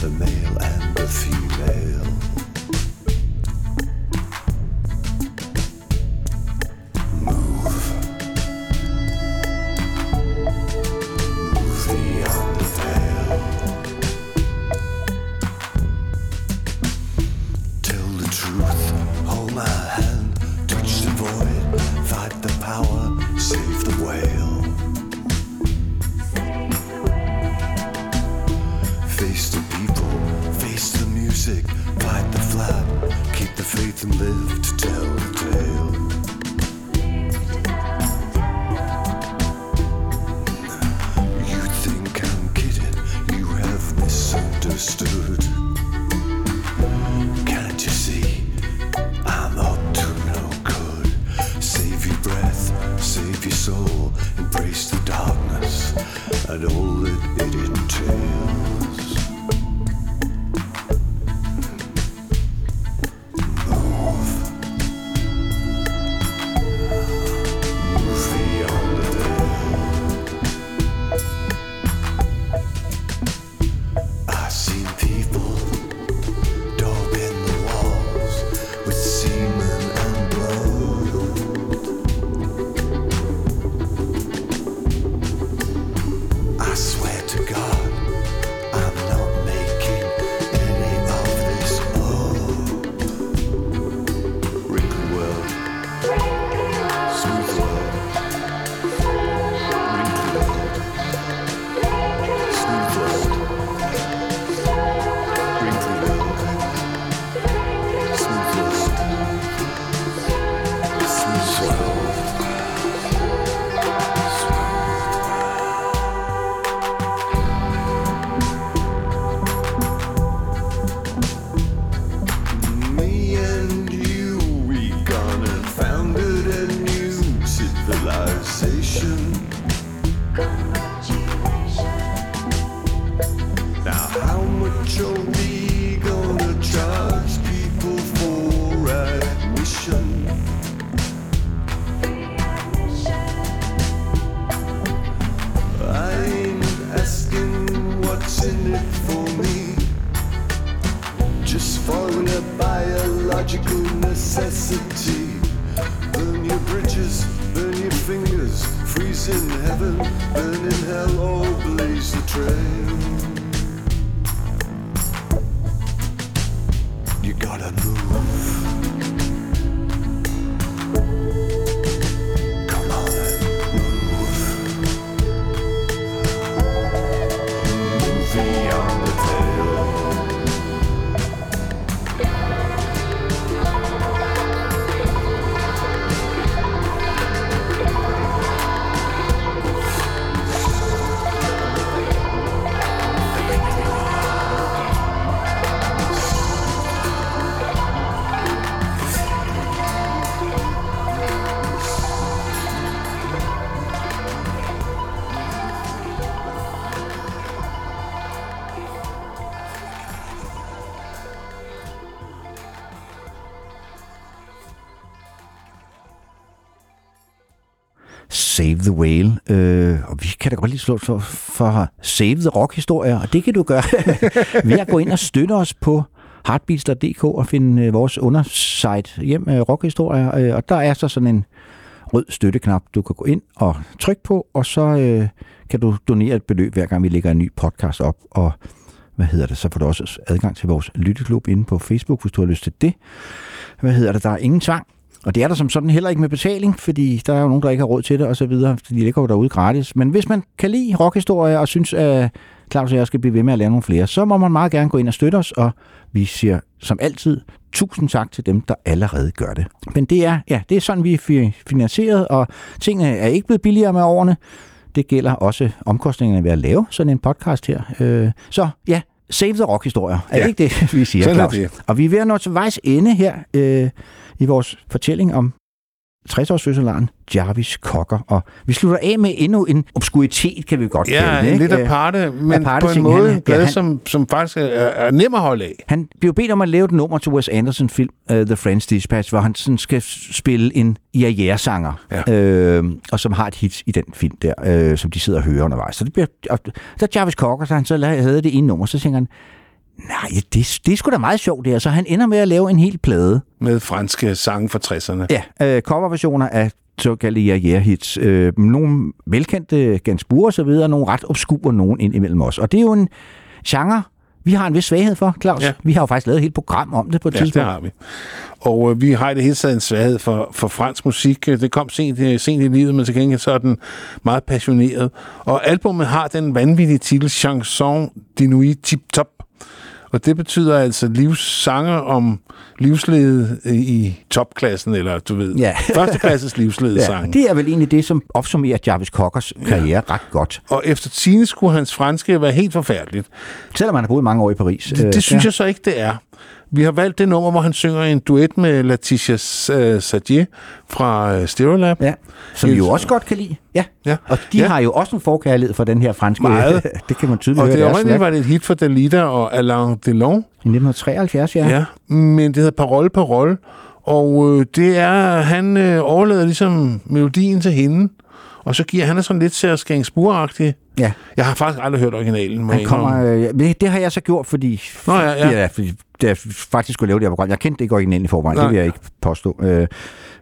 the male and the female. Truth, hold my hand, touch the void, fight the power. Female. faith and live to tell the tale. You think I'm kidding, you have misunderstood. Can't you see? I'm up to no good. Save your breath, save your soul, embrace the darkness and all that it entails. Much are kan slå for, for Save the Rock-historier, og det kan du gøre <laughs> ved at gå ind og støtte os på heartbeats.dk og finde øh, vores undersite hjem øh, rockhistorier. Øh, og der er så sådan en rød støtteknap, du kan gå ind og trykke på, og så øh, kan du donere et beløb, hver gang vi lægger en ny podcast op. Og hvad hedder det, så får du også adgang til vores lytteklub inde på Facebook, hvis du har lyst til det. Hvad hedder det, der er ingen tvang. Og det er der som sådan heller ikke med betaling, fordi der er jo nogen, der ikke har råd til det og så videre. De ligger jo derude gratis. Men hvis man kan lide rockhistorier og synes, at Claus og jeg skal blive ved med at lære nogle flere, så må man meget gerne gå ind og støtte os, og vi siger som altid tusind tak til dem, der allerede gør det. Men det er, ja, det er sådan, vi er fi- finansieret, og tingene er ikke blevet billigere med årene. Det gælder også omkostningerne ved at lave sådan en podcast her. Øh, så ja, save the rock-historier. Er Ja. det ikke det, vi siger, Sådan er Claus? det. Og vi er ved at nå til vejs ende her øh, i vores fortælling om 60-års fødselaren Jarvis Cocker. Og vi slutter af med endnu en obskuritet, kan vi godt kalde Ja, det. en ikke? lidt aparte, men aparte på en ting. måde Han- glad, ja, han- som, som faktisk er, er nem at holde af. Han blev bedt om at lave et nummer til Wes Anderson film uh, The French Dispatch, hvor han sådan skal spille en IAR-sanger, Ja. øh, og som har et hit i den film der, øh, som de sidder og hører undervejs. Så det bliver, og, der er Jarvis Cocker, så han så havde det ene nummer, så tænker han, nej, det, det er sgu da meget sjovt det her. Så han ender med at lave en hel plade. Med franske sange fra 60'erne. Ja, øh, coverversioner af såkaldte IAR-hits. Øh, nogle velkendte Gainsbourg og så videre, nogle ret obskure nogen ind imellem os. Og det er jo en genre, vi har en vis svaghed for, Claus. Ja. Vi har jo faktisk lavet et helt program om det på et Ja, det tidspunkt. har vi. Og øh, vi har i det hele taget en svaghed for, for fransk musik. Det kom sent, øh, sent i livet, men til gengæld så er den meget passioneret. Og albumet har den vanvittige titel Chanson de Nuit Tip Top. Og det betyder altså livssanger om livsledet i topklassen, eller du ved, Ja. førsteklasses livsledesang. <laughs> Ja, det er vel egentlig det, som opsummerer Jarvis Cockers karriere ret godt. Og efter tine skulle hans franske være helt forfærdeligt. Selvom han har boet mange år i Paris. Det, det synes jeg så ikke, det er. Vi har valgt det nummer, hvor han synger en duet med Letitia øh, Sadier fra øh, Stereolab. Ja, som vi jo også godt kan lide. Ja. Ja. Og de Ja. har jo også en forkærlighed for den her franske... Meget. <laughs> det kan man tydeligt Og høre. det i deres oprindeligt var det et hit for Dalida og Alain Delon. I 1973, ja. Ja. Men det hedder Parole Parole. Og øh, det er, han øh, overlader ligesom melodien til hende. Og så giver han er sådan lidt særskængsburagtig. Ja. Jeg har faktisk aldrig hørt originalen. Han kommer, øh, det, det har jeg så gjort, fordi, Nå, ja, ja. ja, fordi jeg faktisk skulle lave det her program. Jeg kendte det ikke originalen i forvejen, Nej. det vil jeg ikke påstå. Øh,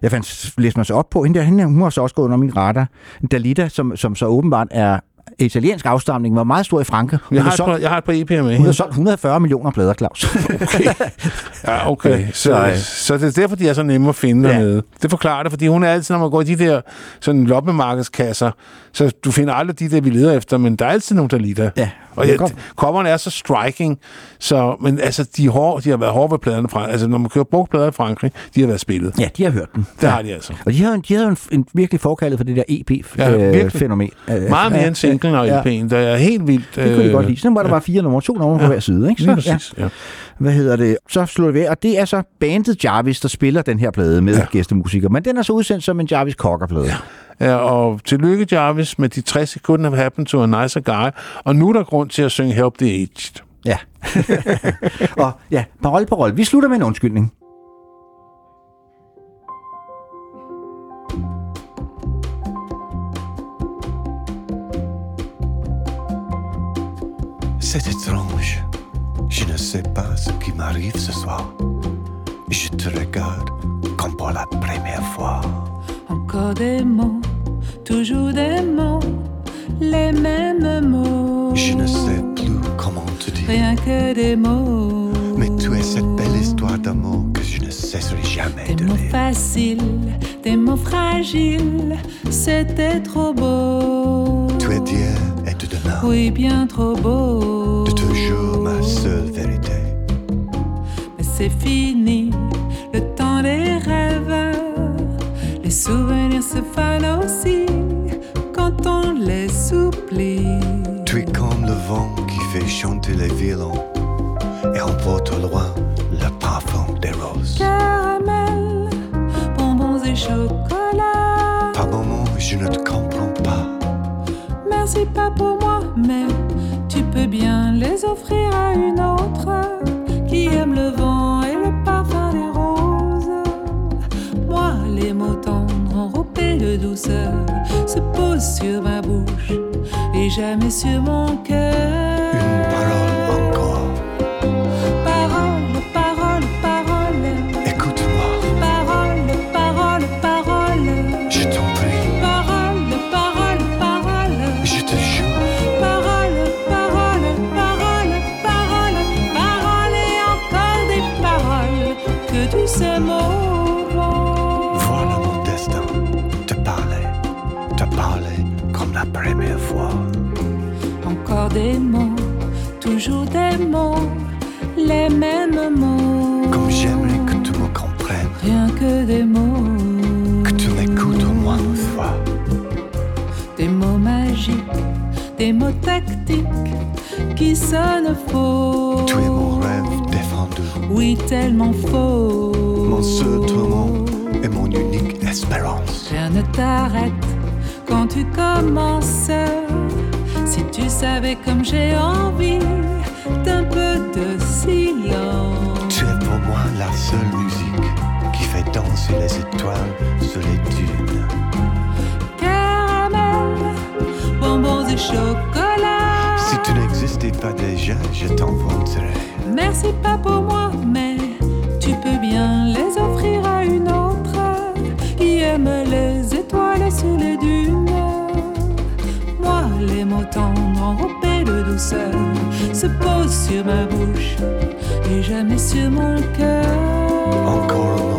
jeg fandt, læste mig så op på, hende, der, hende hun har så også gået under min radar. Dalida, som, som så åbenbart er italiensk afstamning, var meget stor i Frankrig. Jeg har solgt- par, jeg har et par EP'er med Hun har solgt 140 millioner plader, Claus. <laughs> Ja, okay. Så, Så, øh, så det er derfor, de er så nemme at finde Ja. dernede. Det forklarer det, fordi hun er altid, når man går i de der sådan loppemarkedskasser, så du finder aldrig de der, vi leder efter, men der er altid nogle, der lider. Ja, Og ja, er coverne er så striking, så, men altså, de, hårde, de har været hårde ved pladerne fra, altså når man kører brugt plader i Frankrig, de har været spillet. ja, de har hørt den. Det ja. har de altså. Og de havde, en- de havde en, en virkelig forkaldet for det der Ja, virkelig. EP-fænomen. Øh, Meget mere end singlen og ja. EP'en, der er helt vildt. Det kunne de øh, godt lide. Sådan var der bare fire numre, to numre på hver side. Ikke? Så, ja. præcis, ja. Hvad hedder det? Så slår det ved, og det er så bandet Jarvis, der spiller den her plade med ja. Ja. gæstemusikere. Men den er så udsendt som en Jarvis Cocker-plade. Ja. Ja, og tillykke Jarvis med de 60 sekunder have happened to a nicer guy. Og nu er der grund til at synge Help the Aged. ja. <laughs> og ja, parol, parol. Vi slutter med en undskyldning. C'est étrange. Je ne sais pas ce qui m'arrive ce soir. Je te regarde comme pour la première fois. Encore des mots, toujours des mots, les mêmes mots. Je ne sais plus comment te dire. Rien que des mots. Mais tu es cette belle histoire d'amour que je ne cesserai jamais Des de mots lire. faciles, des mots fragiles, c'était trop beau. Tu es d'hier et de demain. Oui, bien trop beau. De toujours ma seule vérité. Mais c'est fini, le temps des rêves. Les souvenirs se fanent aussi quand on les oublie. Tu es comme le vent qui fait chanter les violons et emporte au loin le parfum des roses. Caramel, bonbons et chocolat. Par moments, je ne te comprends pas. Merci pas pour moi, mais tu peux bien les offrir à une autre qui aime le vent et le parfum des roses. Les mots tendres enrobés de douceur se posent sur ma bouche et jamais sur mon cœur. Une parole encore. Des mots tactiques qui sonnent faux. Tu es mon rêve défendu, Oui, tellement faux. mon seul tourment et mon unique espérance. Rien ne t'arrête quand tu commences. Si tu savais comme j'ai envie d'un peu de silence. Tu es pour moi la seule musique qui fait danser les étoiles sur les dunes. Chocolat. Si tu n'existais pas déjà, je t'inventerais. Merci pas pour moi, mais tu peux bien les offrir à une autre qui aime les étoiles sous les dunes. Moi, les mots tendres enrobés de douceur se posent sur ma bouche et jamais sur mon cœur.